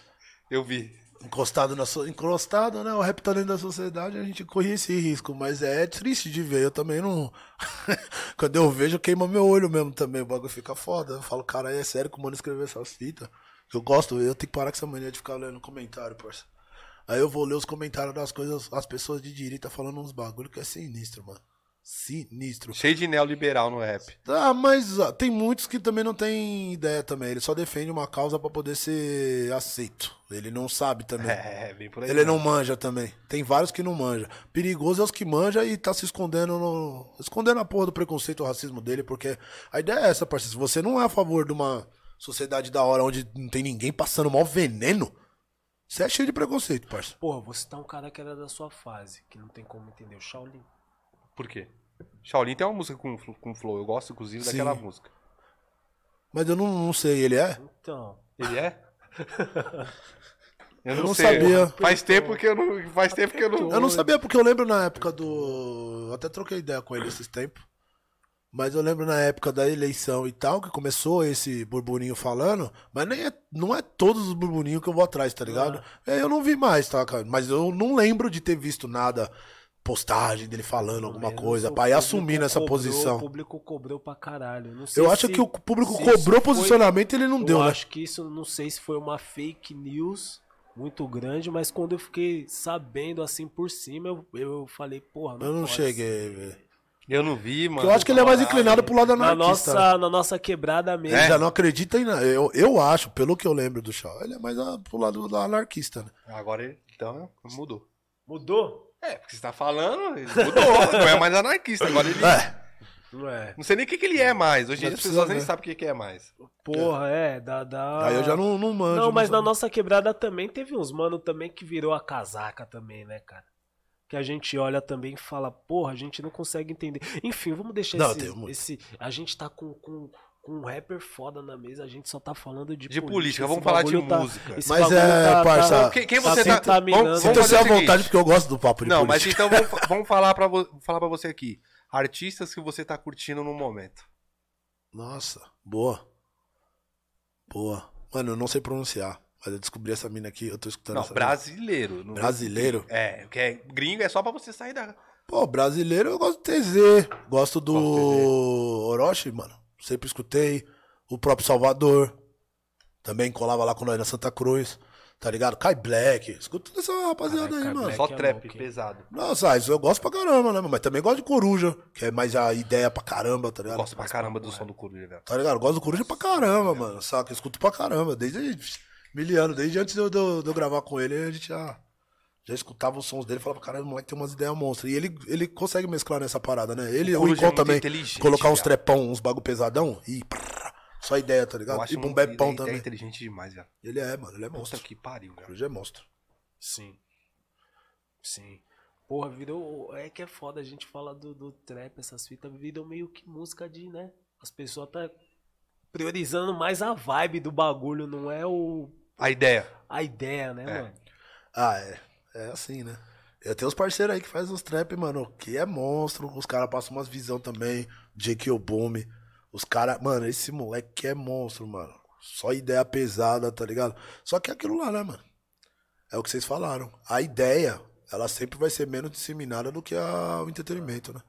Eu vi. Encostado na so... encostado, né? O rap dentro da sociedade, a gente corre esse risco, mas é triste de ver. Eu também não. Quando eu vejo, queima meu olho mesmo também. O bagulho fica foda. Eu falo, cara, é sério que o mano escreveu essas fitas. Eu gosto, eu tenho que parar com essa mania de ficar lendo comentário, parça. Aí eu vou ler os comentários das coisas, as pessoas de direita falando uns bagulho que é sinistro, mano. Sinistro. Cheio de neoliberal no rap. Ah, mas ah, tem muitos que também não tem ideia também. Ele só defende uma causa pra poder ser aceito. Ele não sabe também. É, bem por aí. Ele não manja também. Tem vários que não manja. Perigoso é os que manja e tá se escondendo no. Escondendo a porra do preconceito, o racismo dele, porque a ideia é essa, parceiro. Se você não é a favor de uma sociedade da hora onde não tem ninguém passando mal veneno, você é cheio de preconceito, parceiro. Porra, vou citar um cara que era da sua fase, que não tem como entender, o Shaolin. Por quê? Shaolin tem uma música com, com flow. Eu gosto, inclusive, Sim. daquela música. Mas eu não, não sei, ele é? Então, Ele é? Eu Eu não, não sei. sabia. Faz tempo que eu não. Faz tempo que eu não. Eu não sabia porque eu lembro na época do. Eu até troquei ideia com ele esses tempos. Mas eu lembro na época da eleição e tal, que começou esse burburinho falando, mas nem é, não é todos os burburinhos que eu vou atrás, tá ligado? É, Eu não vi mais, tá, cara? Mas eu não lembro de ter visto nada, postagem dele falando alguma menos coisa, o pra ir assumir nessa cobrou, O posição. público cobrou pra caralho. Não sei Eu acho se- que o público cobrou isso foi- posicionamento e ele não eu deu, né? acho que isso, não sei se foi uma fake news muito grande, mas quando eu fiquei sabendo assim por cima, eu, eu falei, porra, não Eu não cheguei, velho. Eu não vi, mano. eu acho que ele é mais inclinado pro lado Na anarquista. nossa, na nossa quebrada mesmo. Ele já não acredita em nada. Eu, eu acho, pelo que eu lembro do Shaw, ele é mais a, pro lado do anarquista, né? Agora ele, então, mudou. Mudou? É, porque você tá falando, ele mudou. não é mais anarquista. Agora ele. É, Não é. Não sei nem o que, que ele é mais. Hoje em dia as pessoas nem ver. sabem o que, que é mais. Porra, é, dá, dá. aí eu já não, não manjo. Não, mas na sabe. nossa quebrada também teve uns mano também que virou a casaca também, né, cara? Que a gente olha também e fala, porra, a gente não consegue entender. Enfim, vamos deixar Não, esse, tem muito. esse. A gente tá com, com um rapper foda na mesa, a gente só tá falando de, De política, vamos Esse falar de tá- música. Mas é, parça, Quem, quem tá você tá. contaminando. Vamos, vamos à vontade, porque eu gosto do papo de Não, mas política. então vamos, vamos falar pra, falar pra você aqui. Artistas que você tá curtindo no momento. Nossa, boa. Boa. Mano, eu não sei pronunciar, mas eu descobri essa mina aqui, eu tô escutando Não, essa brasileiro. Não- Brasileiro? É, que é gringo é só pra você sair da. Pô, brasileiro eu gosto do TZ, gosto do Gosto Orochi, mano. Sempre escutei. O próprio Salvador. Também colava lá com nós na Santa Cruz. Tá ligado? Kai Black. Escuta toda essa rapaziada Caralho, aí, Kai mano. Black. Só é trap louco, pesado. Nossa, isso eu gosto pra caramba, né? Mas também gosto de Coruja, que é mais a ideia pra caramba, tá ligado? gosto pra caramba do som do Coruja, velho. Tá ligado? Eu gosto do Coruja pra caramba, mano. Saca? Eu escuto pra caramba. Desde mil anos, desde antes de eu, de eu- de eu gravar com ele, a gente já, já escutava os sons dele e falava, caralho, o moleque tem umas ideias monstras. E ele, ele consegue mesclar nessa parada, né? Ele, O é Icon muito também, inteligente, colocar uns trepão, uns bagulho pesadão e prrr, só ideia, tá ligado? E bumbepão é- também. Ele é inteligente demais, velho. Ele é, mano, ele é Puta monstro. que pariu, velho. Coruja é monstro. Sim. Sim. Porra, virou. É que é foda a gente fala do, do trap, essas fitas, viram meio que música de, né? As pessoas tá priorizando mais a vibe do bagulho, não é o. A ideia. a ideia, né, É. mano? Ah, é. É assim, né? Eu tenho os parceiros aí que faz os trap, mano, que é monstro. Os caras passam umas visão também. J.K. Boom. Os caras, mano, esse moleque que é monstro, mano. Só ideia pesada, tá ligado? Só que é aquilo lá, né, mano? É o que vocês falaram. A ideia, ela sempre vai ser menos disseminada do que a- o entretenimento, né?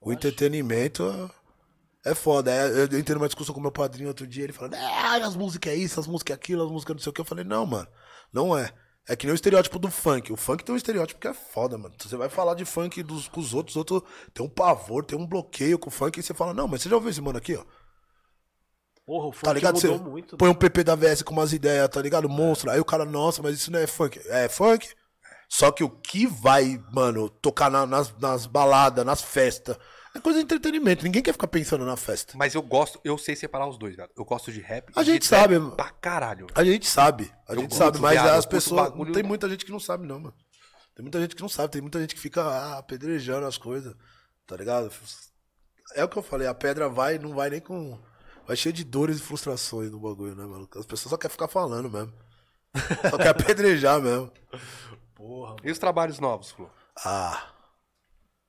O entretenimento é foda. É, eu eu entrei numa discussão com meu padrinho outro dia, ele falando, ah, as músicas é isso, as músicas é aquilo, as músicas não sei o que. Eu falei, não, mano, não é. É que nem o estereótipo do funk. O funk tem um estereótipo que é foda, mano. Você vai falar de funk dos, com os outros, os outros tem um pavor, tem um bloqueio com o funk, e você fala, não, mas você já ouviu esse mano aqui, ó? Porra, o funk Tá ligado? Você mudou muito. põe um PP da VS com umas ideias, tá ligado? Monstro. Aí o cara, nossa, mas isso não é funk. É funk. Só que o que vai, mano, tocar na- nas, nas baladas, nas festas, é coisa de entretenimento. Ninguém quer ficar pensando na festa. Mas eu gosto, eu sei separar os dois, velho. Eu gosto de rap. A gente sabe, mano. Pra caralho. A gente sabe, a Eu gente sabe, mas viado, as pessoas. bagulho- Tem muita gente que não sabe, não, mano. Tem muita gente que não sabe, tem muita gente que fica ah, apedrejando as coisas, tá ligado? É o que eu falei, a pedra vai, não vai nem com. Vai cheio de dores e frustrações no bagulho, né, mano? As pessoas só querem ficar falando mesmo. Só quer apedrejar mesmo. Porra. E os trabalhos novos, Flu? Ah.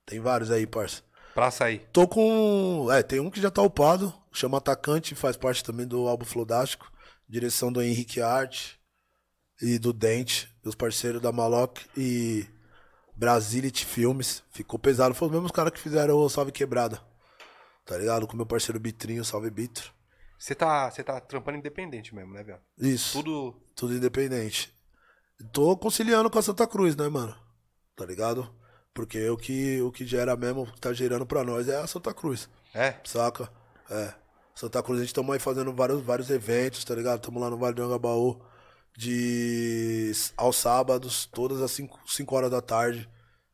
Tem vários aí, parça. Pra sair. Tô com. É, tem um que já tá upado, chama Atacante, faz parte também do álbum Flodástico. Direção do Henrique Arte e do Dente, dos parceiros da Maloc e Brasility Filmes. Ficou pesado, foi os mesmos caras que fizeram o Salve Quebrada. Tá ligado? Com meu parceiro Bitrinho, Salve Bitro. Você tá, você tá trampando independente mesmo, né, velho? Isso. Tudo. Tudo independente. Tô conciliando com a Santa Cruz, né, mano? Tá ligado? Porque o que, o que gera mesmo, o que tá gerando pra nós é a Santa Cruz. É? Saca? É. Santa Cruz, a gente tamo aí fazendo vários, vários eventos, tá ligado? Tamo lá no Vale do Angabaú de aos sábados, todas às 5 horas da tarde,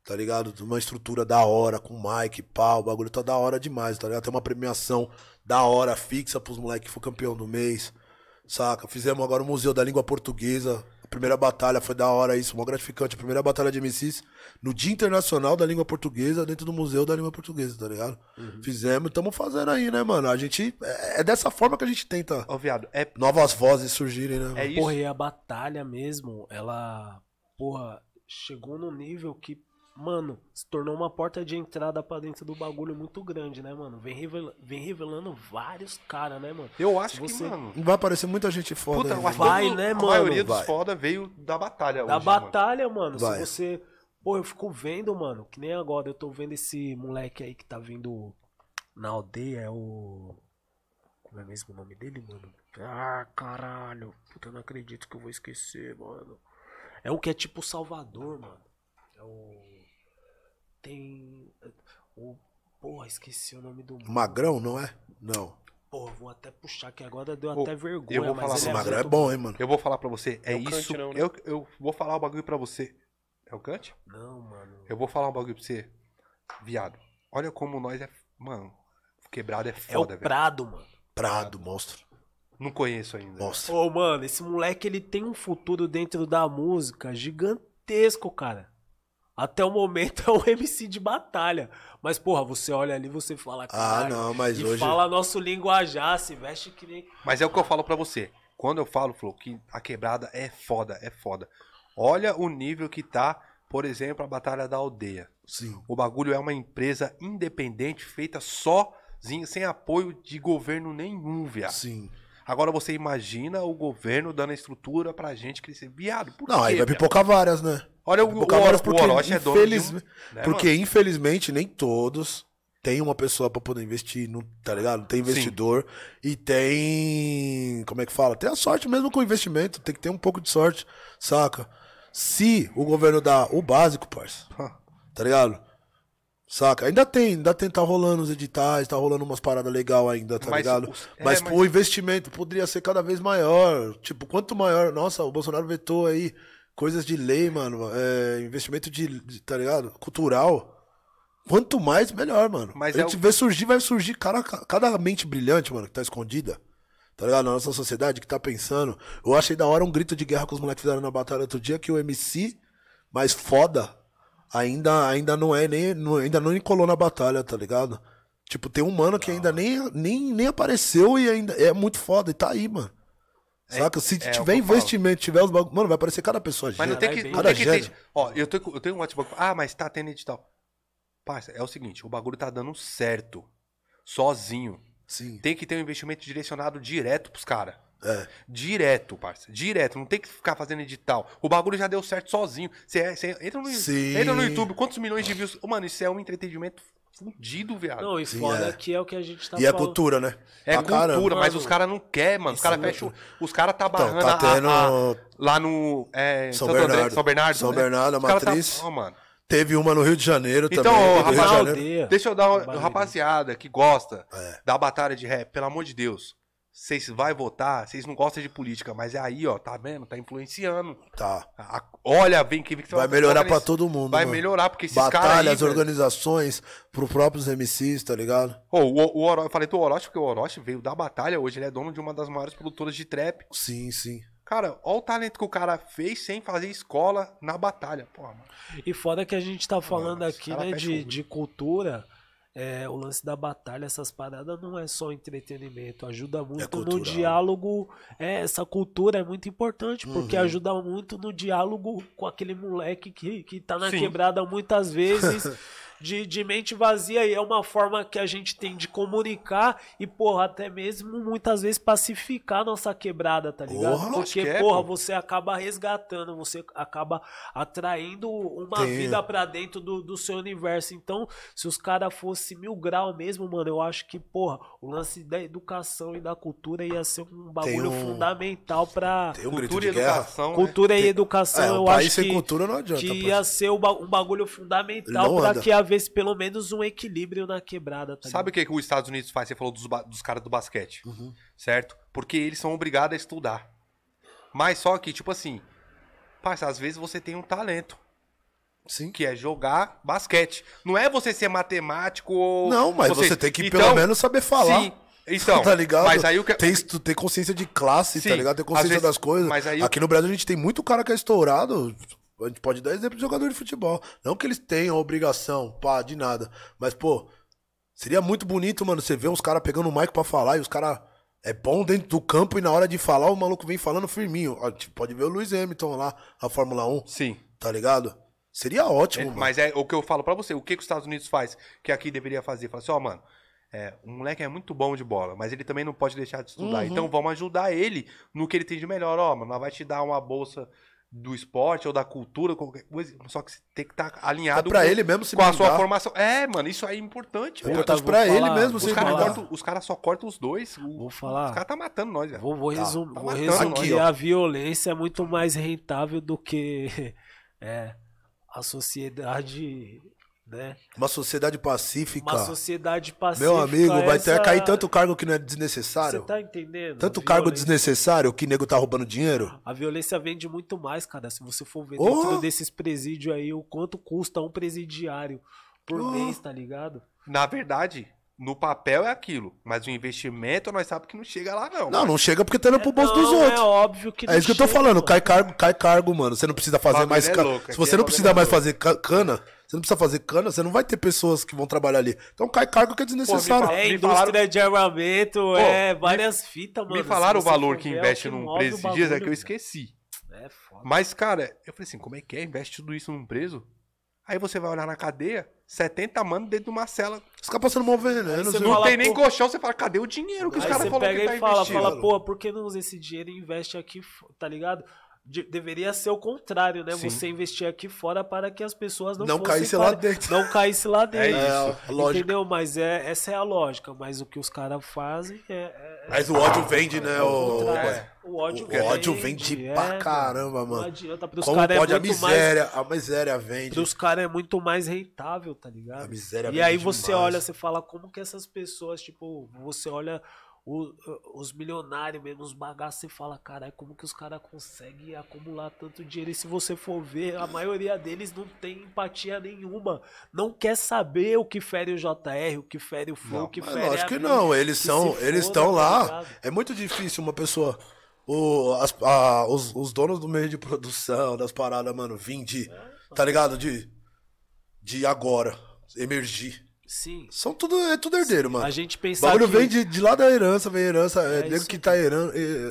tá ligado? Uma estrutura da hora, com mic, pau, o bagulho tá da hora demais, tá ligado? Tem uma premiação da hora fixa pros moleques que for campeão do mês, saca? Fizemos agora o Museu da Língua Portuguesa, primeira batalha foi da hora isso, mó gratificante, a primeira batalha de MCs no Dia Internacional da Língua Portuguesa, dentro do Museu da Língua Portuguesa, tá ligado? Fizemos e tamo fazendo aí, né, mano? A gente, é, é dessa forma que a gente tenta Ô, viado, é, novas vozes surgirem, né? é mano? isso. Porra, e a batalha mesmo, ela, porra, chegou no nível que, mano, se tornou uma porta de entrada pra dentro do bagulho muito grande, né, mano? Vem, revela- vem revelando vários caras, né, mano? Eu acho Se que, você- mano. Vai aparecer muita gente foda Puta, aí, mano. Vai, né, a mano? maioria dos Vai. foda veio da batalha Da hoje, mano. batalha, mano, Vai. se você. Pô, eu fico vendo, mano, que nem agora eu tô vendo esse moleque aí que tá vindo na aldeia, é o. Como é mesmo o nome dele, mano? Ah, caralho. Puta, eu não acredito que eu vou esquecer, mano. É um que é tipo Salvador, mano. É o. Tem. O. Porra, esqueci o nome do. Magrão, não é? Não. Porra, vou até puxar que agora deu Ô, até vergonha. eu vou mas falar ele Esse é Magrão é muito bom, hein, mano? Eu vou falar pra você, é, É o Kant, isso. não, né? eu, eu vou falar um bagulho pra você. É o Kant? Não, mano. Eu vou falar um bagulho pra você. Viado, olha como nós é. Mano, quebrado é É o foda, velho. Prado, mano. Prado, monstro. Não conheço ainda. Monstro. Ô, mano, esse moleque ele tem um futuro dentro da música gigantesco, cara. Até o momento é um MC de batalha. Mas, porra, você olha ali você fala. Ah, não, mas e hoje. fala nosso linguajar, se veste que nem. Mas é o que eu falo pra você. Quando eu falo, Flo, que a quebrada é foda, é foda. Olha o nível que tá, por exemplo, a Batalha da Aldeia. Sim. O bagulho é uma empresa independente, feita sozinha, sem apoio de governo nenhum, viado. Sim. Agora você imagina o governo dando a estrutura pra gente crescer. Viado, por Não, quê, aí vai pipocar várias, né? Olha o, o, Pipocar várias o Orochi é dono de um, né, Porque, mano? infelizmente, nem todos têm uma pessoa pra poder investir, no, tá ligado? Tem investidor e tem. Como é que fala? Tem a sorte mesmo com o investimento, tem que ter um pouco de sorte, saca? Se o governo dá o básico, parça, tá ligado? Saca? Ainda tem, ainda tem, tá rolando os editais, tá rolando umas paradas legais ainda, tá Mas ligado? os- é, mas, mas- o investimento poderia ser cada vez maior. Tipo, quanto maior. Nossa, o Bolsonaro vetou aí coisas de lei, mano. é, investimento de, de- tá ligado? Cultural. Quanto mais, melhor, mano. Mas a é gente o- vê surgir, vai surgir cada, cada mente brilhante, mano, que tá escondida. Tá ligado? Na nossa sociedade que tá pensando. Eu achei da hora um grito de guerra que os moleques fizeram na batalha outro dia que o MC mais foda ainda, ainda não é nem. não- ainda não colou na batalha, tá ligado? Tipo, tem um mano que ainda nem, nem, nem apareceu e ainda é muito foda e tá aí, mano. Saca? Se é tiver investimento, tiver os bagulho. Mano, vai aparecer cada pessoa Mas não tem que, não tem que ter. Ó, eu tenho, eu tenho um WhatsApp. Ah, mas tá tendo edital. Parça, é o seguinte: o bagulho tá dando certo. Sozinho. Sim. Tem que ter um investimento direcionado direto pros caras. É. Direto, parça. Direto. Não tem que ficar fazendo edital. O bagulho já deu certo sozinho. Você, você entra, no, entra no YouTube, quantos milhões de views. Mano, isso é um entretenimento fudido, viado. Não, e foda é. que é o que a gente tá E é falando. cultura, né? É Pra cultura, caramba. mas os caras não querem, mano. Os caras é fecham. Os caras tá Então, barrando tá a- tendo. a- lá no. É, São Santo André- Bernardo. São Bernardo. São né? Bernardo, a tá- matriz. Ó, mano. Teve uma no Rio de Janeiro Então, também. de rapaz. Deixa eu dar uma. Rapaziada que gosta É. da batalha de rap, pelo amor de Deus. Vocês vai votar, vocês não gostam de política, mas é aí, ó, tá vendo? Tá influenciando. Tá. A- a- olha, vem que, que você Vai melhorar votar pra nesse- todo mundo. Vai mano. melhorar, porque esses caras aí. Batalhas, velho- organizações, pro próprios MCs, tá ligado? Ô, o, o Oro- eu falei do Orochi, porque o Orochi veio da batalha, hoje ele é dono de uma das maiores produtoras de trap. Sim, sim. Cara, olha o talento que o cara fez sem fazer escola na batalha. Porra, mano. E foda que a gente tá falando aqui, né, de, de cultura. É, o lance da batalha, essas paradas não é só entretenimento, ajuda muito no cultural. diálogo. É, essa cultura é muito importante, porque Uhum. ajuda muito no diálogo com aquele moleque que, que tá na Sim. quebrada muitas vezes. De, de mente vazia e é uma forma que a gente tem de comunicar e, porra, até mesmo muitas vezes pacificar a nossa quebrada, tá ligado? Porra, Porque, que é, porra, pô. você acaba resgatando, você acaba atraindo uma Tem. vida pra dentro do, do seu universo. Então, se os caras fossem mil grau mesmo, mano, eu acho que, porra, o lance da educação e da cultura ia ser um bagulho um- fundamental pra. Tem um grito Cultura de e guerra. educação. né? Cultura e Tem- educação, É, um eu país acho sem que, cultura não adianta, que ia ser o ba- um bagulho fundamental Não pra anda. Havesse pelo menos um equilíbrio na quebrada. Tá Sabe o que, que os Estados Unidos faz? Você falou dos, dos caras do basquete, certo? Porque eles são obrigados a estudar. Mas só que, tipo assim, parça, às vezes você tem um talento, Sim. que é jogar basquete. Não é você ser matemático ou... Não, mas você, você tem que Então, pelo menos saber falar. Sim, então, tá ligado? mas aí o que... Tem, tem consciência de classe, Sim, tá ligado? Tem consciência vezes- das coisas. mas aí- Aqui no Brasil a gente tem muito cara que é estourado. A gente pode dar exemplo de jogador de futebol. Não que eles tenham a obrigação, pá, de nada. Mas, pô, seria muito bonito, mano, você ver uns caras pegando o mic pra falar e os caras é bom dentro do campo e na hora de falar o maluco vem falando firminho. Ó, tipo, pode ver o Luiz Hamilton lá, a Fórmula 1, Sim. tá ligado? Seria ótimo, É, mano. mas é o que eu falo pra você. O que, que os Estados Unidos faz que aqui deveria fazer? Fala assim, ó, mano, é, o moleque é muito bom de bola, mas ele também não pode deixar de estudar. Uhum. Então vamos ajudar ele no que ele tem de melhor. Ó, mano, nós vai te dar uma bolsa do esporte ou da cultura, qualquer coisa. Só que você tem que estar alinhado É pra com, ele mesmo se com a sua formação. É, mano, isso aí é importante. É importante vou pra ele falar, mesmo vou se Os caras falar. blindar. cortam, os caras só cortam os dois. O- Vou falar. Os caras tá matando nós, velho. Vou, vou, resum- tá vou matando resumir. aqui, a violência é muito mais rentável do que é, a sociedade né? Uma sociedade pacífica. Uma sociedade pacífica. Meu amigo, vai ter, essa- cair tanto cargo que não é Você desnecessário. tá entendendo? Tanto cargo desnecessário que nego tá roubando dinheiro. A violência vende muito mais, cara. Se você for ver Oh! dentro desses presídios aí, o quanto custa um presidiário por Oh! mês, tá ligado? Na verdade, no papel é aquilo, mas o investimento nós sabemos que não chega lá, não. Não, não chega porque tá indo pro bolso Não, dos É outros. óbvio que É isso que eu tô chega, falando, mano. cai cargo, cai cargo, mano. Você não precisa fazer mais é cana. louco, Se você é não precisa é mais fazer ca- cana, você não precisa fazer cana, você não vai ter pessoas que vão trabalhar ali. Então cai cargo que é desnecessário. fala- É Me indústria falaram- de armamento, é várias fitas, mano. Me falaram o valor que é investe que num preso esses dias, é que eu esqueci. É foda. Mas, cara, eu falei assim, como é que é? Investe tudo isso num preso? Aí você vai olhar na cadeia, 70 mano dentro de uma cela. Os caras passando mal veneno. Aí não você. Não fala, tem nem colchão, você fala, cadê o dinheiro que os Aí caras você falaram pega que tá e fala, investindo? fala, pô, por que não usa esse dinheiro e investe aqui, tá ligado? De- deveria ser o contrário, né? Sim. Você investir aqui fora para que as pessoas não, Não caísse para- lá dentro. Não caísse lá dentro. É, a lógica. Entendeu? Mas é, essa é a lógica. Mas o que os caras fazem é. é- Mas o ódio vende, né? é o O, ódio o ódio vende é, pra caramba, Não mano. adianta. Pros Como caras é pode a muito mais miséria? A miséria vende. Pros caras é muito mais rentável, tá ligado? A miséria E vende aí você demais. olha, você fala como que essas pessoas, tipo, você olha o- os milionários mesmo, os bagaços, você fala, caralho, como que os caras conseguem acumular tanto dinheiro? E se você for ver, a maioria deles não tem empatia nenhuma. Não quer saber o que fere o JR, o que fere o Flow, o que fere lógico que não, eles que são, eles estão tá lá. ligado? É muito difícil uma pessoa. O, as- a- os, os donos do meio de produção, das paradas, mano, vim de. Tá ligado? De. De agora. Emergir. Sim. São tudo. É tudo herdeiro, mano. A gente O pensar bagulho que... vem de, de lá da herança, vem herança. É, É nego que tá é,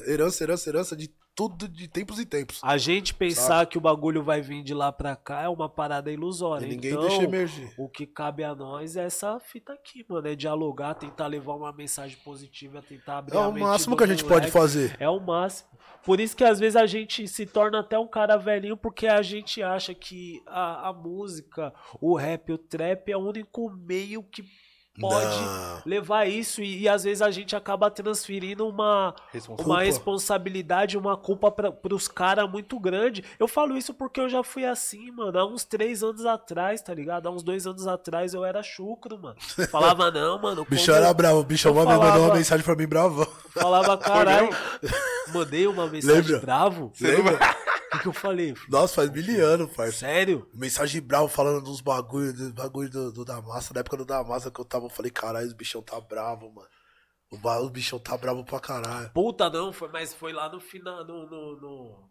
herança, herança, herança de tudo de tempos e tempos. A gente pensar que o bagulho vai vir de lá pra cá é uma parada ilusória. E ninguém então, deixa emergir. O que cabe a nós é essa fita aqui, mano. É dialogar, tentar levar uma mensagem positiva, tentar abrir É o máximo que a gente pode fazer. É o máximo. Por isso que às vezes a gente se torna até um cara velhinho, porque a gente acha que a, a música, o rap, o trap é o único meio que pode Não. levar isso. E, e às vezes a gente acaba transferindo uma, Responsável. uma responsabilidade, uma culpa pra, pros caras muito grande. Eu falo isso porque eu já fui assim, mano. Há uns três anos atrás, tá ligado? Há uns dois anos atrás eu era chucro, mano. Falava, não, mano. O bicho era bravo. O bicho eu uma vez mandou uma falava- mensagem pra mim bravão. Falava, caralho. Mandei uma mensagem Lembra? bravo. Lembra? O que, que eu falei? Nossa, faz mil anos, parça. Sério? Mensagem bravo falando dos bagulho, dos bagulho do, do da massa. Na época do da massa que eu tava, eu falei, caralho, os bichão tá bravo, mano. O, o bichão tá bravo pra caralho. Puta, não, foi, mas foi lá no final, no, no, no,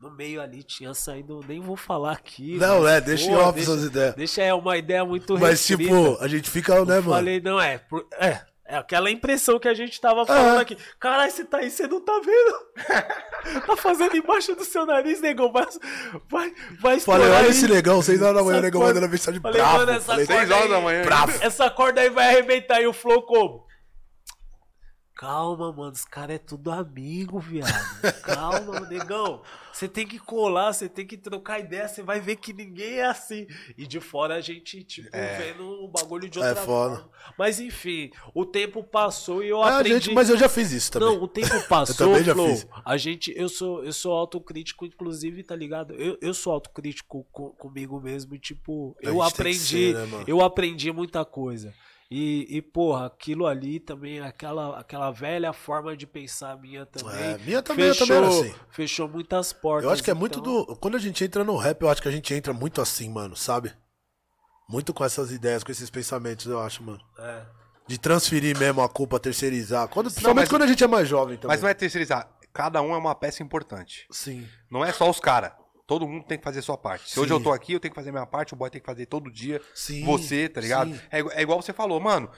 no meio ali, tinha saído, nem vou falar aqui. Não, mas, é, deixa em pô, off deixa- suas ideias. Deixa é uma ideia muito Mas, restrita. tipo, a gente fica, né, mano? Falei, não, é, por- é, é aquela impressão que a gente tava falando É. aqui. Caralho, você tá aí, você não tá vendo? tá fazendo embaixo do seu nariz, negão, mas vai, vai Falei, olha esse negão, seis horas da manhã, negão corda- mandando mensagem Falei, bravo. mano, essa Falei, corda Seis horas aí- da manhã. Bravo. Essa corda aí vai arrebentar e o Flow como? Calma, mano, os caras é tudo amigo, viado. Calma, negão. Você tem que colar, você tem que trocar ideia, você vai ver que ninguém é assim. E de fora a gente, tipo, vendo o bagulho de É outra foda. forma. Mas enfim, o tempo passou e eu Ah, aprendi. gente, mas eu já fiz isso também. Não, o tempo passou, também já Flow. fiz. A gente, eu sou, eu sou autocrítico, inclusive, tá ligado? Eu, eu sou autocrítico co- comigo mesmo e, tipo, eu aprendi, ser, né, eu aprendi muita coisa. E, e, porra, aquilo ali também, aquela, aquela velha forma de pensar minha também. É, minha também, eu também era assim. Fechou muitas portas. Eu acho que é muito então- do. Quando a gente entra no rap, eu acho que a gente entra muito assim, mano, sabe? Muito com essas ideias, com esses pensamentos, eu acho, mano. É. De transferir mesmo a culpa, terceirizar. Quando, principalmente mas- quando a gente é mais jovem também. Mas não é terceirizar. Cada um é uma peça importante. Sim. Não é só os caras. Todo mundo tem que fazer a sua parte. Se hoje Sim. eu tô aqui, eu tenho que fazer a minha parte, o boy tem que fazer todo dia. Sim, Você, tá ligado? É, é igual você falou, mano.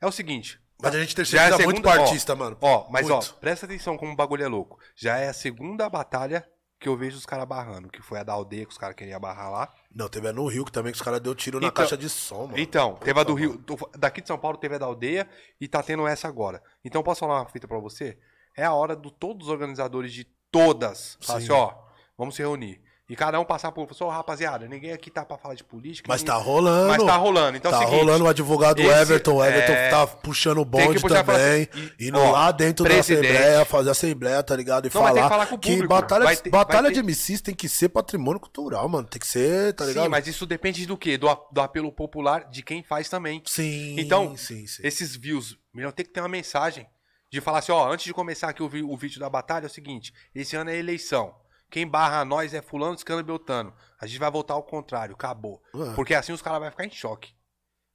É o seguinte. Mas a gente Já é terceiriza a muito segunda, pro ó, artista, mano. Ó, mas Muito. ó, presta atenção como o bagulho é louco. Já é a segunda batalha que eu vejo os caras barrando, que foi a da aldeia que os caras queriam barrar lá. Não, teve a no Rio que também que os caras deu tiro na Então- caixa de som, mano. Então, teve a do Rio, do- daqui de São Paulo teve a da aldeia e tá tendo essa agora. Então, posso falar uma fita pra você? É a hora do todos os organizadores de todas. Falar Sim. assim, ó, vamos se reunir. E cada um passar por. Só, rapaziada, ninguém aqui tá pra falar de política. Mas ninguém- tá rolando. Mas tá rolando. Então é tá seguinte, rolando o advogado esse- Everton. O Everton é, tá puxando o bonde também. assim, e- indo ó, lá dentro presidente. da Assembleia, fazer Assembleia, tá ligado? E Não, falar, que falar com o que público. batalha, Vai ter- batalha vai de ter- MCs tem que ser patrimônio cultural, mano. Tem que ser, tá ligado? Sim, mas isso depende do quê? Do, do apelo popular de quem faz também. Sim, Então, sim, sim. Esses views, melhor tem que ter uma mensagem de falar assim, ó, antes de começar aqui o, o vídeo da batalha, é o seguinte, esse ano é eleição. Quem barra nós é fulano, escano e beltano. A gente vai votar ao contrário, acabou. É. Porque assim os caras vão ficar em choque.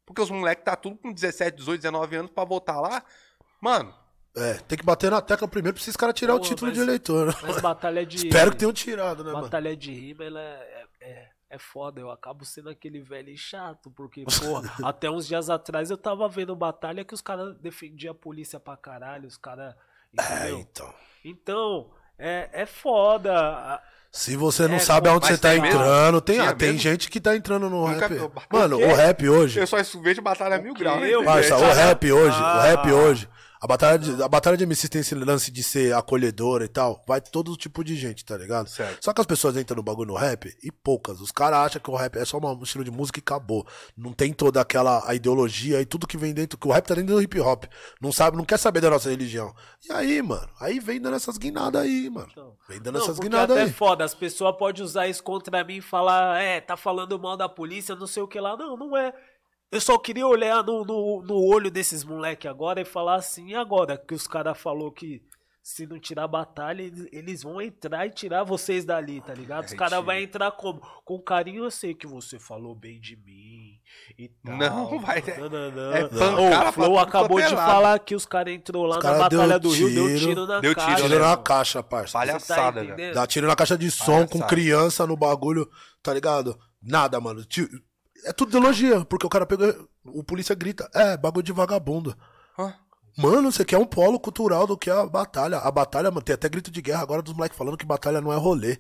Porque os moleques tá tudo com 17, 18, 19 anos pra votar lá. Mano, É, tem que bater na tecla primeiro pra esses caras tirar o título mas- de eleitor. né? Mas batalha de. Espero que tenham tirado, né, mano? Batalha de rima, ela é, é, é foda. Eu acabo sendo aquele velho chato, porque, porra, até uns dias atrás eu tava vendo batalha que os caras defendiam a polícia pra caralho, os caras. É, então. Então, é, é foda. Se você não É, sabe aonde você tá tem entrando, tem, ah, tem mesmo? gente que tá entrando no Nunca- rap. eu- Mano, o o rap hoje. eu só vejo batalha mil graus, né? eu- Parça, o rap hoje, o ah. rap hoje. A batalha, de, a batalha de MCs tem esse lance de ser acolhedora e tal. Vai todo tipo de gente, tá ligado? Certo. Só que as pessoas entram no bagulho no rap e poucas. Os caras acham que o rap é só uma- um estilo de música e acabou. Não tem toda aquela a ideologia e tudo que vem dentro. Que o rap tá dentro do hip hop. Não sabe, não quer saber da nossa religião. E aí, mano? Aí vem dando essas guinadas aí, mano. Vem dando Não, essas guinadas aí. é foda, as pessoas podem usar isso contra mim e falar, é, tá falando mal da polícia, não sei o que lá. Não, não é. Eu só queria olhar no, no, no olho desses moleque agora e falar assim, e agora que os caras falou que se não tirar a batalha, eles, vão entrar e tirar vocês dali, tá ligado? Os É, caras vão entrar como? Com carinho eu sei que você falou bem de mim e tal. Não, vai- é- Não, não, não. é pancada o Flow acabou é de falar que os caras entrou lá Os na cara Batalha deu do Rio, deu tiro, tiro na deu tiro, caixa. Tiro na caixa, parça. Você tá Palhaçada, velho. entendendo? Dá tiro na caixa de som com Palhaçada. criança no bagulho, tá ligado? Nada, mano. Ti- É tudo ideologia, porque o cara pega. O polícia grita, é, bagulho de vagabundo. Hã? Mano, você quer um polo cultural do que a batalha. A batalha, mano, tem até grito de guerra agora dos moleques falando que batalha não é rolê.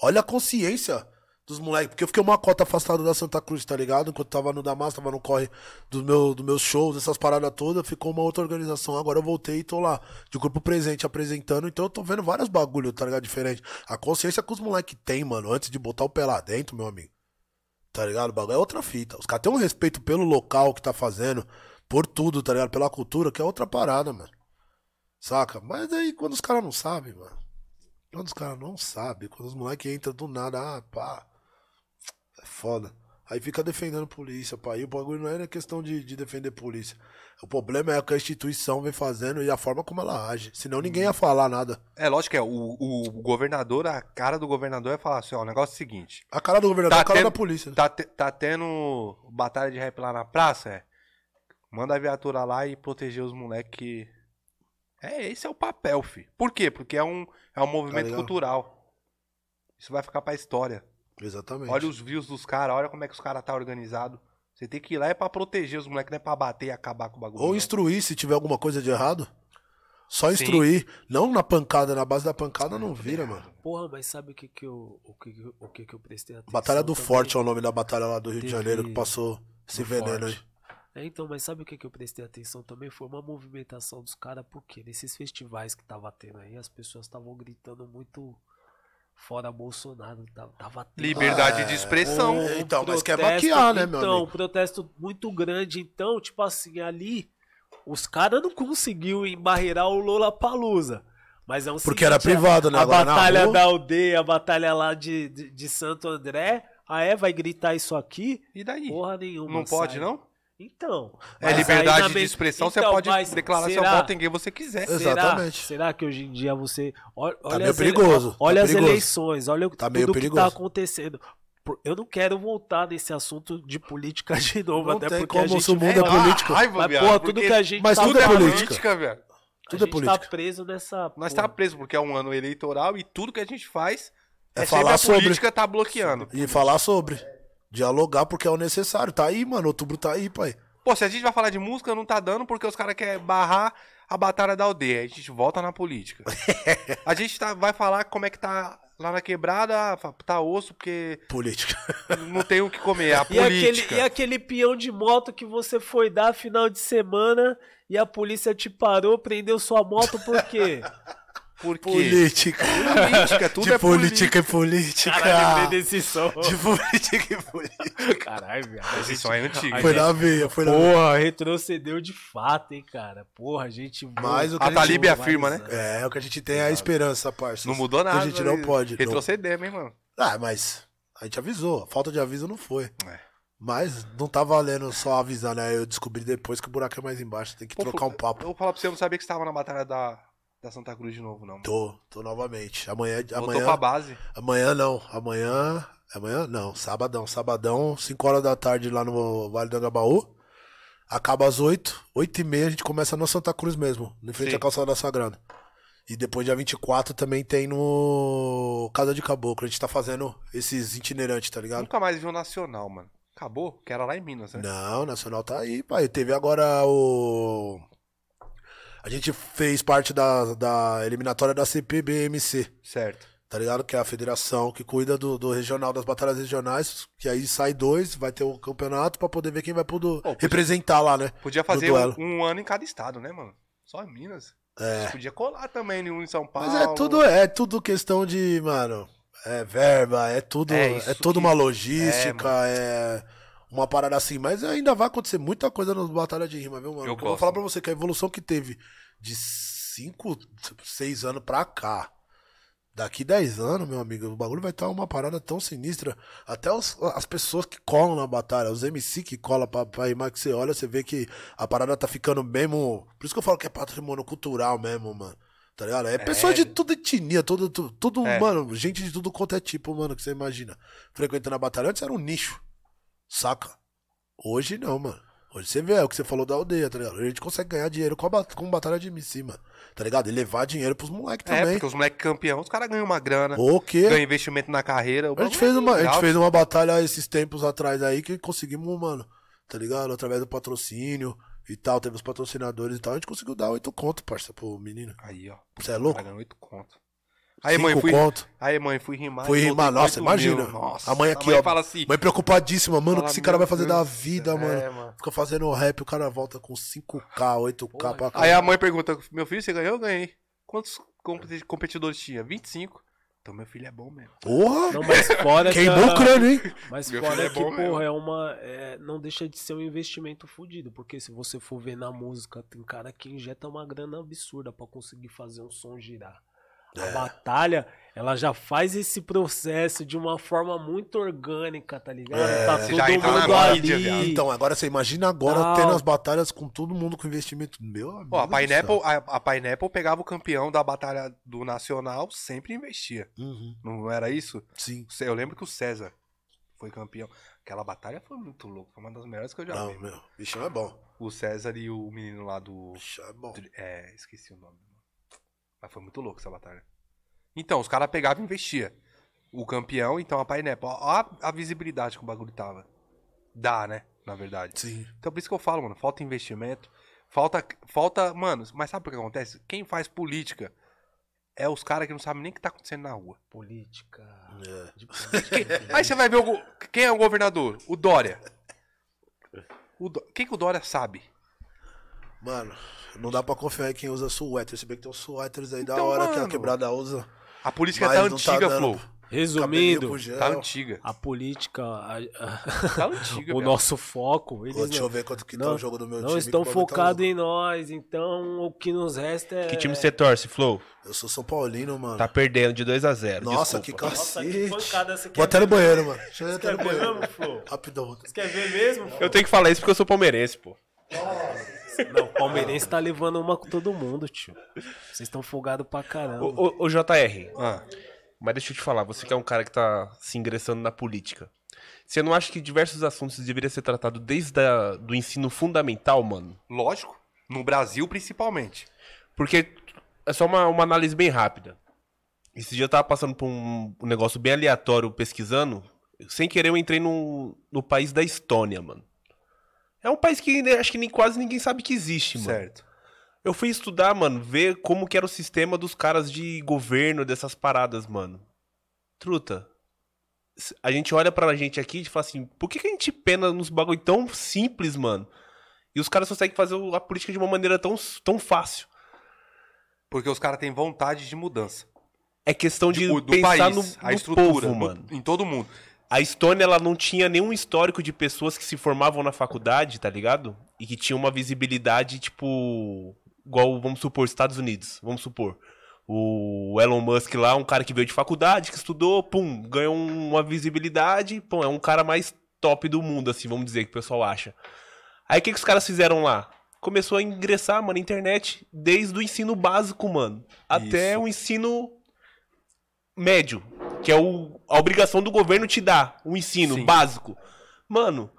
Olha a consciência dos moleques. Porque eu fiquei uma cota afastada da Santa Cruz, tá ligado? Enquanto tava no Damasco, tava no corre dos meu, do meus shows, essas paradas todas, ficou uma outra organização. Agora eu voltei e tô lá, de corpo presente, apresentando. Então eu tô vendo vários bagulho, tá ligado? Diferente. A consciência que os moleques têm, mano, antes de botar o pé lá dentro, meu amigo. Tá ligado? O bagulho é outra fita. Os caras têm um respeito pelo local que tá fazendo, por tudo, tá ligado? Pela cultura, que é outra parada, mano. Saca? Mas aí quando os caras não sabem, mano. Quando os caras não sabem, quando os moleques entram do nada, ah, pá. É foda. Aí fica defendendo polícia, pá. E o bagulho não é questão de, de defender polícia. O problema é o que a instituição vem fazendo e a forma como ela age. Senão ninguém ia falar nada. É lógico que é. O, o governador, a cara do governador é falar assim, ó, o negócio é o seguinte. A cara do governador é a cara tendo- da polícia. Tá, te- tá tendo batalha de rap lá na praça, é? Manda a viatura lá e proteger os moleques que... É, esse é o papel, fi. Por quê? Porque é um, é um movimento ligado? cultural. Isso vai ficar pra história. Exatamente. Olha os views dos caras, olha como é que os caras tá organizado. Você tem que ir lá é pra proteger os moleques, não é pra bater e acabar com o bagulho. Ou não. instruir se tiver alguma coisa de errado. Só Sim. instruir. Não na pancada, na base da pancada não vira, mano. Porra, mas sabe o que que eu, o que, o que que eu prestei atenção? Batalha do também? Forte é o nome da batalha lá do Rio de Janeiro que passou esse do veneno aí. É, então, mas sabe o que, que eu prestei atenção também? Foi uma movimentação dos caras, porque nesses festivais que tava tendo aí, as pessoas estavam gritando muito fora Bolsonaro. Tava, tava tendo Liberdade de expressão. É, então, mas quer protesto, maquiar, né, meu Então, amigo? um protesto muito grande. Então, tipo assim, ali, os caras não conseguiu embarreirar o Lola Palusa. Mas é um Porque era privado, né? A na batalha da aldeia, a batalha lá de, de, de Santo André. Ah, é? Vai gritar isso aqui? E daí? Porra nenhuma. não pode, sai. não? Então. É liberdade de expressão, você Então, pode mas declarar seu será- voto em quem você quiser. Será, Exatamente. será que hoje em dia você. Olha, olha meio as ele- perigoso, tá Olha as perigoso. eleições, olha o- Tá tudo que tá perigoso. acontecendo. Eu não quero voltar nesse assunto de política de novo, Não até tem porque a como, gente se o mundo é tá- político. raiva, Mas, viado, porra, tudo que a gente Mas tá tudo é política. política, velho. Tudo a é gente política. tá preso nessa. Nós porra. tá preso porque é um ano eleitoral e tudo que a gente faz É é, falar a sobre. política tá bloqueando. E falar sobre. Dialogar porque é o necessário. Tá aí, mano. Outubro tá aí, pai. Pô, se a gente vai falar de música, não tá dando porque os caras querem barrar a batalha da aldeia. Aí A gente volta na política. a gente tá, vai falar como é que tá lá na quebrada, tá osso porque Política. não tem o que comer. A E aquele, política. e aquele peão de moto que você foi dar final de semana e a polícia te parou, prendeu sua moto por quê? Por quê? Política. Política, tudo de é política e política. Caralho, lembrei desse som. De política e política. Caralho, viado. a Esse som é antigo. Foi na veia, foi na veia. Porra, retrocedeu de fato, hein, cara. Porra, a gente. Mas o que A a Talib afirma, né? É, o que a gente tem é a esperança, parça. Não mudou nada. A gente não né? pode. não. Retrocedemos, hein, mano? Ah, mas a gente avisou. A falta de aviso não foi. É. Mas não tá valendo só avisar, né? Eu descobri depois que o buraco é mais embaixo. Tem que Pô, trocar um Eu papo. vou falar pra você, eu não sabia que você tava na batalha da, da Santa Cruz de novo, não. Tô, tô novamente. Amanhã, Voltou amanhã, pra base. amanhã não. Amanhã, amanhã não. Sabadão, sabadão, 5 horas da tarde lá no Vale do Agabaú. Acaba às 8, 8 e meia a gente começa no Santa Cruz mesmo, em frente Sim. à calçada da Sagrada. E depois dia 24 também tem no Casa de Caboclo. A gente tá fazendo esses itinerantes, tá ligado? Nunca mais vi o Nacional, mano. Acabou? Que era lá em Minas, né? Não, o Nacional tá aí, pai. Teve agora o. A gente fez parte da, da eliminatória da CPBMC, Certo. tá ligado? Que é a federação que cuida do, do regional, das batalhas regionais. Que aí sai dois, vai ter o campeonato pra poder ver quem vai poder representar lá, né? Podia fazer um, um ano em cada estado, né, mano? Só em Minas. É. Podia colar também um em São Paulo. Mas é tudo, é tudo questão de, mano. É verba, é tudo. É É, toda que- uma É, logística, é, uma parada assim. Mas ainda vai acontecer muita coisa nas batalhas de rima, viu, mano? Eu Eu, vou falar pra você que a evolução que teve de 5, 6 anos pra cá. Daqui 10 anos, meu amigo, o bagulho vai estar uma parada tão sinistra. Até os- as pessoas que colam na batalha, os MC que colam pra, pra rimar, que você olha, você vê que a parada tá ficando mesmo. Por isso que eu falo que é patrimônio cultural mesmo, mano. Tá ligado? É pessoa de tudo etnia, tudo, tudo, tudo, É. mano, gente de tudo quanto é tipo, mano, que você imagina. Frequentando a batalha. Antes era um nicho, saca? Hoje não, mano. Hoje você vê, é o que você falou da aldeia, tá ligado? A gente consegue ganhar dinheiro com, a, com batalha de MC, mano. Tá ligado? E levar dinheiro pros moleques É, também. porque os moleques campeão, os caras ganham uma grana, O quê? ganham investimento na carreira. A gente, bagulho fez é uma, a gente fez uma batalha esses tempos atrás aí que conseguimos, mano, tá ligado? Através do patrocínio e tal, teve os patrocinadores e tal, a gente conseguiu dar oito conto, parça, pro menino. Aí, ó. Você é louco? Tá ganhando oito conto. Aí, mãe, fui, conto. aí, mãe, fui rimar. Fui rimar, nossa, imagina. Nossa, A mãe aqui, mãe ó. fala assim, Mãe preocupadíssima, mano, o que esse cara vai fazer Deus da vida, céu. mano. É, mano. Fica fazendo rap, o cara volta com 5K, 8K pra cá. Aí a mãe pergunta, meu filho, você ganhou? Eu ganhei. Quantos competi- competidores tinha? 25. Então meu filho é bom mesmo. Porra! Não, mas fora que Queimou a- o crânio, hein? Mas Meu fora é que, bom mesmo. porra, é uma. é, não deixa de ser um investimento fudido. Porque se você for ver na música, tem cara que injeta uma grana absurda pra conseguir fazer um som girar. É. A batalha, ela já faz esse processo de uma forma muito orgânica, tá ligado? É. tá Você todo já na mundo mídia, viado. ali. Então, agora você imagina agora Não. tendo as batalhas com todo mundo com investimento. Meu amigo. Pô, a. Pineapple, a, a Pineapple pegava o campeão da batalha do Nacional, sempre investia. Uhum, Não era isso? sim. Eu lembro que o César foi campeão. Aquela batalha foi muito louca, foi uma das melhores que eu já Não, vi. meu. Bichão é bom. O César e o menino lá do. Bichão é bom. É, esqueci o nome. Mas foi muito louco essa batalha. Então, os caras pegavam e investiam. O campeão, então a Pineapple. Ó a, a visibilidade que o bagulho tava. Dá, né? Na verdade. Sim. Então por isso que eu falo, mano, falta investimento, falta, falta, mano, mas sabe o que acontece? Quem faz política é os caras que não sabem nem o que tá acontecendo na rua. Política. É. Aí você vai ver o, quem é o governador? O Dória. O Dó- quem que o Dória sabe? Mano, não dá pra confiar em quem usa suéter. Se bem que tem uns suéteres aí da Então, hora que a mano, quebrada usa. A política tá não tá antiga, dando- Flow. Resumindo. Tá antiga. a política. a- a- Tá antiga, o nosso foco. Eles Ô, deixa não- eu ver quanto que tá não- o jogo do meu não time. estão que o bagulho tá focados em nós, então o que nos resta é. Que time você torce, Flow? Eu sou São Paulino, mano. Tá perdendo de 2 a 0 Nossa, que Nossa, que cacete. pancada você quer Vou até no banheiro, mano. Deixa eu ir até quer no ver banheiro. mesmo, Flo? Rapidão. Você quer ver mesmo? Eu tenho que falar isso porque eu sou palmeirense, pô. Não, o Palmeirense tá levando uma com todo mundo, tio. Vocês estão folgados pra caramba. Ô, ô, ô, JR, Ah, mas deixa eu te falar, você que é um cara que tá se ingressando na política. Você não acha que diversos assuntos deveriam ser tratados desde a, do ensino fundamental, mano? lógico. No Brasil, principalmente. Porque é só uma, uma análise bem rápida. Esse dia eu tava passando por um, um negócio bem aleatório pesquisando. Sem querer, eu entrei no, no país da Estônia, mano. É um país que acho que nem, quase ninguém sabe que existe, mano. Certo. Eu fui estudar, mano, ver como que era o sistema dos caras de governo dessas paradas, mano. Truta. A gente olha pra gente aqui e fala assim, por que, que a gente pena nos bagulho tão simples, mano? E os caras conseguem fazer a política de uma maneira tão, tão fácil. Porque os caras têm vontade de mudança. É questão de Tipo, do pensar país, no, a no estrutura, povo, mano. em todo mundo. A Estônia, ela não tinha nenhum histórico de pessoas que se formavam na faculdade, tá ligado? E que tinham uma visibilidade, tipo. Igual, vamos supor, Estados Unidos. Vamos supor. O Elon Musk lá, um cara que veio de faculdade, que estudou, pum, ganhou uma visibilidade, pum, é um cara mais top do mundo, assim, vamos dizer, que o pessoal acha. Aí o que, que os caras fizeram lá? Começou a ingressar, mano, na internet, desde o ensino básico, mano, até Isso. o ensino médio, que é o, a obrigação do governo te dar, o ensino Sim. básico. Mano,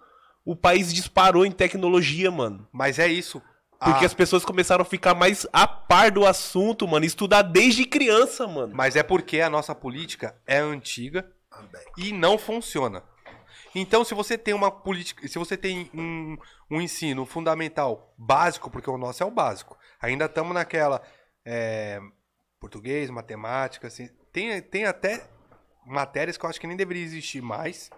o país disparou em tecnologia, mano. Mas é isso. Porque Ah, as pessoas começaram a ficar mais a par do assunto, mano, estudar desde criança, mano. Mas é porque a nossa política é antiga e não funciona. Então, se você tem uma política, se você tem um, um ensino fundamental básico, porque o nosso é o básico, ainda estamos naquela é, português, matemática, assim, tem, tem até matérias que eu acho que nem deveria existir mais,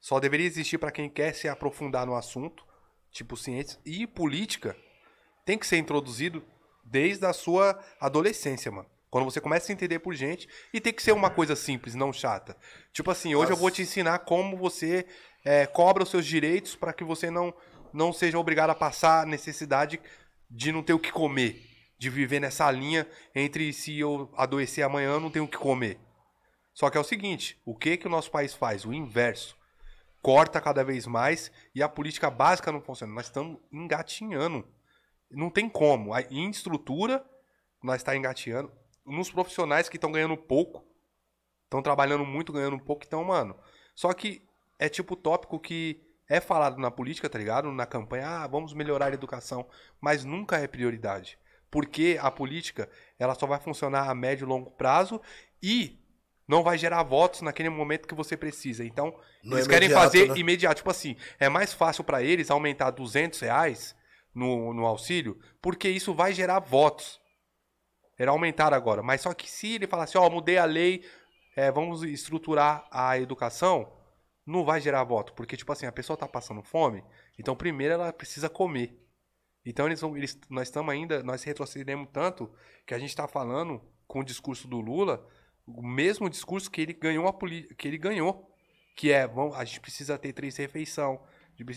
só deveria existir para quem quer se aprofundar no assunto, tipo ciências e política, tem que ser introduzido desde a sua adolescência, mano. Quando você começa a se entender por gente, e tem que ser uma coisa simples, não chata. Tipo assim, hoje eu vou te ensinar como você é, cobra os seus direitos para que você não, não seja obrigado a passar a necessidade de não ter o que comer. De viver nessa linha entre se eu adoecer amanhã, eu não tenho o que comer. Só que é o seguinte, o que que o nosso país faz? O inverso. Corta cada vez mais e a política básica não funciona. Nós estamos engatinhando. Não tem como. Em estrutura, nós está engateando. Nos profissionais que estão ganhando pouco, estão trabalhando muito, ganhando pouco, então, mano. Só que é tipo tópico que é falado na política, tá ligado? Na campanha, ah, vamos melhorar a educação, mas nunca é prioridade. Porque a política, ela só vai funcionar a médio e longo prazo e não vai gerar votos naquele momento que você precisa. Então, Não eles é querem fazer né? imediato. Tipo assim, é mais fácil pra eles aumentar 200 reais no, no auxílio, porque isso vai gerar votos. Era aumentar agora. Mas só que se ele falar assim, ó, mudei a lei, é, vamos estruturar a educação, não vai gerar voto. Porque, tipo assim, a pessoa tá passando fome, então primeiro ela precisa comer. Então eles, vão- eles, nós estamos ainda, nós retrocedemos tanto que a gente está falando com o discurso do Lula, o mesmo discurso que ele ganhou a que ele ganhou, que é, vamos, a gente precisa ter três refeição.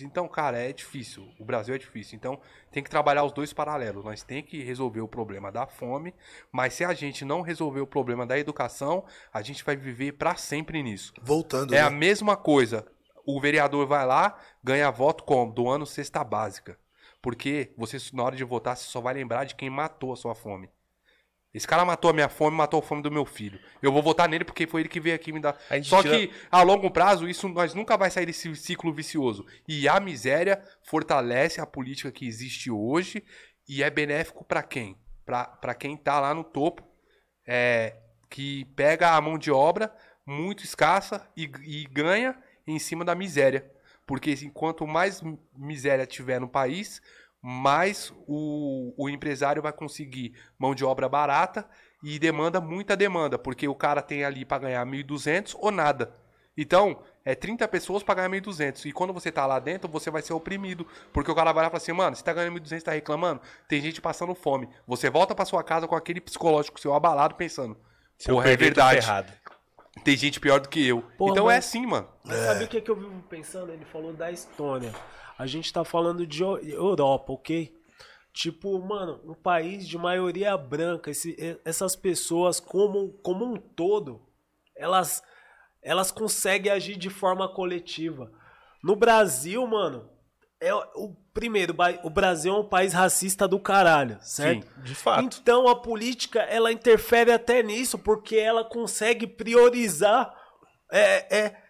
Então, cara, é difícil. O Brasil é difícil. Então, tem que trabalhar os dois paralelos. Nós tem que resolver o problema da fome, mas se a gente não resolver o problema da educação, a gente vai viver para sempre nisso. Voltando. É né? a mesma coisa. O vereador vai lá, ganha voto como? Doando cesta básica. Porque você, na hora de votar, você só vai lembrar de quem matou a sua fome. Esse cara matou a minha fome, matou a fome do meu filho. Eu vou votar nele porque foi ele que veio aqui me dar. Só tira- que a longo prazo, isso nós nunca vai sair desse ciclo vicioso. E a miséria fortalece a política que existe hoje e é benéfico pra quem? Pra pra quem tá lá no topo, é, que pega a mão de obra muito escassa e, e ganha em cima da miséria. Porque assim, quanto mais mi- miséria tiver no país, mais o, o empresário vai conseguir mão de obra barata e demanda muita demanda, porque o cara tem ali para ganhar 1.200 ou nada. Então, é 30 pessoas para ganhar 1.200. E quando você tá lá dentro, você vai ser oprimido. Porque o cara vai lá e fala assim, mano, você tá ganhando 1.200, tá reclamando? Tem gente passando fome. Você volta para sua casa com aquele psicológico seu abalado pensando, Se porra, é verdade. Tem gente pior do que eu. Porra, então é assim, mano. Mas sabe o que, que eu vivo pensando? Ele falou da Estônia. A gente tá falando de Eu- Europa, ok? Tipo, mano, um país de maioria branca, esse- essas pessoas, como, como um todo, elas, elas conseguem agir de forma coletiva. No Brasil, mano, é o primeiro, o Brasil é um país racista do caralho, certo? Sim, de fato. Então a política ela interfere até nisso, porque ela consegue priorizar é, é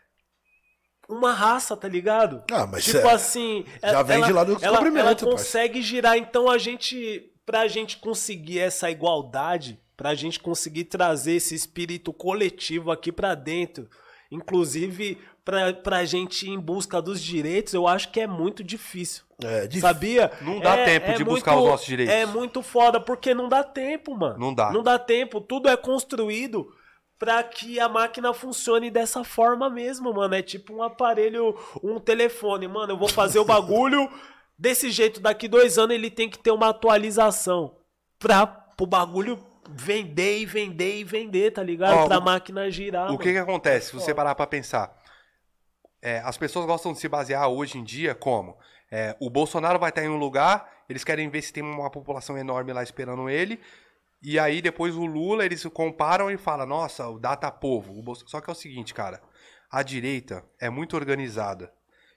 uma raça, tá ligado? Ah, mas tipo é- assim, já vem ela, de lá do ela, descobrimento, ela parceiro. consegue girar. Então a gente, pra gente conseguir essa igualdade, pra gente conseguir trazer esse espírito coletivo aqui pra dentro, inclusive pra, pra gente ir em busca dos direitos, eu acho que é muito difícil. É, difícil. Sabia? Não dá tempo de buscar os nossos direitos. É muito foda, porque não dá tempo, mano. Não dá. Não dá tempo. Tudo é construído pra que a máquina funcione dessa forma mesmo, mano. É tipo um aparelho, um telefone. Mano, eu vou fazer o bagulho desse jeito. Daqui dois anos ele tem que ter uma atualização pra o bagulho vender e vender e vender, tá ligado? Ó, pra o- máquina girar. O mano. que que acontece, se você parar pra pensar? É, as pessoas gostam de se basear hoje em dia como? É, o Bolsonaro vai estar em um lugar, eles querem ver se tem uma população enorme lá esperando ele, e aí depois o Lula, eles comparam e falam, nossa, o data povo. O Só que é o seguinte, cara, a direita é muito organizada,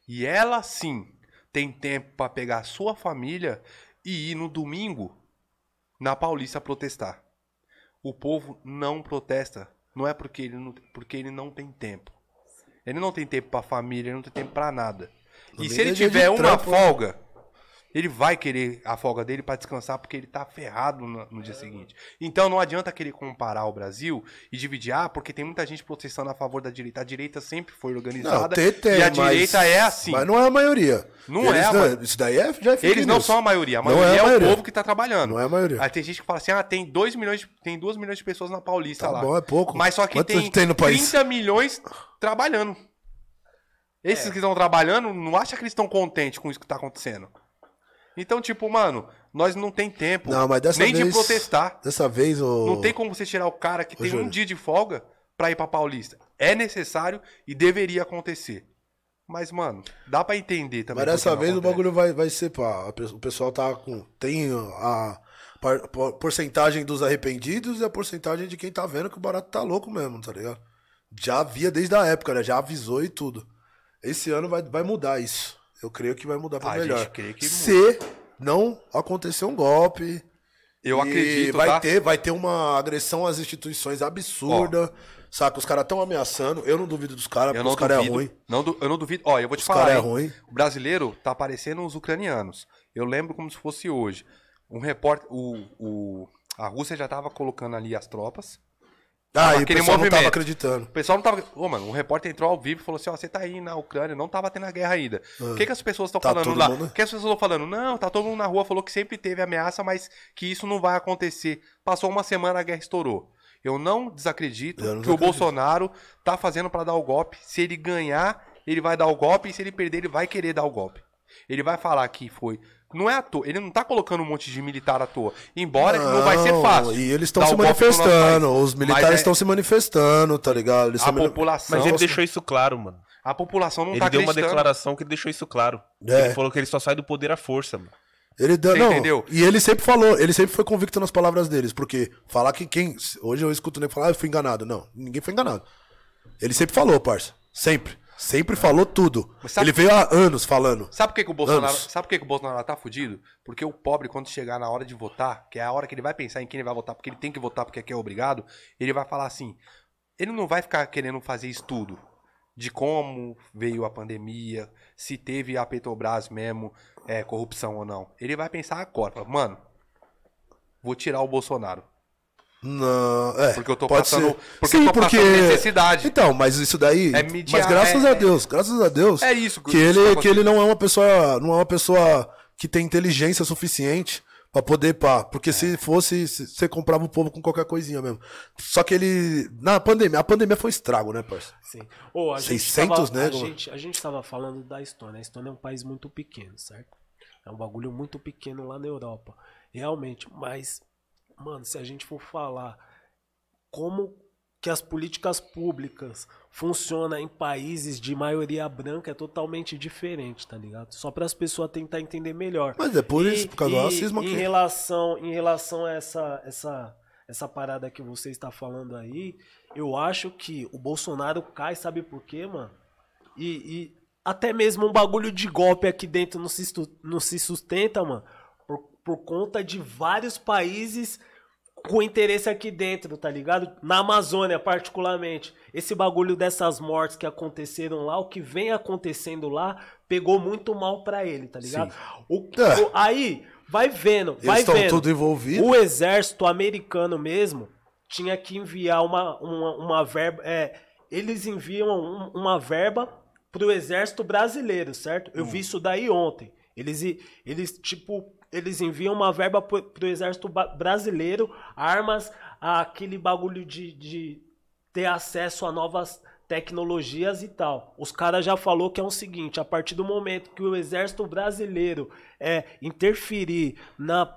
e ela sim tem tempo pra pegar a sua família e ir no domingo na Paulista protestar. O povo não protesta. Não é porque ele não, porque ele não tem tempo. Ele não tem tempo pra família, ele não tem tempo pra nada. E Domingo se ele tiver uma trampo, né? folga, ele vai querer a folga dele pra descansar porque ele tá ferrado no, no dia seguinte. Então não adianta querer comparar o Brasil e dividir, ah, porque tem muita gente protestando a favor da direita. A direita sempre foi Não, organizada tem, tem, e a mas- direita é assim. Mas não é a maioria. Não Eles é a não- Isso daí é, já é Eles não são a maioria. A Não é a maioria é, maioria. o povo que tá trabalhando. Não é a maioria. Aí tem gente que fala assim: ah, tem 2 milhões, de- tem 2 milhões de pessoas na Paulista Tá lá. bom, é pouco. Mas só que tem, tem no país? 30 milhões trabalhando. É. Esses que estão trabalhando, não acha que eles estão contentes com isso que tá acontecendo. Então, tipo, mano, nós não tem tempo Não, mas dessa nem vez. de protestar. Dessa vez, o. Não tem como você tirar o cara que Ô, tem um Júlio. dia de folga pra ir pra Paulista. É necessário e deveria acontecer. Mas, mano, dá pra entender também. Mas dessa vez o acontece. bagulho vai, vai ser, pá. O pessoal tá com. Tem a porcentagem dos arrependidos e a porcentagem de quem tá vendo que o barato tá louco mesmo, tá ligado? Já havia desde a época, né? Já avisou e tudo. Esse ano vai, vai mudar isso. Eu creio que vai mudar pra A melhor. Se não acontecer um golpe. Eu acredito, vai tá? ter Vai ter uma agressão às instituições absurda. Saca? Os caras estão ameaçando. Eu não duvido dos caras, porque não os caras é duvido. ruim. Não eu não duvido. Ó, eu vou te Os falar. cara é ruim. O brasileiro tá parecendo os ucranianos. Eu lembro como se fosse hoje. Um repórter. O, o, a Rússia já tava colocando ali as tropas. Ah, e o aquele pessoal não tava movimento. acreditando. O pessoal não tava. Ô, mano, um repórter entrou ao vivo e falou assim: ó, você tá aí na Ucrânia, não tava tendo a guerra ainda. O que, que as pessoas estão Tá falando lá? mundo- O que as pessoas estão falando? Não, tá todo mundo na rua, falou que sempre teve ameaça, mas que isso não vai acontecer. Passou uma semana, a guerra estourou. Eu não desacredito Eu não que o. Bolsonaro tá fazendo pra dar o golpe. Se ele ganhar, ele vai dar o golpe, e se ele perder, ele vai querer dar o golpe. Ele vai falar que foi. Não é à toa. Ele não tá colocando um monte de militar à toa. Embora não, vai ser fácil. E eles estão se no manifestando. Os militares é- estão se manifestando, tá ligado? Eles A população. Mas ele Não, deixou isso claro, mano. A população não Ele tá deu uma declaração que deixou isso claro. É. Ele falou que ele só sai do poder à força, mano. Ele deu, Você não, entendeu? E ele sempre falou, ele sempre foi convicto nas palavras deles, porque falar que quem. Hoje eu escuto nem falar, ah, eu fui enganado. Não, ninguém foi enganado. Ele sempre falou, parça. Sempre. Sempre falou tudo. Ele veio há anos falando. Sabe por que, que o Bolsonaro. Anos. Sabe por que, que o Bolsonaro tá fudido? Porque o pobre, quando chegar na hora de votar, que é a hora que ele vai pensar em quem ele vai votar, porque ele tem que votar porque aqui é obrigado, ele vai falar assim. Ele não vai ficar querendo fazer estudo de como veio a pandemia, se teve a Petrobras mesmo é, corrupção ou não. Ele vai pensar agora, mano, vou tirar o Bolsonaro. Não, é. Porque eu tô pode passando- ser. porque Sim, eu tô porque... passando necessidade. Então, mas isso daí. É media- mas graças é- a Deus, graças a Deus. É isso que que ele tá que ele não é uma pessoa, não é uma pessoa que tem inteligência suficiente pra poder pá, porque É. se fosse se- você comprava o povo com qualquer coisinha mesmo. Só que ele na pandemia, a pandemia foi um estrago, né, parceiro? Sim. Ô, a gente 600 tava, a nego, gente, a gente tava falando da Estônia. A Estônia é um país muito pequeno, certo? É um bagulho muito pequeno lá na Europa. Realmente, mas, mano, se a gente for falar como que as políticas públicas funcionam em países de maioria branca é totalmente diferente, tá ligado? Só para as pessoas tentar entender melhor. Mas é por isso, por causa do racismo em aqui. relação em relação a essa essa essa parada que você está falando aí, eu acho que o Bolsonaro cai, sabe por quê, mano? E, e até mesmo um bagulho de golpe aqui dentro não se, não se sustenta, mano, por, conta de vários países com interesse aqui dentro, tá ligado? Na Amazônia, particularmente. Esse bagulho dessas mortes que aconteceram lá, o que vem acontecendo lá, pegou muito mal pra ele, tá ligado? O, É. o- aí, vai vendo, Eles vai estão vendo. tudo envolvidos. O exército americano mesmo tinha que enviar uma, uma, uma verba. é, eles enviam um- uma verba pro exército brasileiro, certo? Eu vi isso daí ontem. Eles, eles tipo, eles enviam uma verba pro, pro exército brasileiro, armas, aquele bagulho de, de ter acesso a novas tecnologias e tal. Os caras já falou que é o seguinte, a partir do momento que o exército brasileiro é interferir na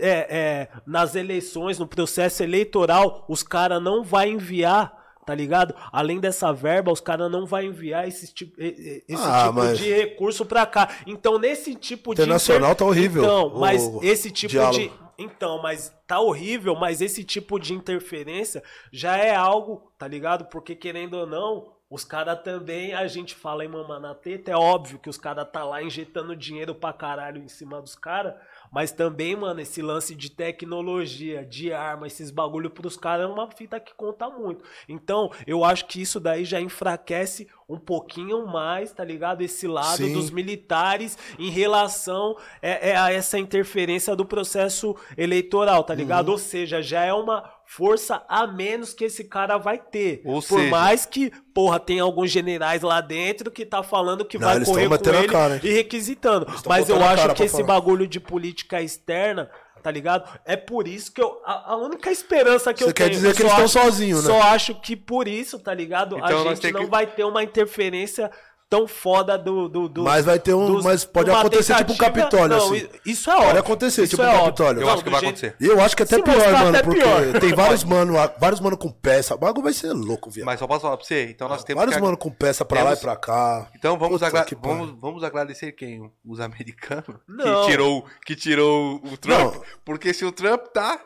é, é, nas eleições, no processo eleitoral, os caras não vai enviar tá ligado? Além dessa verba, os caras não vai enviar esse tipo, esse Ah, tipo de recurso pra cá. Então, nesse tipo de Internacional tá horrível, Então, mas esse tipo diálogo. de então, mas tá horrível, mas esse tipo de interferência já é algo, tá ligado? Porque querendo ou não, os caras também, a gente fala em mamar na teta, é óbvio que os caras tá lá injetando dinheiro pra caralho em cima dos caras, mas também, mano, esse lance de tecnologia, de arma, esses bagulho pros caras é uma fita que conta muito. Então, eu acho que isso daí já enfraquece um pouquinho mais, tá ligado? Esse lado Sim. dos militares em relação é, é a essa interferência do processo eleitoral, tá ligado? Uhum. Ou seja, já é uma força a menos que esse cara vai ter. Ou Por seja- mais que, porra, tem alguns generais lá dentro que tá falando que Não, vai correr com ele cara, e requisitando. Mas eu acho que esse falar. bagulho de política externa, tá ligado? É por isso que eu. A, a única esperança que Você eu quer tenho. dizer eu que só eles acho- sozinhos, né? Só acho que por isso, tá ligado? Então a gente não que- vai ter uma interferência tão foda do. do, do Mas vai ter um- dos- mas pode acontecer tipo um Capitólio, Não, assim. Isso é óbvio. Pode acontecer, isso tipo é um. Capitólio. Eu Não, acho que vai jeito- acontecer. Eu acho que até Se pior, mostrar, mano, até porque pior. tem vários mano, vários mano com peça. O bagulho vai ser louco, viado. Mas só posso falar pra você, então nós temos vários que... mano com peça pra lá temos- e pra cá. Então vamos, Puta agra- vamos, vamos agradecer quem? Os americanos? Não. Que tirou, que tirou o Trump? Não. Porque se o Trump tá...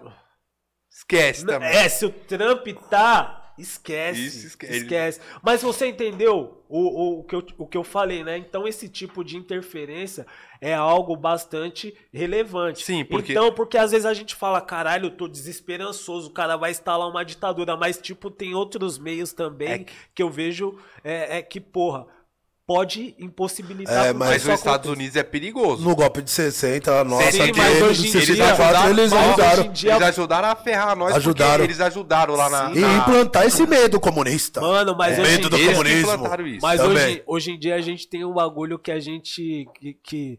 Esquece também. É, se o Trump tá, esquece. Isso, esque- esquece. Mas você entendeu o, o, o, que eu, o que eu falei, né? Então esse tipo de interferência é algo bastante relevante. Sim, porque- Então, porque às vezes a gente fala, caralho, eu tô desesperançoso, o cara vai instalar uma ditadura, mas tipo, tem outros meios também É que... que- eu vejo é, é que, porra, pode impossibilitar É, mas os Estados. Unidos é perigoso. No golpe de 60, nossa, Sim, mas hoje em dia- 64, eles mas ajudaram. hoje em dia- Eles ajudaram a ferrar nós Ajudaram. eles ajudaram lá na... E na- implantar esse medo comunista. Mano, mas É. hoje Medo do dia- Eles comunismo. isso. Mas Também. hoje, hoje em dia a gente tem um bagulho que a gente. que, que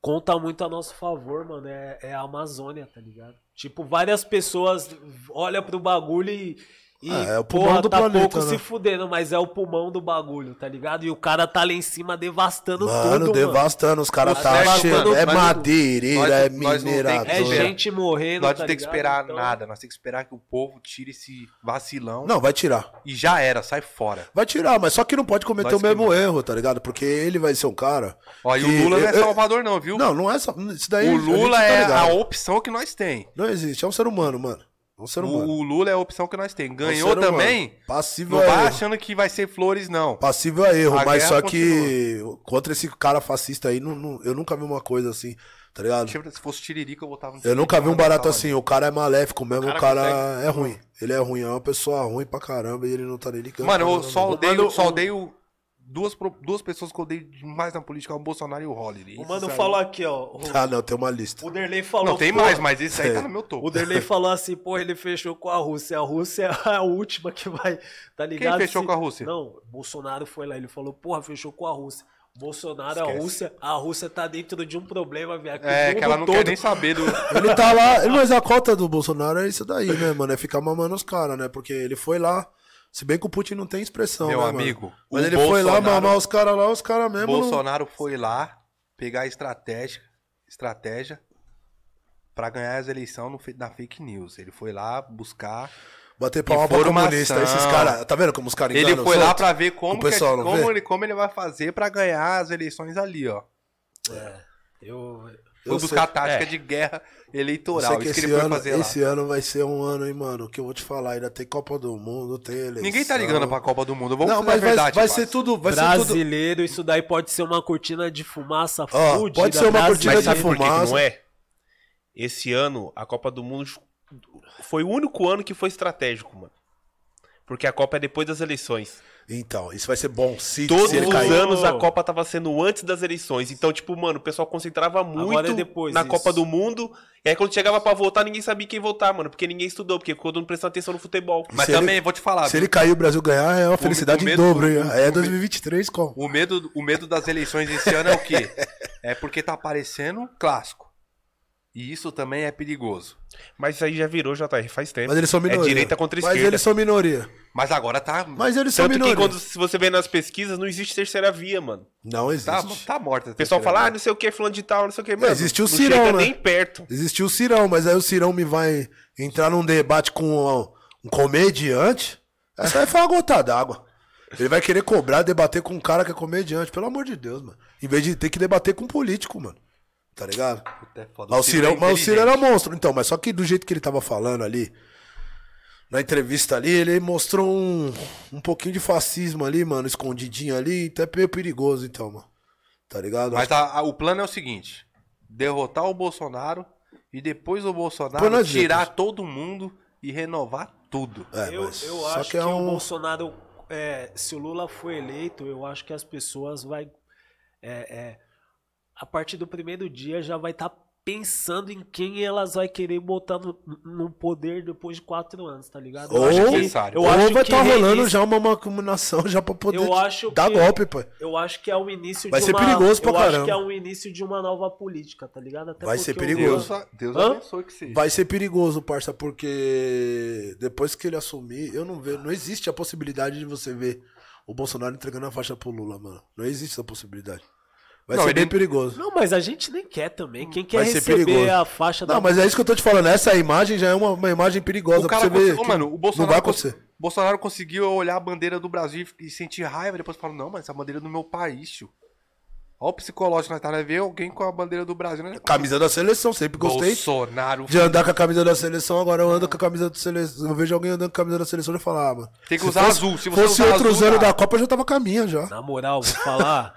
conta muito a nosso favor, mano. É, é a Amazônia, tá ligado? Tipo, várias pessoas olham pro bagulho e. E, Ah, é o pulmão porra, do tá planeta, pouco né? se fudendo, mas é o pulmão do bagulho, tá ligado? E o cara tá lá em cima devastando Mano, tudo, devastando, os caras Tá tá cheio. mano, É madeireira, nós- é tem mano. É minerador. gente morrendo, Nós tá não tem que esperar Então, nada, nós temos que esperar que o povo tire esse vacilão Não, vai tirar. e já era, sai fora. Vai tirar, mas só que não pode cometer Nós o mesmo que- erro, tá ligado? Porque ele vai ser um cara. Ó, e o Lula não é eu- Salvador não, viu? Não, não é. Isso daí. o a gente Lula tá é a opção que nós tem. Não existe, é um ser humano, mano. É um ser O, humano. o Lula é a opção que nós tem. É um Ganhou humano. também. Passível Não vai erro. achando que vai ser flores, não. Passível a erro, A mas só que contra esse cara fascista aí, não, não- eu nunca vi uma coisa assim, tá ligado? Se fosse Tiririca, eu botava no Eu nunca vi um barato assim, o cara é maléfico mesmo, O o cara cara, é ruim. Ele é ruim, é uma pessoa ruim pra caramba e ele não tá nem ligando. Mano, eu só odeio, só o- odeio duas, duas pessoas que eu odeio demais na política, é o Bolsonaro e o Holiday. O mano falou aqui, ó. O, Ah, não, tem uma lista. o Derlei falou. Não, tem porra, mais, mas esse aí É. tá no meu topo. O Derlei falou assim, pô, ele fechou com a Rússia. A Rússia é a última que vai, tá ligado? fechou Se- com a Rússia? Não, Bolsonaro foi lá, ele falou, porra, fechou com a Rússia. Bolsonaro, a Esquece. Rússia, a Rússia tá dentro de um problema, viado. É, que ela não todo- quer nem saber do. Ele tá lá, mas a cota do Bolsonaro é isso daí, né, mano? É ficar mamando os caras, né? Porque ele foi lá, se bem que o Putin não tem expressão, Meu né, mano? amigo, Mas o ele foi lá Bolsonaro- mamar os caras lá, os caras mesmo. não- Bolsonaro foi lá pegar a estratégia, estratégia para ganhar as eleições no, na fake news. Ele foi lá buscar. Bater palma pra comunista. Esses caras, tá vendo como os caras Ele foi lá pra ver como, que- não como, ele, como ele vai fazer pra ganhar as eleições ali, ó. Eu, Foi Eu buscar a sei- tática é. de guerra Eu eleitoral. que Isso que esse ele foi ano, fazer lá. esse ano vai ser um ano, hein, mano, que eu vou te falar, ainda tem Copa do Mundo, tem eleição. Ninguém tá ligando pra Copa do Mundo. Vamos Não, mas vai, verdade, vai ser tudo, vai ser tudo... brasileiro, isso daí pode ser uma cortina de fumaça fudida. pode ser uma cortina Mas de sabe por que que fumaça. não é? Esse ano, a Copa do Mundo foi o único ano que foi estratégico, mano. Porque a Copa é depois das eleições. Então, isso vai ser bom, se, Todos se ele os cair. anos a Copa tava sendo antes das eleições. Então, tipo, mano, o pessoal concentrava muito é depois na isso. Copa do Mundo. E aí, quando chegava pra votar, ninguém sabia quem votar, mano. Porque ninguém estudou, porque todo mundo prestando atenção no futebol. Mas Se também, ele- vou te falar. Se ele cair e o Brasil ganhar, é uma felicidade o em medo- dobro, hein? o- Aí é o- 2023 como? O medo, o medo das eleições esse ano é o quê? É porque tá aparecendo clássico. E isso também é perigoso. Mas isso aí já virou JR faz tempo. Mas eles são minoria. É direita contra Mas esquerda. eles são minoria. Mas agora tá. Mas eles são Tanto que minoria. quando se você vê nas pesquisas, não existe terceira via, mano. Não existe. Tá, tá morta. O pessoal fala, ah, não sei o que, fulano de tal, não sei o que. Mano, existe o não Cirão, chega né? nem perto. Existiu o Cirão, mas aí o Cirão me vai entrar num debate com um, um comediante. Essa aí foi uma gota d'água. Ele vai querer cobrar, debater com um cara que é comediante. Pelo amor de Deus, mano. Em vez de ter que debater com um político, mano. Tá ligado? Puta, é foda. Mas o Cirão, é mas o Cirão era monstro. Então, mas só que do jeito que ele tava falando ali, na entrevista ali, ele mostrou um, um pouquinho de fascismo ali, mano, escondidinho ali, então é meio perigoso, então, mano. Tá ligado? Mas a- a- o plano é o seguinte: derrotar o Bolsonaro e depois o Bolsonaro tirar letras. todo mundo e renovar tudo. É, eu mas eu só acho que que, é o um- Bolsonaro, é, se o Lula for eleito, eu acho que as pessoas vai, é, é, a partir do primeiro dia já vai estar pensando em quem elas vai querer botar no, no poder depois de quatro anos, tá ligado? Eu Ou, acho que- necessário. eu ou acho vai estar rolando reinício- já uma macumulação já pra poder Eu acho dar que- golpe, pai. Eu acho que é o início Vai de ser uma. perigoso pra eu acho caramba. que é o início de uma nova política, tá ligado? Até Vai ser perigoso. Deus, Deus abençoe que seja. Vai ser perigoso, parça, porque depois que ele assumir, eu não vejo, não existe a possibilidade de você ver o Bolsonaro entregando a faixa pro Lula, mano. Não existe essa possibilidade. Vai Não, ser bem perigoso. Não, mas a gente nem quer também. Quem quer Vai ser receber perigoso. a faixa da Não, mas é isso que eu tô te falando. Essa imagem já é uma, uma imagem perigosa O pra cara você ver. cons- mano, o não Bolsonaro, vai cons- acontecer. Bolsonaro conseguiu olhar a bandeira do Brasil e sentir raiva, depois falou, não, mas essa bandeira é do meu país, tio. Olha o psicológico, nós tá, né? Ver alguém com a bandeira do Brasil, né? Camisa da seleção, sempre gostei Bolsonaro. de andar com a camisa da seleção. Agora eu ando com a camisa da seleção. Eu vejo alguém andando com a camisa da seleção e falar, ah, mano. Tem que usar fosse- azul. Se você fosse usar outros anos da Copa, eu já tava com a minha já. Na moral, vou falar.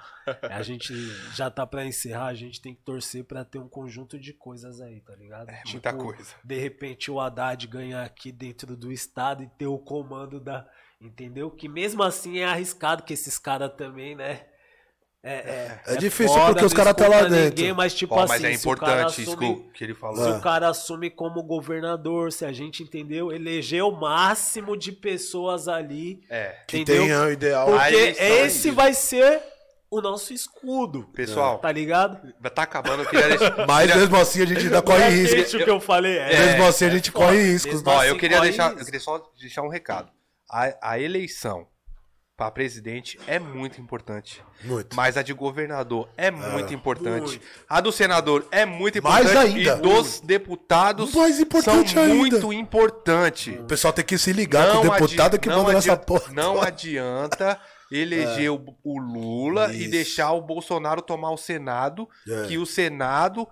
A gente já tá pra encerrar, a gente tem que torcer pra ter um conjunto de coisas aí, tá ligado? É, muita coisa. De repente o Haddad ganhar aqui dentro do estado e ter o comando da. Entendeu? Que mesmo assim é arriscado que esses caras também, né? É, É difícil foda, porque os caras tá lá dentro. Ninguém, mas tipo Ó, assim, mas é se o cara importante isso assume- que ele Se falou. É. o cara assume como governador, se a gente entendeu, eleger o máximo de pessoas ali. É. Que entendeu? tenha o ideal. A Porque é esse isso. vai ser o nosso escudo. Pessoal, Tá ligado? tá acabando. Eu queria deixar. Mas queria- mesmo assim a gente ainda corre é risco. isso que eu falei. É. Mesmo assim a gente foda. corre riscos. Ó, eu assim, queria corre deixar, risco. eu queria só deixar um recado. A, a eleição para presidente é muito importante. Muito. Mas a de governador é muito importante. muito. A do senador é muito Mais importante. ainda. E dos deputados Mais importante são ainda. muito importante. O pessoal tem que se ligar que o deputado é que não manda nessa adi- porra. Não adianta eleger o, o Lula e Isso. deixar o Bolsonaro tomar o Senado, É. que o Senado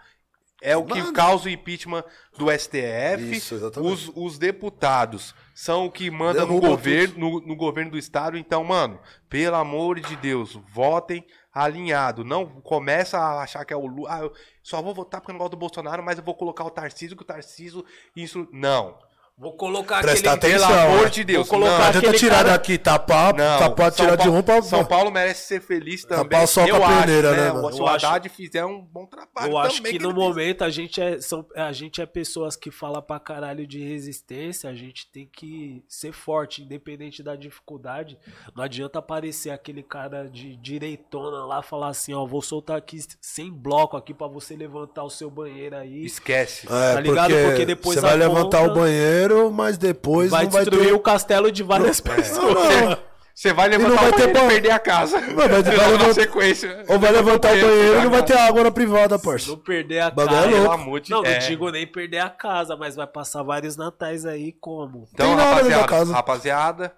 é o que Mano. causa o impeachment do STF. Isso, os, os deputados são o que mandam no governo, no, no governo do estado. Então, mano, pelo amor de Deus, votem alinhado. Não começa a achar que é o Lula. Ah, eu só vou votar porque eu não gosto do Bolsonaro, mas eu vou colocar o Tarcísio, que o Tarcísio. Isso. Não. Vou colocar Prestar aquele. atenção. Pelo amor né? de Deus. Vou colocar Não adianta tirar cara- daqui, tapar, Não, tapar, São tirar de Paulo- um pra. São Paulo merece ser feliz também. Tapar só com a peneira, né, né? mano? Se Eu o acho- Haddad fizer um bom trabalho Eu acho também, que que no fez. momento a gente, é, são, a gente é pessoas que falam pra caralho de resistência, a gente tem que ser forte, independente da dificuldade. Não adianta aparecer aquele cara de direitona lá falar assim, ó, vou soltar aqui sem bloco aqui pra você levantar o seu banheiro aí. Esquece. É, Tá ligado? porque, Porque depois você a vai levantar conta o banheiro, mas depois vai não vai destruir ter. o castelo de várias Não, pessoas. não. Você vai não levantar vai o ter banheiro e perder a casa. vai- vai na levantar- sequência. Ou vai levantar o banheiro e não vai ter água na privada, parça. Não perder a Bagulho é casa. louco. De Não, não é. digo nem perder a casa, mas vai passar vários natais aí como? Então, rapaziada, casa. rapaziada,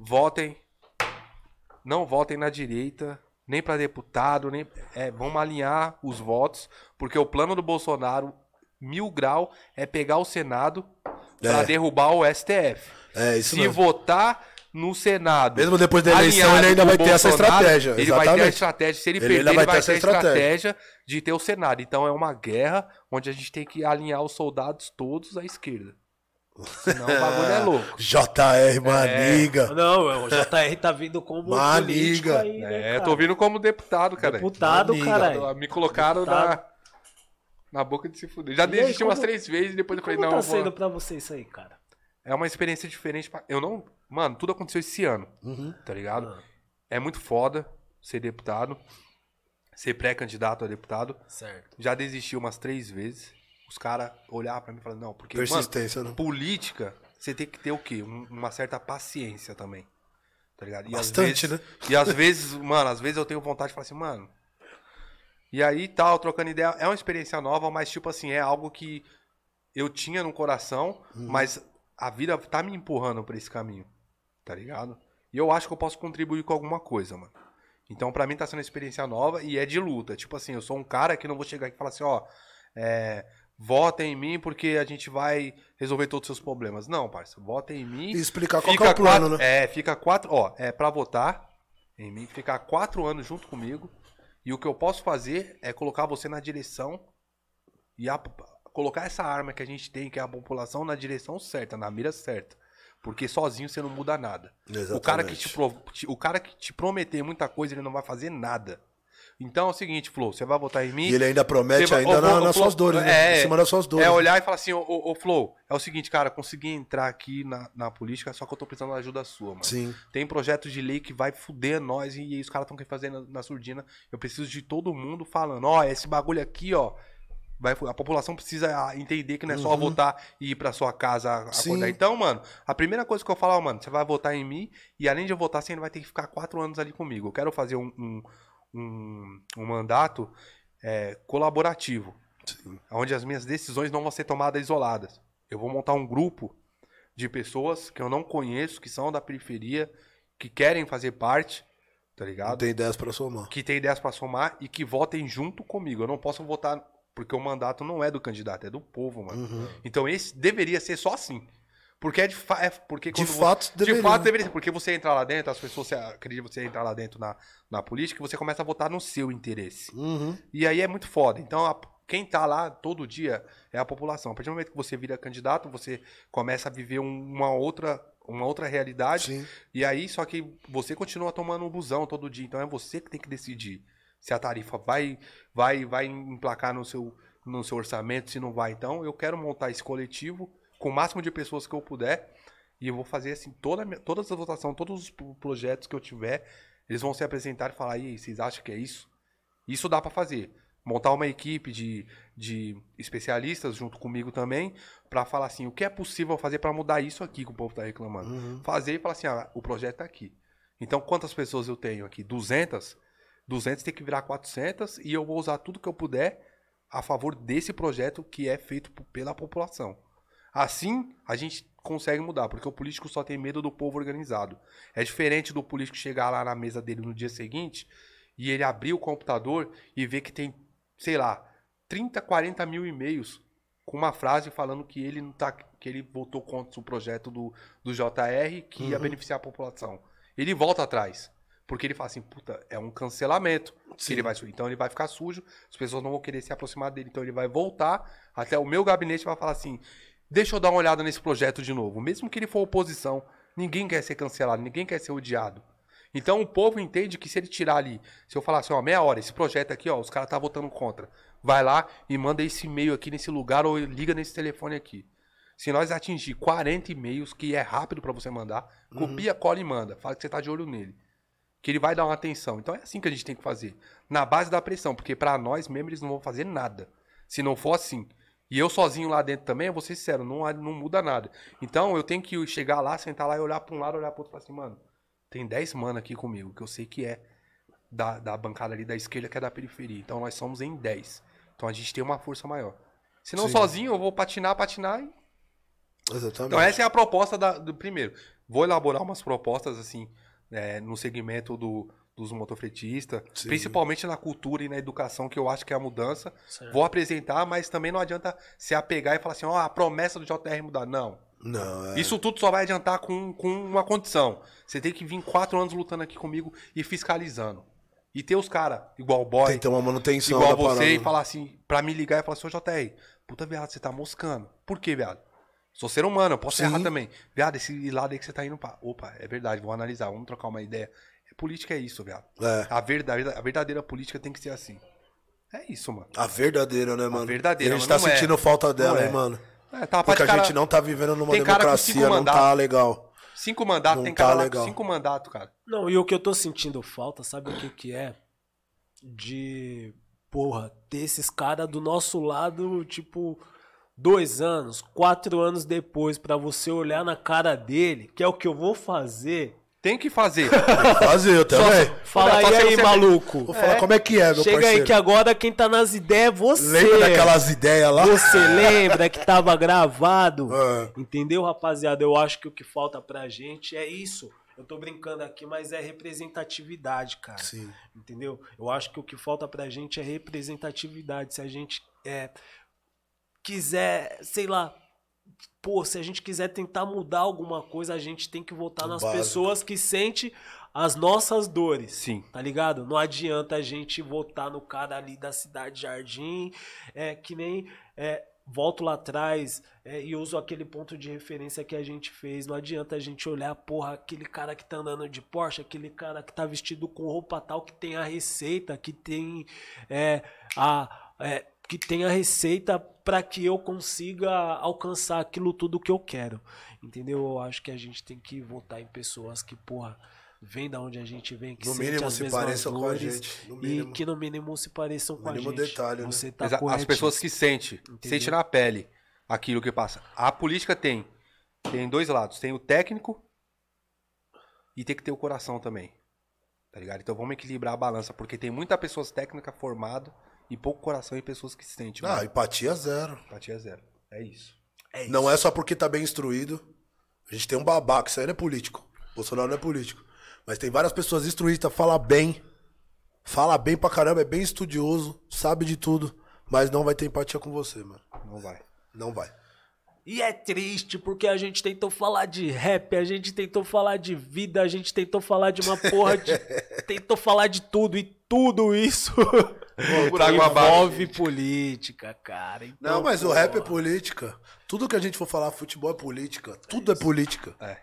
votem. Não votem na direita, nem pra deputado, nem. É, vamos alinhar os votos, porque o plano do Bolsonaro, mil grau, é pegar o Senado pra É. derrubar o STF. É, isso Se mesmo. votar no Senado. Mesmo depois da eleição, ele ainda vai ter essa estratégia, Ele vai ter a exatamente. estratégia. Se ele, Ele perder, ele vai ter essa estratégia. estratégia de ter o Senado. Então é uma guerra onde a gente tem que alinhar os soldados todos à esquerda. Senão o bagulho é louco. JR Maniga. Não, o JR tá vindo como Maniga. político aí, né, É, cara? tô vindo como deputado, cara. Deputado, caralho. Me colocaram Deputado. na boca de se fuder. Já desisti umas como- três vezes e depois eu falei, não, tá eu vou- sendo pra você isso aí, cara? é uma experiência diferente. Pra... Eu não. Mano, tudo aconteceu esse ano, Uhum. tá ligado? Ah. É muito foda ser deputado, ser pré-candidato a deputado. Certo. Já desisti umas três vezes. os caras olhar pra mim e falar, não, porque, Persistência, mano, né? política, você tem que ter o quê? Um- uma certa paciência também. Tá ligado? E Bastante, às vezes, né? E às vezes, mano, às vezes eu tenho vontade de falar assim, mano. E aí tal, trocando ideia, é uma experiência nova, mas tipo assim, é algo que eu tinha no coração, Uhum. mas a vida tá me empurrando pra esse caminho. Tá ligado? E eu acho que eu posso contribuir com alguma coisa, mano. Então, pra mim tá sendo uma experiência nova e é de luta. Tipo assim, eu sou um cara que não vou chegar aqui e falar assim, ó, é, votem em mim porque a gente vai resolver todos os seus problemas. Não, parça, votem em mim. E explicar qual Fica é o plano, quatro, né? É, fica quatro, ó, é pra votar em mim, ficar quatro anos junto comigo. E o que eu posso fazer é colocar você na direção e a- colocar essa arma que a gente tem, que é a população, na direção certa, na mira certa. Porque sozinho você não muda nada. O cara, que te- o cara que te prometer muita coisa, ele não vai fazer nada. Então é o seguinte, Flo, você vai votar em mim. E ele ainda promete vai- ainda ô, na- ô, nas Flo, suas dores, né? é, em cima das suas dores. É olhar e falar assim, ô, ô, Flow, é o seguinte, cara, consegui entrar aqui na, na política, só que eu tô precisando da ajuda sua, mano. Sim. Tem projeto de lei que vai fuder nós e, os caras estão querendo fazer na, na surdina. Eu preciso de todo mundo falando, ó, esse bagulho aqui, ó. Vai, a população precisa ah, entender que não é só votar e ir pra sua casa Sim. acordar. Então, mano, a primeira coisa que eu falo, ó, mano, você vai votar em mim e além de eu votar, você ainda vai ter que ficar quatro anos ali comigo. Eu quero fazer um, um, um, um mandato é, colaborativo, onde as minhas decisões não vão ser tomadas isoladas. Eu vou montar um grupo de pessoas que eu não conheço, que são da periferia, que querem fazer parte, tá ligado? tem ideias pra somar. Que tem ideias pra somar e que votem junto comigo. Eu não posso votar porque o mandato não é do candidato, é do povo, mano. Uhum. Então esse deveria ser só assim. Porque é de, fa é porque De fato, de deveria. fato deveria ser. Porque você entra lá dentro, as pessoas você acredita você entrar lá dentro na, na política, você começa a votar no seu interesse. Uhum. E aí é muito foda. Então, a- quem tá lá todo dia é a população. A partir do momento que você vira candidato, você começa a viver um- uma outra, uma outra realidade. Sim. E aí, só que você continua tomando um busão todo dia. Então é você que tem que decidir se a tarifa vai, vai, vai emplacar no seu, no seu orçamento, se não vai. Então, eu quero montar esse coletivo com o máximo de pessoas que eu puder. E eu vou fazer assim, toda, todas as votações, todos os pro- projetos que eu tiver, eles vão se apresentar e falar, e aí, vocês acham que é isso? Isso dá pra fazer. Montar uma equipe de, de especialistas junto comigo também, pra falar assim, o que é possível fazer pra mudar isso aqui que o povo tá reclamando. Fazer e falar assim, ah, o projeto tá aqui. Então, quantas pessoas eu tenho aqui? 200? 200 tem que virar 400 e eu vou usar tudo que eu puder a favor desse projeto que é feito pela população. Assim, a gente consegue mudar, porque o político só tem medo do povo organizado. É diferente do político chegar lá na mesa dele no dia seguinte e ele abrir o computador e ver que tem, sei lá, 30, 40 mil e-mails com uma frase falando que ele não tá, que ele votou contra o projeto do, do JR que ia beneficiar a população. Ele volta atrás. Porque ele fala assim, puta, é um cancelamento. Ele vai, então ele vai ficar sujo, as pessoas não vão querer se aproximar dele. Então ele vai voltar até o meu gabinete e vai falar assim: deixa eu dar uma olhada nesse projeto de novo. Mesmo que ele for oposição, ninguém quer ser cancelado, ninguém quer ser odiado. Então o povo entende que se ele tirar ali, se eu falar assim, ó, meia hora, esse projeto aqui, ó, os caras tá votando contra. Vai lá e manda esse e-mail aqui nesse lugar ou liga nesse telefone aqui. Se nós atingir 40 e-mails, que é rápido pra você mandar, copia, cola e manda. Fala que você tá de olho nele. Que ele vai dar uma atenção. Então é assim que a gente tem que fazer. Na base da pressão, porque pra nós mesmo eles não vão fazer nada. Se não for assim. E eu sozinho lá dentro também, eu vou ser sincero, não, não muda nada. Então eu tenho que chegar lá, sentar lá e olhar pra um lado, olhar pro outro e falar assim, mano, tem 10 mano aqui comigo, que eu sei que é da, da bancada ali da esquerda, que é da periferia. Então nós somos em 10. Então a gente tem uma força maior. Se não sozinho, eu vou patinar, patinar e Exatamente. então essa é a proposta da- do primeiro. Vou elaborar umas propostas assim é, no segmento do, dos motofretistas, Sim. principalmente na cultura e na educação, que eu acho que é a mudança. Certo. Vou apresentar, mas também não adianta se apegar e falar assim, ó, a promessa do JR mudar. Não. Não, é. Isso tudo só vai adiantar com, com uma condição. Você tem que vir quatro anos lutando aqui comigo e fiscalizando. E ter os caras, igual o boy, Tem que ter uma manutenção igual você, parada. e falar assim, pra me ligar e falar assim, ô JR, puta viado, você tá moscando. Por quê, viado? Sou ser humano, eu posso Sim. errar também. Viado, esse lado aí que você tá indo pra. Opa, é verdade, vou analisar, vamos trocar uma ideia. Política é isso, viado. É. A verdadeira, a verdadeira política tem que ser assim. É isso, mano. A verdadeira, né, mano? verdadeira, E a gente tá é. sentindo falta dela, Não hein, é. mano? É, tá, Porque a cara, gente não tá vivendo numa democracia, não tá legal. Cinco mandatos, Não tem tá cara legal. com cinco mandatos, cara. Não, e o que eu tô sentindo falta, sabe o que que é? De, porra, ter esses caras do nosso lado, tipo, dois anos, quatro anos depois, pra você olhar na cara dele, que é o que eu vou fazer. Tem que fazer. Fazer, eu também. Fala aí, aí, maluco. Vou falar como é que é, meu Chega parceiro. aí que agora quem tá nas ideias é você. Lembra daquelas ideias lá? Você lembra que tava gravado? É. Entendeu, rapaziada? Eu acho que o que falta pra gente é isso. Eu tô brincando aqui, mas é representatividade, cara. Sim. Entendeu? Eu acho que o que falta pra gente é representatividade. Se a gente é, quiser, sei lá, pô, se a gente quiser tentar mudar alguma coisa, a gente tem que votar O nas básico. pessoas que sentem as nossas dores. Sim. Tá ligado? Não adianta a gente votar no cara ali da Cidade Jardim, é que nem é, volto lá atrás é, e uso aquele ponto de referência que a gente fez. Não adianta a gente olhar, porra, aquele cara que tá andando de Porsche, aquele cara que tá vestido com roupa tal, que tem a receita, que tem é, a. é, que tem a receita para que eu consiga alcançar aquilo tudo que eu quero. Entendeu? Eu acho que a gente tem que votar em pessoas que, porra, vem da onde a gente vem, que No sente mínimo as se pareçam com a gente, no e que no mínimo se pareçam com a gente. detalhe, né? Você tá Mas a- as pessoas que sentem, sente na pele aquilo que passa. A política tem tem dois lados, tem o técnico e tem que ter o coração também. Tá ligado? Então vamos equilibrar a balança, porque tem muita pessoas técnica formado e pouco coração e pessoas que sentem. Ah, empatia zero. Empatia zero. É isso. Não é só porque tá bem instruído. A gente tem um babaca, isso aí não é político. Bolsonaro não é político. Mas tem várias pessoas instruídas, fala bem. Fala bem pra caramba, é bem estudioso, sabe de tudo. Mas não vai ter empatia com você, mano. Não vai. Não vai. E é triste porque a gente tentou falar de rap, a gente tentou falar de vida, a gente tentou falar de uma porra de. tentou falar de tudo e tudo isso. Envolve política, cara. Então, Não, mas o porra, rap é política. Tudo que a gente for falar, futebol é política. Tudo é, política. É.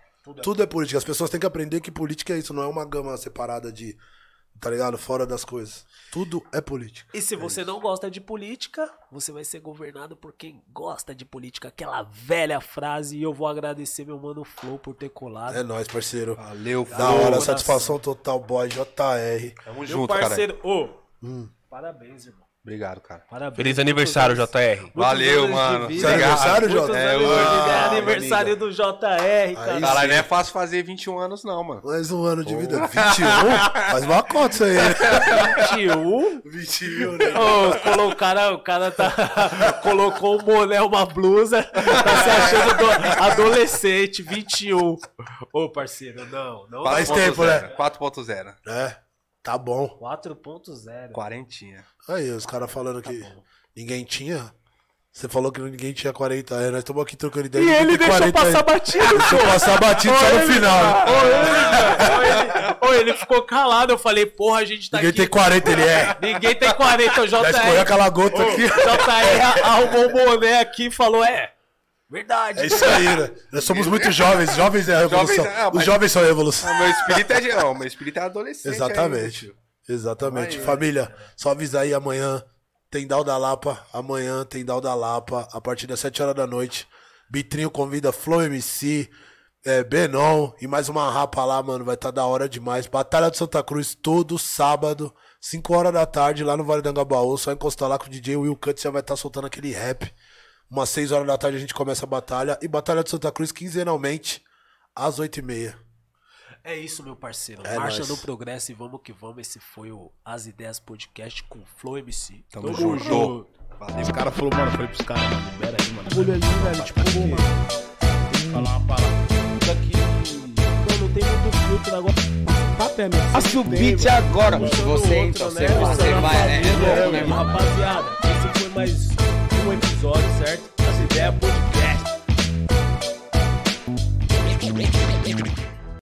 Tudo é política. As pessoas têm que aprender que política é isso, não é uma gama separada de. Tá ligado? Fora das coisas. Tudo é política. E se você não gosta de política, você vai ser governado por quem gosta de política. Aquela velha frase. E eu vou agradecer meu mano Flow por ter colado. É nóis, parceiro. Valeu, Da hora, coração. satisfação total, boy, JR. Tamo Meu junto, cara. parceiro. Ô, Hum. Parabéns, irmão. Obrigado, cara. Parabéns. Feliz aniversário, Muitos JR. muitos Valeu, mano. vida. Seu aniversário, Jota? É, hoje. É Ah, aniversário do JR, cara. Caralho, não é fácil fazer 21 anos, não, mano. Mais um ano de vida. 21? Faz uma conta isso aí. 21? 21, né? Colou- o cara, o cara tá, colocou um boné, uma blusa, tá se achando do- adolescente, 21. Ô, parceiro, não, não. Faz 4.0, tempo, né? 4.0. É, tá bom. 4.0. Quarentinha. Aí, os caras falando Tá que ninguém tinha. Você falou que ninguém tinha 40 anos. Nós estamos aqui trocando ideia. E ninguém ele deixou 40 passar batido, Deixou passar batido só no final. Ô, ele, ô, ele, ficou calado. Eu falei, porra, a gente tá Ninguém aqui. tem 40, ele é. Ninguém tem 40. O JR, Já escorreu aquela gota aqui. JR arrumou um boné aqui e falou: é, verdade. É isso aí, né? Nós somos muito jovens. Jovens é a revolução. Jovens, ah, Os mas- jovens são a revolução. Meu espírito é, não, meu espírito é adolescente. Exatamente. Exatamente. Aí, Família, só avisar aí amanhã. Tem Dal da Lapa. Amanhã tem Dal da Lapa. A partir das 7 horas da noite. Bitrinho convida Flow MC, é, Benon e mais uma rapa lá, mano. Vai estar da hora demais. Batalha de Santa Cruz todo sábado, 5 horas da tarde, lá no Vale do Angabaú. Só encostar lá com o DJ Will Cut, já vai estar soltando aquele rap. Umas 6 horas da tarde a gente começa a batalha. E Batalha de Santa Cruz quinzenalmente, às 8h30. É isso, meu parceiro. É Marcha nóis. no progresso e vamos que vamos. Esse foi o As Ideias Podcast com Flow MC. Tamo junto. Valeu. Os caras falaram, mano, eu falei pros caras, mano, libera aí, mano. Olha aí, velho, tipo, pô, mano. Falar uma palavra. Isso aqui. Não, não tem muito filtro agora. Papo é meu. Passa o beat agora. Você, outro, então, né? você, você vai, né? É família, louco, né, mano? Rapaziada, esse foi mais um episódio, certo? As Ideias Podcast.